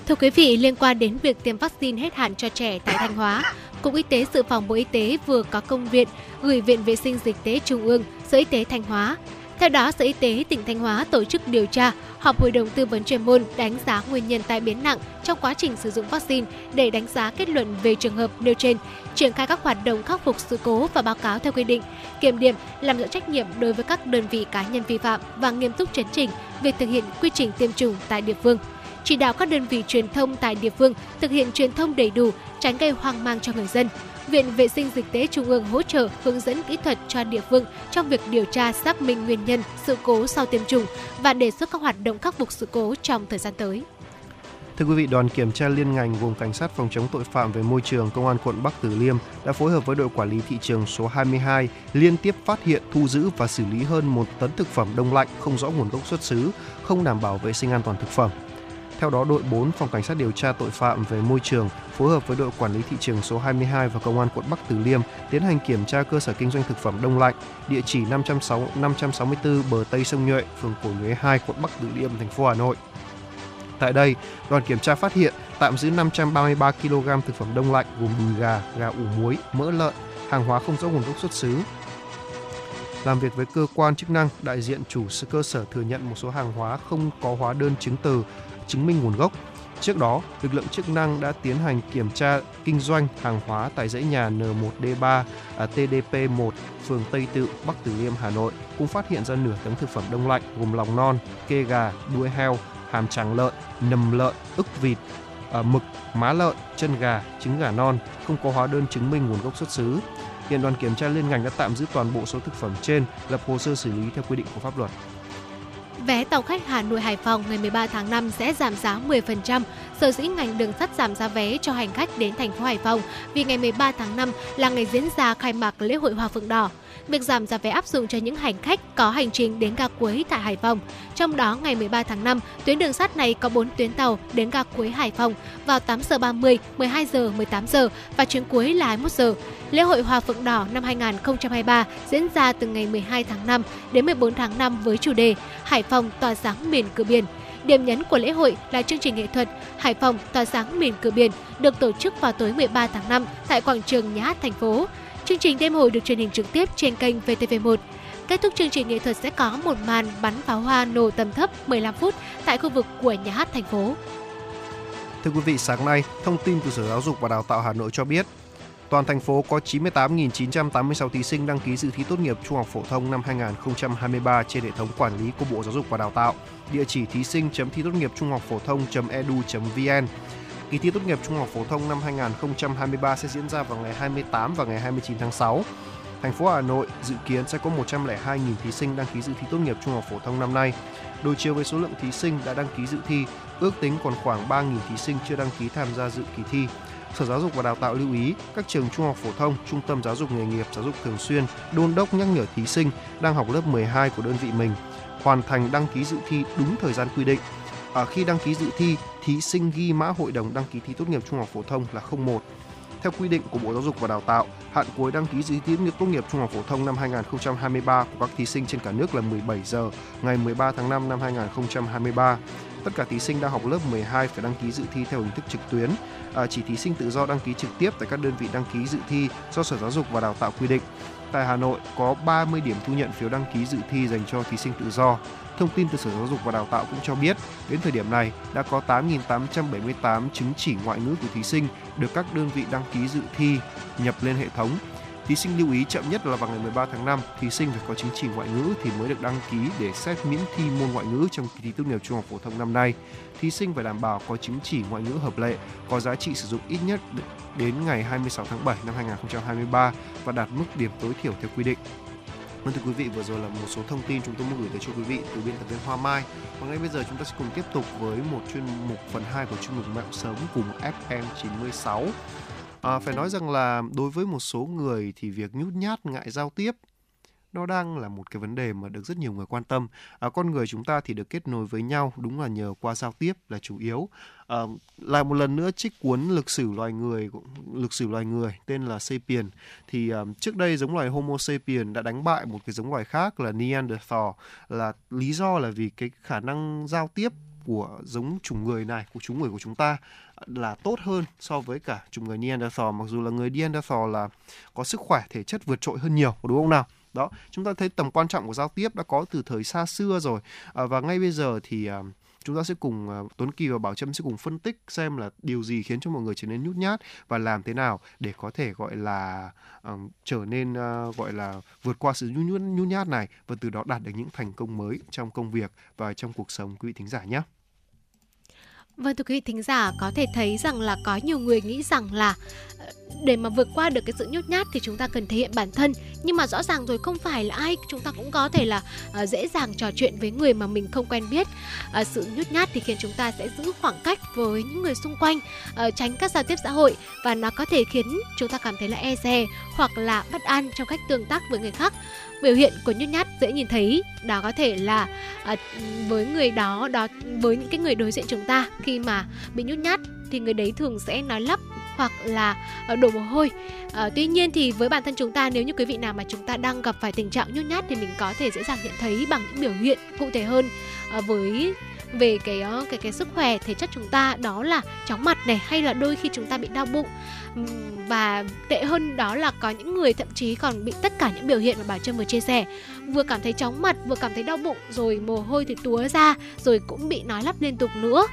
Thưa quý vị, liên quan đến việc tiêm vaccine hết hạn cho trẻ tại Thanh Hóa, Cục Y tế Dự phòng Bộ Y tế vừa có công điện gửi Viện Vệ sinh Dịch tế Trung ương, Sở Y tế Thanh Hóa. Theo đó, Sở Y tế tỉnh Thanh Hóa tổ chức điều tra, họp hội đồng tư vấn chuyên môn đánh giá nguyên nhân tai biến nặng trong quá trình sử dụng vaccine để đánh giá kết luận về trường hợp nêu trên, triển khai các hoạt động khắc phục sự cố và báo cáo theo quy định, kiểm điểm, làm rõ trách nhiệm đối với các đơn vị cá nhân vi phạm và nghiêm túc chấn chỉnh việc thực hiện quy trình tiêm chủng tại địa phương chỉ đạo các đơn vị truyền thông tại địa phương thực hiện truyền thông đầy đủ, tránh gây hoang mang cho người dân. Viện Vệ sinh Dịch tế Trung ương hỗ trợ hướng dẫn kỹ thuật cho địa phương trong việc điều tra xác minh nguyên nhân sự cố sau tiêm chủng và đề xuất các hoạt động khắc phục sự cố trong thời gian tới. Thưa quý vị, đoàn kiểm tra liên ngành gồm Cảnh sát phòng chống tội phạm về môi trường Công an quận Bắc Từ Liêm đã phối hợp với đội quản lý thị trường số 22 liên tiếp phát hiện, thu giữ và xử lý hơn một tấn thực phẩm đông lạnh không rõ nguồn gốc xuất xứ, không đảm bảo vệ sinh an toàn thực phẩm. Theo đó, đội 4 Phòng Cảnh sát điều tra tội phạm về môi trường phối hợp với đội quản lý thị trường số 22 và Công an quận Bắc Từ Liêm tiến hành kiểm tra cơ sở kinh doanh thực phẩm đông lạnh, địa chỉ 506, 564 bờ Tây sông Nhuệ, phường Cổ Nhuế 2, quận Bắc Từ Liêm, thành phố Hà Nội. Tại đây, đoàn kiểm tra phát hiện tạm giữ 533 kg thực phẩm đông lạnh gồm đùi gà, gà ủ muối, mỡ lợn, hàng hóa không rõ nguồn gốc xuất xứ. Làm việc với cơ quan chức năng, đại diện chủ cơ sở thừa nhận một số hàng hóa không có hóa đơn chứng từ chứng minh nguồn gốc. Trước đó, lực lượng chức năng đã tiến hành kiểm tra kinh doanh hàng hóa tại dãy nhà N1D3 à, TDP1, phường Tây Tự, Bắc Từ Liêm, Hà Nội, cũng phát hiện ra nửa tấn thực phẩm đông lạnh gồm lòng non, kê gà, đuôi heo, hàm tràng lợn, nầm lợn, ức vịt, à, mực, má lợn, chân gà, trứng gà non, không có hóa đơn chứng minh nguồn gốc xuất xứ. Hiện đoàn kiểm tra liên ngành đã tạm giữ toàn bộ số thực phẩm trên, lập hồ sơ xử lý theo quy định của pháp luật. Vé tàu khách Hà Nội Hải Phòng ngày 13 tháng 5 sẽ giảm giá 10%. Sở dĩ ngành đường sắt giảm giá vé cho hành khách đến thành phố Hải Phòng vì ngày 13 tháng 5 là ngày diễn ra khai mạc lễ hội Hoa Phượng Đỏ. Việc giảm giá vé áp dụng cho những hành khách có hành trình đến ga cuối tại Hải Phòng. Trong đó, ngày 13 tháng 5, tuyến đường sắt này có 4 tuyến tàu đến ga cuối Hải Phòng vào 8 giờ 30, 12 giờ, 18 giờ và chuyến cuối là 21 giờ. Lễ hội Hoa Phượng Đỏ năm 2023 diễn ra từ ngày 12 tháng 5 đến 14 tháng 5 với chủ đề Hải Phòng tỏa sáng miền cửa biển. Điểm nhấn của lễ hội là chương trình nghệ thuật Hải Phòng tỏa sáng miền cửa biển được tổ chức vào tối 13 tháng 5 tại quảng trường Nhà hát thành phố. Chương trình đêm hội được truyền hình trực tiếp trên kênh VTV1. Kết thúc chương trình nghệ thuật sẽ có một màn bắn pháo hoa nổ tầm thấp 15 phút tại khu vực của nhà hát thành phố. Thưa quý vị, sáng nay, thông tin từ Sở Giáo dục và Đào tạo Hà Nội cho biết, toàn thành phố có 98.986 thí sinh đăng ký dự thi tốt nghiệp trung học phổ thông năm 2023 trên hệ thống quản lý của Bộ Giáo dục và Đào tạo. Địa chỉ thí sinh chấm thi tốt nghiệp trung học phổ thông.edu.vn. Kỳ thi tốt nghiệp trung học phổ thông năm 2023 sẽ diễn ra vào ngày 28 và ngày 29 tháng 6. Thành phố Hà Nội dự kiến sẽ có 102.000 thí sinh đăng ký dự thi tốt nghiệp trung học phổ thông năm nay. Đối chiếu với số lượng thí sinh đã đăng ký dự thi, ước tính còn khoảng 3.000 thí sinh chưa đăng ký tham gia dự kỳ thi. Sở Giáo dục và Đào tạo lưu ý các trường trung học phổ thông, trung tâm giáo dục nghề nghiệp, giáo dục thường xuyên đôn đốc nhắc nhở thí sinh đang học lớp 12 của đơn vị mình hoàn thành đăng ký dự thi đúng thời gian quy định. À, khi đăng ký dự thi, thí sinh ghi mã hội đồng đăng ký thi tốt nghiệp trung học phổ thông là 01. Theo quy định của Bộ Giáo dục và Đào tạo, hạn cuối đăng ký dự thi tốt nghiệp trung học phổ thông năm 2023 của các thí sinh trên cả nước là 17 giờ ngày 13 tháng 5 năm 2023. Tất cả thí sinh đang học lớp 12 phải đăng ký dự thi theo hình thức trực tuyến. À, chỉ thí sinh tự do đăng ký trực tiếp tại các đơn vị đăng ký dự thi do Sở Giáo dục và Đào tạo quy định. Tại Hà Nội có 30 điểm thu nhận phiếu đăng ký dự thi dành cho thí sinh tự do. Thông tin từ Sở Giáo dục và Đào tạo cũng cho biết, đến thời điểm này đã có 8.878 chứng chỉ ngoại ngữ của thí sinh được các đơn vị đăng ký dự thi nhập lên hệ thống. Thí sinh lưu ý chậm nhất là vào ngày 13 tháng 5, thí sinh phải có chứng chỉ ngoại ngữ thì mới được đăng ký để xét miễn thi môn ngoại ngữ trong kỳ thi tốt nghiệp trung học phổ thông năm nay. Thí sinh phải đảm bảo có chứng chỉ ngoại ngữ hợp lệ, có giá trị sử dụng ít nhất đến ngày 26 tháng 7 năm 2023 và đạt mức điểm tối thiểu theo quy định. Vâng thưa quý vị, vừa rồi là một số thông tin chúng tôi muốn gửi tới cho quý vị từ biên tập viên Hoa Mai. Và ngay bây giờ chúng ta sẽ cùng tiếp tục với một chuyên mục phần 2 của chuyên mục Mẹo sớm cùng FM 96. À, phải nói rằng là đối với một số người thì việc nhút nhát ngại giao tiếp nó đang là một cái vấn đề mà được rất nhiều người quan tâm. À, con người chúng ta thì được kết nối với nhau đúng là nhờ qua giao tiếp là chủ yếu. À, lại một lần nữa trích cuốn lịch sử loài người lịch sử loài người tên là Sapien thì um, trước đây giống loài Homo sapien đã đánh bại một cái giống loài khác là Neanderthal là lý do là vì cái khả năng giao tiếp của giống chủng người này của chúng người của chúng ta là tốt hơn so với cả chủng người Neanderthal mặc dù là người Neanderthal là có sức khỏe thể chất vượt trội hơn nhiều đúng không nào đó chúng ta thấy tầm quan trọng của giao tiếp đã có từ thời xa xưa rồi à, và ngay bây giờ thì à, chúng ta sẽ cùng à, Tuấn Kỳ và Bảo Trâm sẽ cùng phân tích xem là điều gì khiến cho mọi người trở nên nhút nhát và làm thế nào để có thể gọi là uh, trở nên uh, gọi là vượt qua sự nhút, nhút nhát này và từ đó đạt được những thành công mới trong công việc và trong cuộc sống quý vị thính giả nhé. Vâng thưa quý vị thính giả có thể thấy rằng là có nhiều người nghĩ rằng là ờ, để mà vượt qua được cái sự nhút nhát thì chúng ta cần thể hiện bản thân. Nhưng mà rõ ràng rồi không phải là ai chúng ta cũng có thể là uh, dễ dàng trò chuyện với người mà mình không quen biết. Uh, sự nhút nhát thì khiến chúng ta sẽ giữ khoảng cách với những người xung quanh uh, tránh các giao tiếp xã hội. Và nó có thể khiến chúng ta cảm thấy là e dè hoặc là bất an trong cách tương tác với người khác biểu hiện của nhút nhát dễ nhìn thấy đó có thể là à, với người đó đó với những cái người đối diện chúng ta khi mà bị nhút nhát thì người đấy thường sẽ nói lắp hoặc là à, đổ mồ hôi. À, tuy nhiên thì với bản thân chúng ta nếu như quý vị nào mà chúng ta đang gặp phải tình trạng nhút nhát thì mình có thể dễ dàng nhận thấy bằng những biểu hiện cụ thể hơn à, với về cái ờ, cái cái sức khỏe thể chất chúng ta, đó là chóng mặt này, hay là đôi khi chúng ta bị đau bụng. Và tệ hơn đó là có những người thậm chí còn bị tất cả những biểu hiện mà bà Trâm vừa chia sẻ. Vừa cảm thấy chóng mặt, vừa cảm thấy đau bụng, rồi mồ hôi thì túa ra, rồi cũng bị nói lắp liên tục nữa.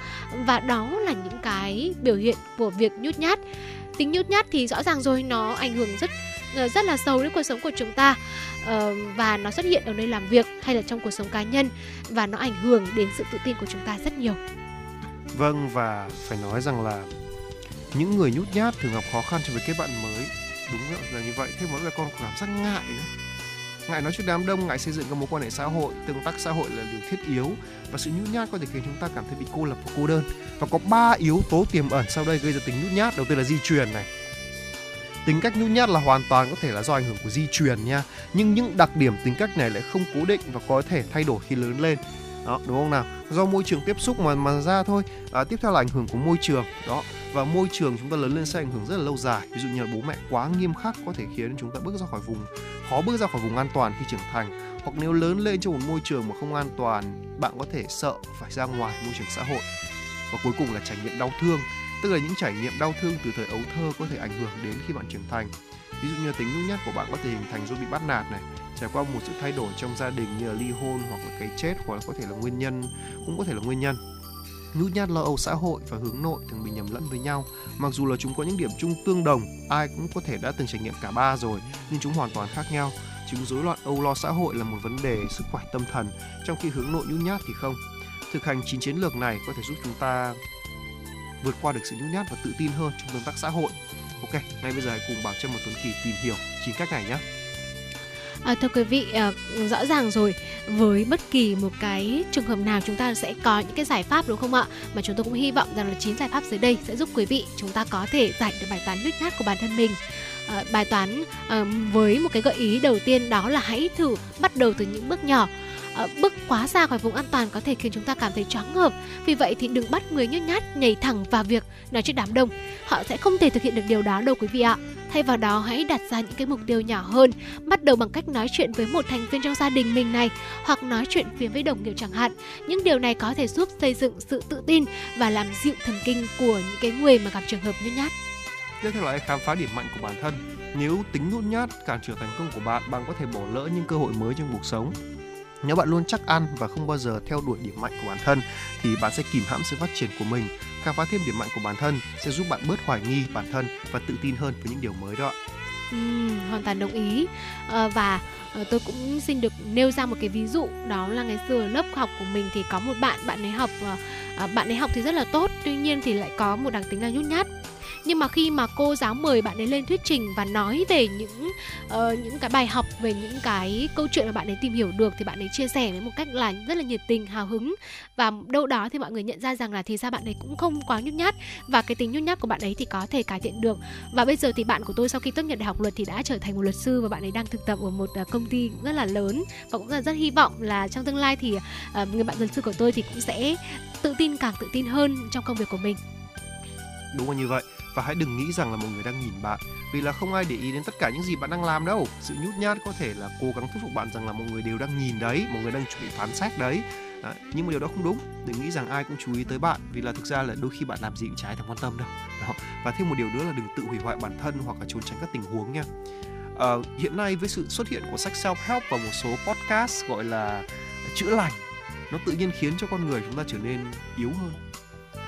Và đó là những cái biểu hiện của việc nhút nhát tính nhút nhát thì rõ ràng rồi, nó ảnh hưởng rất ờ, rất là sâu đến cuộc sống của chúng ta. Ờ, và nó xuất hiện ở nơi làm việc hay là trong cuộc sống cá nhân và nó ảnh hưởng đến sự tự tin của chúng ta rất nhiều. Vâng và phải nói rằng là những người nhút nhát thường gặp khó khăn trong việc kết bạn mới. Đúng là như vậy. Thêm một là con cảm giác ngại nữa ngại nói trước đám đông ngại xây dựng các mối quan hệ xã hội. Tương tác xã hội là điều thiết yếu và sự nhút nhát có thể khiến chúng ta cảm thấy bị cô lập và cô đơn. Và có ba yếu tố tiềm ẩn sau đây gây ra tính nhút nhát. Đầu tiên là di truyền này. Tính cách nhút nhát là hoàn toàn có thể là do ảnh hưởng của di truyền nha. Nhưng những đặc điểm tính cách này lại không cố định và có thể thay đổi khi lớn lên. Đó đúng không nào? Do môi trường tiếp xúc mà mà ra thôi. À, tiếp theo là ảnh hưởng của môi trường. Đó và môi trường chúng ta lớn lên sẽ ảnh hưởng rất là lâu dài. Ví dụ như là bố mẹ quá nghiêm khắc có thể khiến chúng ta bước ra khỏi vùng, khó bước ra khỏi vùng an toàn khi trưởng thành. Hoặc nếu lớn lên trong một môi trường mà không an toàn, bạn có thể sợ phải ra ngoài môi trường xã hội. Và cuối cùng là trải nghiệm đau thương, tức là những trải nghiệm đau thương từ thời ấu thơ có thể ảnh hưởng đến khi bạn trưởng thành. Ví dụ như tính nhút nhát của bạn có thể hình thành do bị bắt nạt này, trải qua một sự thay đổi trong gia đình như là ly hôn hoặc là cái chết, hoặc là có thể là nguyên nhân, cũng có thể là nguyên nhân nhút nhát lo âu xã hội và hướng nội thường bị nhầm lẫn với nhau. Mặc dù là chúng có những điểm chung tương đồng, ai cũng có thể đã từng trải nghiệm cả ba rồi, nhưng chúng hoàn toàn khác nhau. Chứng rối loạn âu lo xã hội là một vấn đề sức khỏe tâm thần, trong khi hướng nội nhút nhát thì không. Thực hành chín chiến lược này có thể giúp chúng ta vượt qua được sự nhút nhát và tự tin hơn trong tương tác xã hội. Ok, ngay bây giờ hãy cùng bảo trâm một tuần kỳ tìm hiểu chín cách này nhé. À, thưa quý vị, à, rõ ràng rồi với bất kỳ một cái trường hợp nào chúng ta sẽ có những cái giải pháp đúng không ạ? Mà chúng tôi cũng hy vọng rằng là chín giải pháp dưới đây sẽ giúp quý vị chúng ta có thể giải được bài toán nhút nhát của bản thân mình. À, bài toán à, với một cái gợi ý đầu tiên đó là hãy thử bắt đầu từ những bước nhỏ Ờ, bước quá xa khỏi vùng an toàn có thể khiến chúng ta cảm thấy choáng ngợp. Vì vậy thì đừng bắt người nhút nhát nhảy thẳng vào việc nói trước đám đông. Họ sẽ không thể thực hiện được điều đó đâu quý vị ạ. Thay vào đó hãy đặt ra những cái mục tiêu nhỏ hơn, bắt đầu bằng cách nói chuyện với một thành viên trong gia đình mình này hoặc nói chuyện phía với đồng nghiệp chẳng hạn. Những điều này có thể giúp xây dựng sự tự tin và làm dịu thần kinh của những cái người mà gặp trường hợp nhút nhát. Tiếp theo là hãy khám phá điểm mạnh của bản thân. Nếu tính nhút nhát cản trở thành công của bạn, bạn có thể bỏ lỡ những cơ hội mới trong cuộc sống. Nếu bạn luôn chắc ăn và không bao giờ theo đuổi điểm mạnh của bản thân thì bạn sẽ kìm hãm sự phát triển của mình. Khám phá thêm điểm mạnh của bản thân sẽ giúp bạn bớt hoài nghi bản thân và tự tin hơn với những điều mới đó. Ừ, hoàn toàn đồng ý à, và à, tôi cũng xin được nêu ra một cái ví dụ đó là ngày xưa lớp học của mình thì có một bạn bạn ấy học à, bạn ấy học thì rất là tốt tuy nhiên thì lại có một đặc tính là nhút nhát nhưng mà khi mà cô giáo mời bạn ấy lên thuyết trình và nói về những uh, những cái bài học về những cái câu chuyện mà bạn ấy tìm hiểu được thì bạn ấy chia sẻ với một cách là rất là nhiệt tình hào hứng. Và đâu đó thì mọi người nhận ra rằng là thì ra bạn ấy cũng không quá nhút nhát và cái tính nhút nhát của bạn ấy thì có thể cải thiện được. Và bây giờ thì bạn của tôi sau khi tốt nghiệp đại học luật thì đã trở thành một luật sư và bạn ấy đang thực tập ở một ờ, công ty cũng rất là lớn và cũng là rất hy vọng là trong tương lai thì uh, người bạn luật sư của tôi thì cũng sẽ tự tin càng tự tin hơn trong công việc của mình đúng là như vậy. Và hãy đừng nghĩ rằng là mọi người đang nhìn bạn vì là không ai để ý đến tất cả những gì bạn đang làm đâu. Sự nhút nhát có thể là cố gắng thuyết phục bạn rằng là mọi người đều đang nhìn đấy mọi người đang chuẩn bị phán xét đấy. À, nhưng mà điều đó không đúng. Đừng nghĩ rằng ai cũng chú ý tới bạn vì là thực ra là đôi khi bạn làm gì cũng trái thằng quan tâm đâu. Đó. và thêm một điều nữa là đừng tự hủy hoại bản thân hoặc là trốn tránh các tình huống nha. À, hiện nay với sự xuất hiện của sách self help và một số podcast gọi là chữa lành nó tự nhiên khiến cho con người chúng ta trở nên yếu hơn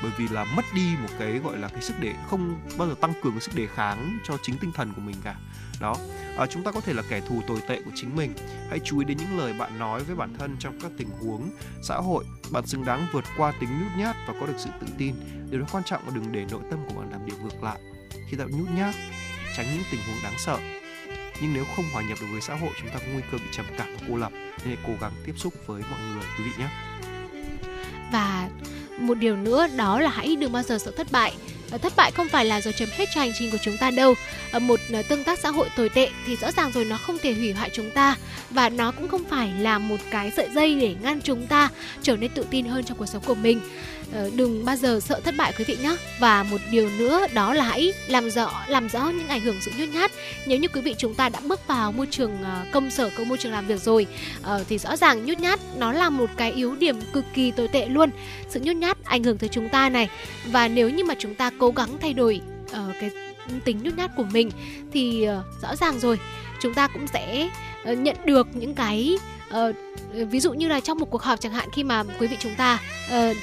bởi vì là mất đi một cái gọi là cái sức đề không bao giờ tăng cường cái sức đề kháng cho chính tinh thần của mình cả. Đó. À, chúng ta có thể là kẻ thù tồi tệ của chính mình. Hãy chú ý đến những lời bạn nói với bản thân trong các tình huống xã hội. Bạn xứng đáng vượt qua tính nhút nhát và có được sự tự tin. Điều đó quan trọng là đừng để nội tâm của bạn làm điều ngược lại. Khi tạo nhút nhát tránh những tình huống đáng sợ. Nhưng nếu không hòa nhập được với xã hội chúng ta có nguy cơ bị trầm cảm và cô lập. Nên cố gắng tiếp xúc với mọi người quý vị nhé. Và một điều nữa đó là hãy đừng bao giờ sợ thất bại. Ờ, thất bại không phải là rồi chấm hết cho hành trình của chúng ta đâu. Ờ, một ờ, tương tác xã hội tồi tệ thì rõ ràng rồi nó không thể hủy hoại chúng ta. Và nó cũng không phải là một cái sợi dây để ngăn chúng ta trở nên tự tin hơn trong cuộc sống của mình. Ờ, đừng bao giờ sợ thất bại quý vị nhé và một điều nữa đó là hãy làm rõ làm rõ những ảnh hưởng sự nhút nhát. Nếu như quý vị chúng ta đã bước vào môi trường ờ, công sở công môi trường làm việc rồi ờ, thì rõ ràng nhút nhát nó là một cái yếu điểm cực kỳ tồi tệ luôn. Sự nhút nhát ảnh hưởng tới chúng ta này. Và nếu như mà chúng ta cố gắng thay đổi cái tính nhút nhát của mình thì rõ ràng rồi. Chúng ta cũng sẽ nhận được những cái uh, ví dụ như là trong một cuộc họp chẳng hạn khi mà quý vị chúng ta uh,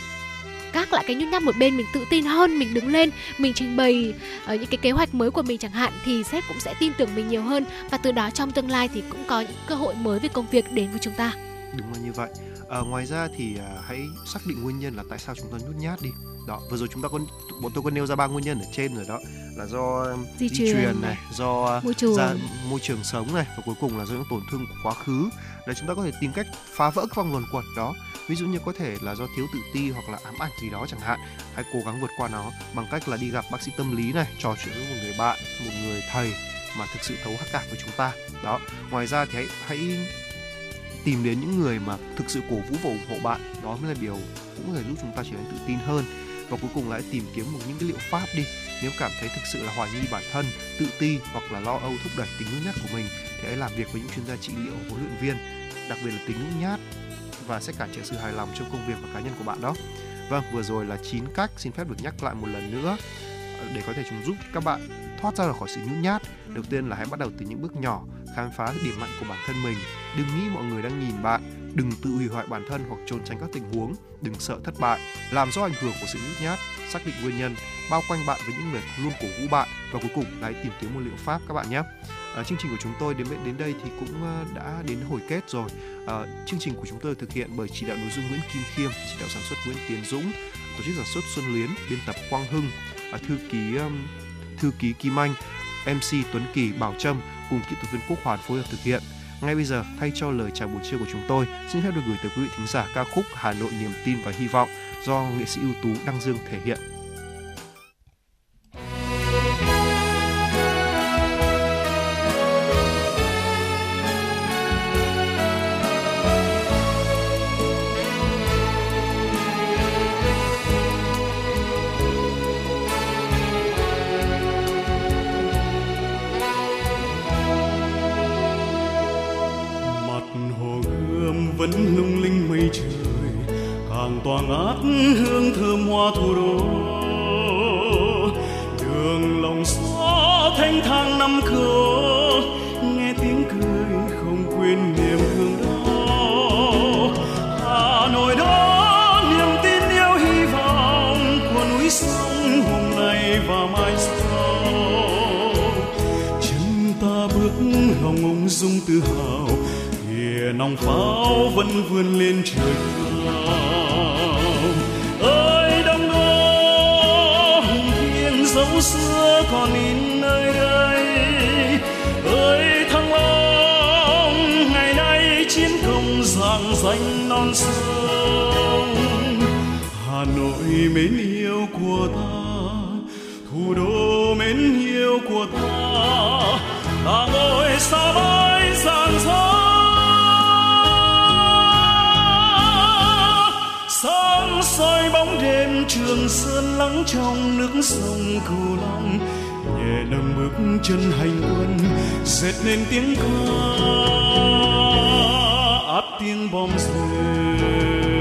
gác lại cái nhút nhát một bên mình tự tin hơn mình đứng lên mình trình bày uh, những cái kế hoạch mới của mình chẳng hạn thì sếp cũng sẽ tin tưởng mình nhiều hơn. Và từ đó trong tương lai thì cũng có những cơ hội mới về công việc đến với chúng ta. Đúng là như vậy. À, ngoài ra thì à, hãy xác định nguyên nhân là tại sao chúng ta nhút nhát đi. Đó vừa rồi chúng ta có bọn tôi có nêu ra ba nguyên nhân ở trên rồi đó. Là do di, di truyền, truyền này do môi trường. ra, môi trường sống này và cuối cùng là do những tổn thương của quá khứ để chúng ta có thể tìm cách phá vỡ cái vòng luẩn quẩn đó. Ví dụ như có thể là do thiếu tự ti hoặc là ám ảnh gì đó chẳng hạn. Hãy cố gắng vượt qua nó bằng cách là đi gặp bác sĩ tâm lý này, trò chuyện với một người bạn, một người thầy mà thực sự thấu cảm với chúng ta. Đó, ngoài ra thì hãy hãy tìm đến những người mà thực sự cổ vũ và ủng hộ bạn. Đó mới là điều cũng có thể giúp chúng ta trở nên tự tin hơn. Và cuối cùng là hãy tìm kiếm một những cái liệu pháp đi. Nếu cảm thấy thực sự là hoài nghi bản thân, tự ti hoặc là lo âu thúc đẩy tính hướng nhất của mình thì hãy làm việc với những chuyên gia trị liệu huấn luyện viên, đặc biệt là tính nhút nhát và sẽ cản trở sự hài lòng trong công việc và cá nhân của bạn đó. Vâng vừa rồi là 9 cách xin phép được nhắc lại một lần nữa ờ, để có thể chúng giúp các bạn thoát ra khỏi sự nhút nhát. Đầu tiên là hãy bắt đầu từ những bước nhỏ, khám phá điểm mạnh của bản thân mình. Đừng nghĩ mọi người đang nhìn bạn, đừng tự hủy hoại bản thân hoặc trốn tránh các tình huống. Đừng sợ thất bại, làm rõ ảnh hưởng của sự nhút nhát, xác định nguyên nhân, bao quanh bạn với những người luôn cổ vũ bạn và cuối cùng là tìm kiếm một liệu pháp các bạn nhé à, chương trình của chúng tôi đến đến đây thì cũng ờ, đã đến hồi kết rồi à, chương trình của chúng tôi thực hiện bởi chỉ đạo nội dung Nguyễn Kim Khiêm chỉ đạo sản xuất Nguyễn Tiến Dũng tổ chức sản xuất Xuân Luyến biên tập Quang Hưng à, thư ký um, thư ký Kim Anh MC Tuấn Kỳ Bảo Trâm cùng kỹ thuật viên Quốc Hoàn phối hợp thực hiện. Ngay bây giờ, thay cho lời chào buổi trưa của chúng tôi, xin phép được gửi tới quý vị thính giả ca khúc Hà Nội niềm tin và hy vọng do nghệ sĩ ưu tú Đăng Dương thể hiện. vẫn lung linh mây trời, càng tỏa ngát hương thơm hoa thủ đô. Đường lòng xó thanh thang năm cửa nghe tiếng cười không quên niềm thương đau hà nội đó, niềm tin yêu hy vọng của núi sông hôm nay và mai sau. Chân ta bước lòng ung dung tự hào nòng pháo vẫn vươn lên trời cao. Ơi đông đô hùng thiên dấu xưa còn in nơi đây. Ơi, thăng long, ngày nay chiến công giang danh non sông. Hà nội mến yêu của ta, thủ đô mến yêu của ta. Ta ngồi xa bay đêm trường sơn lắng trong nước sông cửu long. Nhẹ nâng bước chân hành quân, dệt nên tiếng ca, át tiếng bom rơi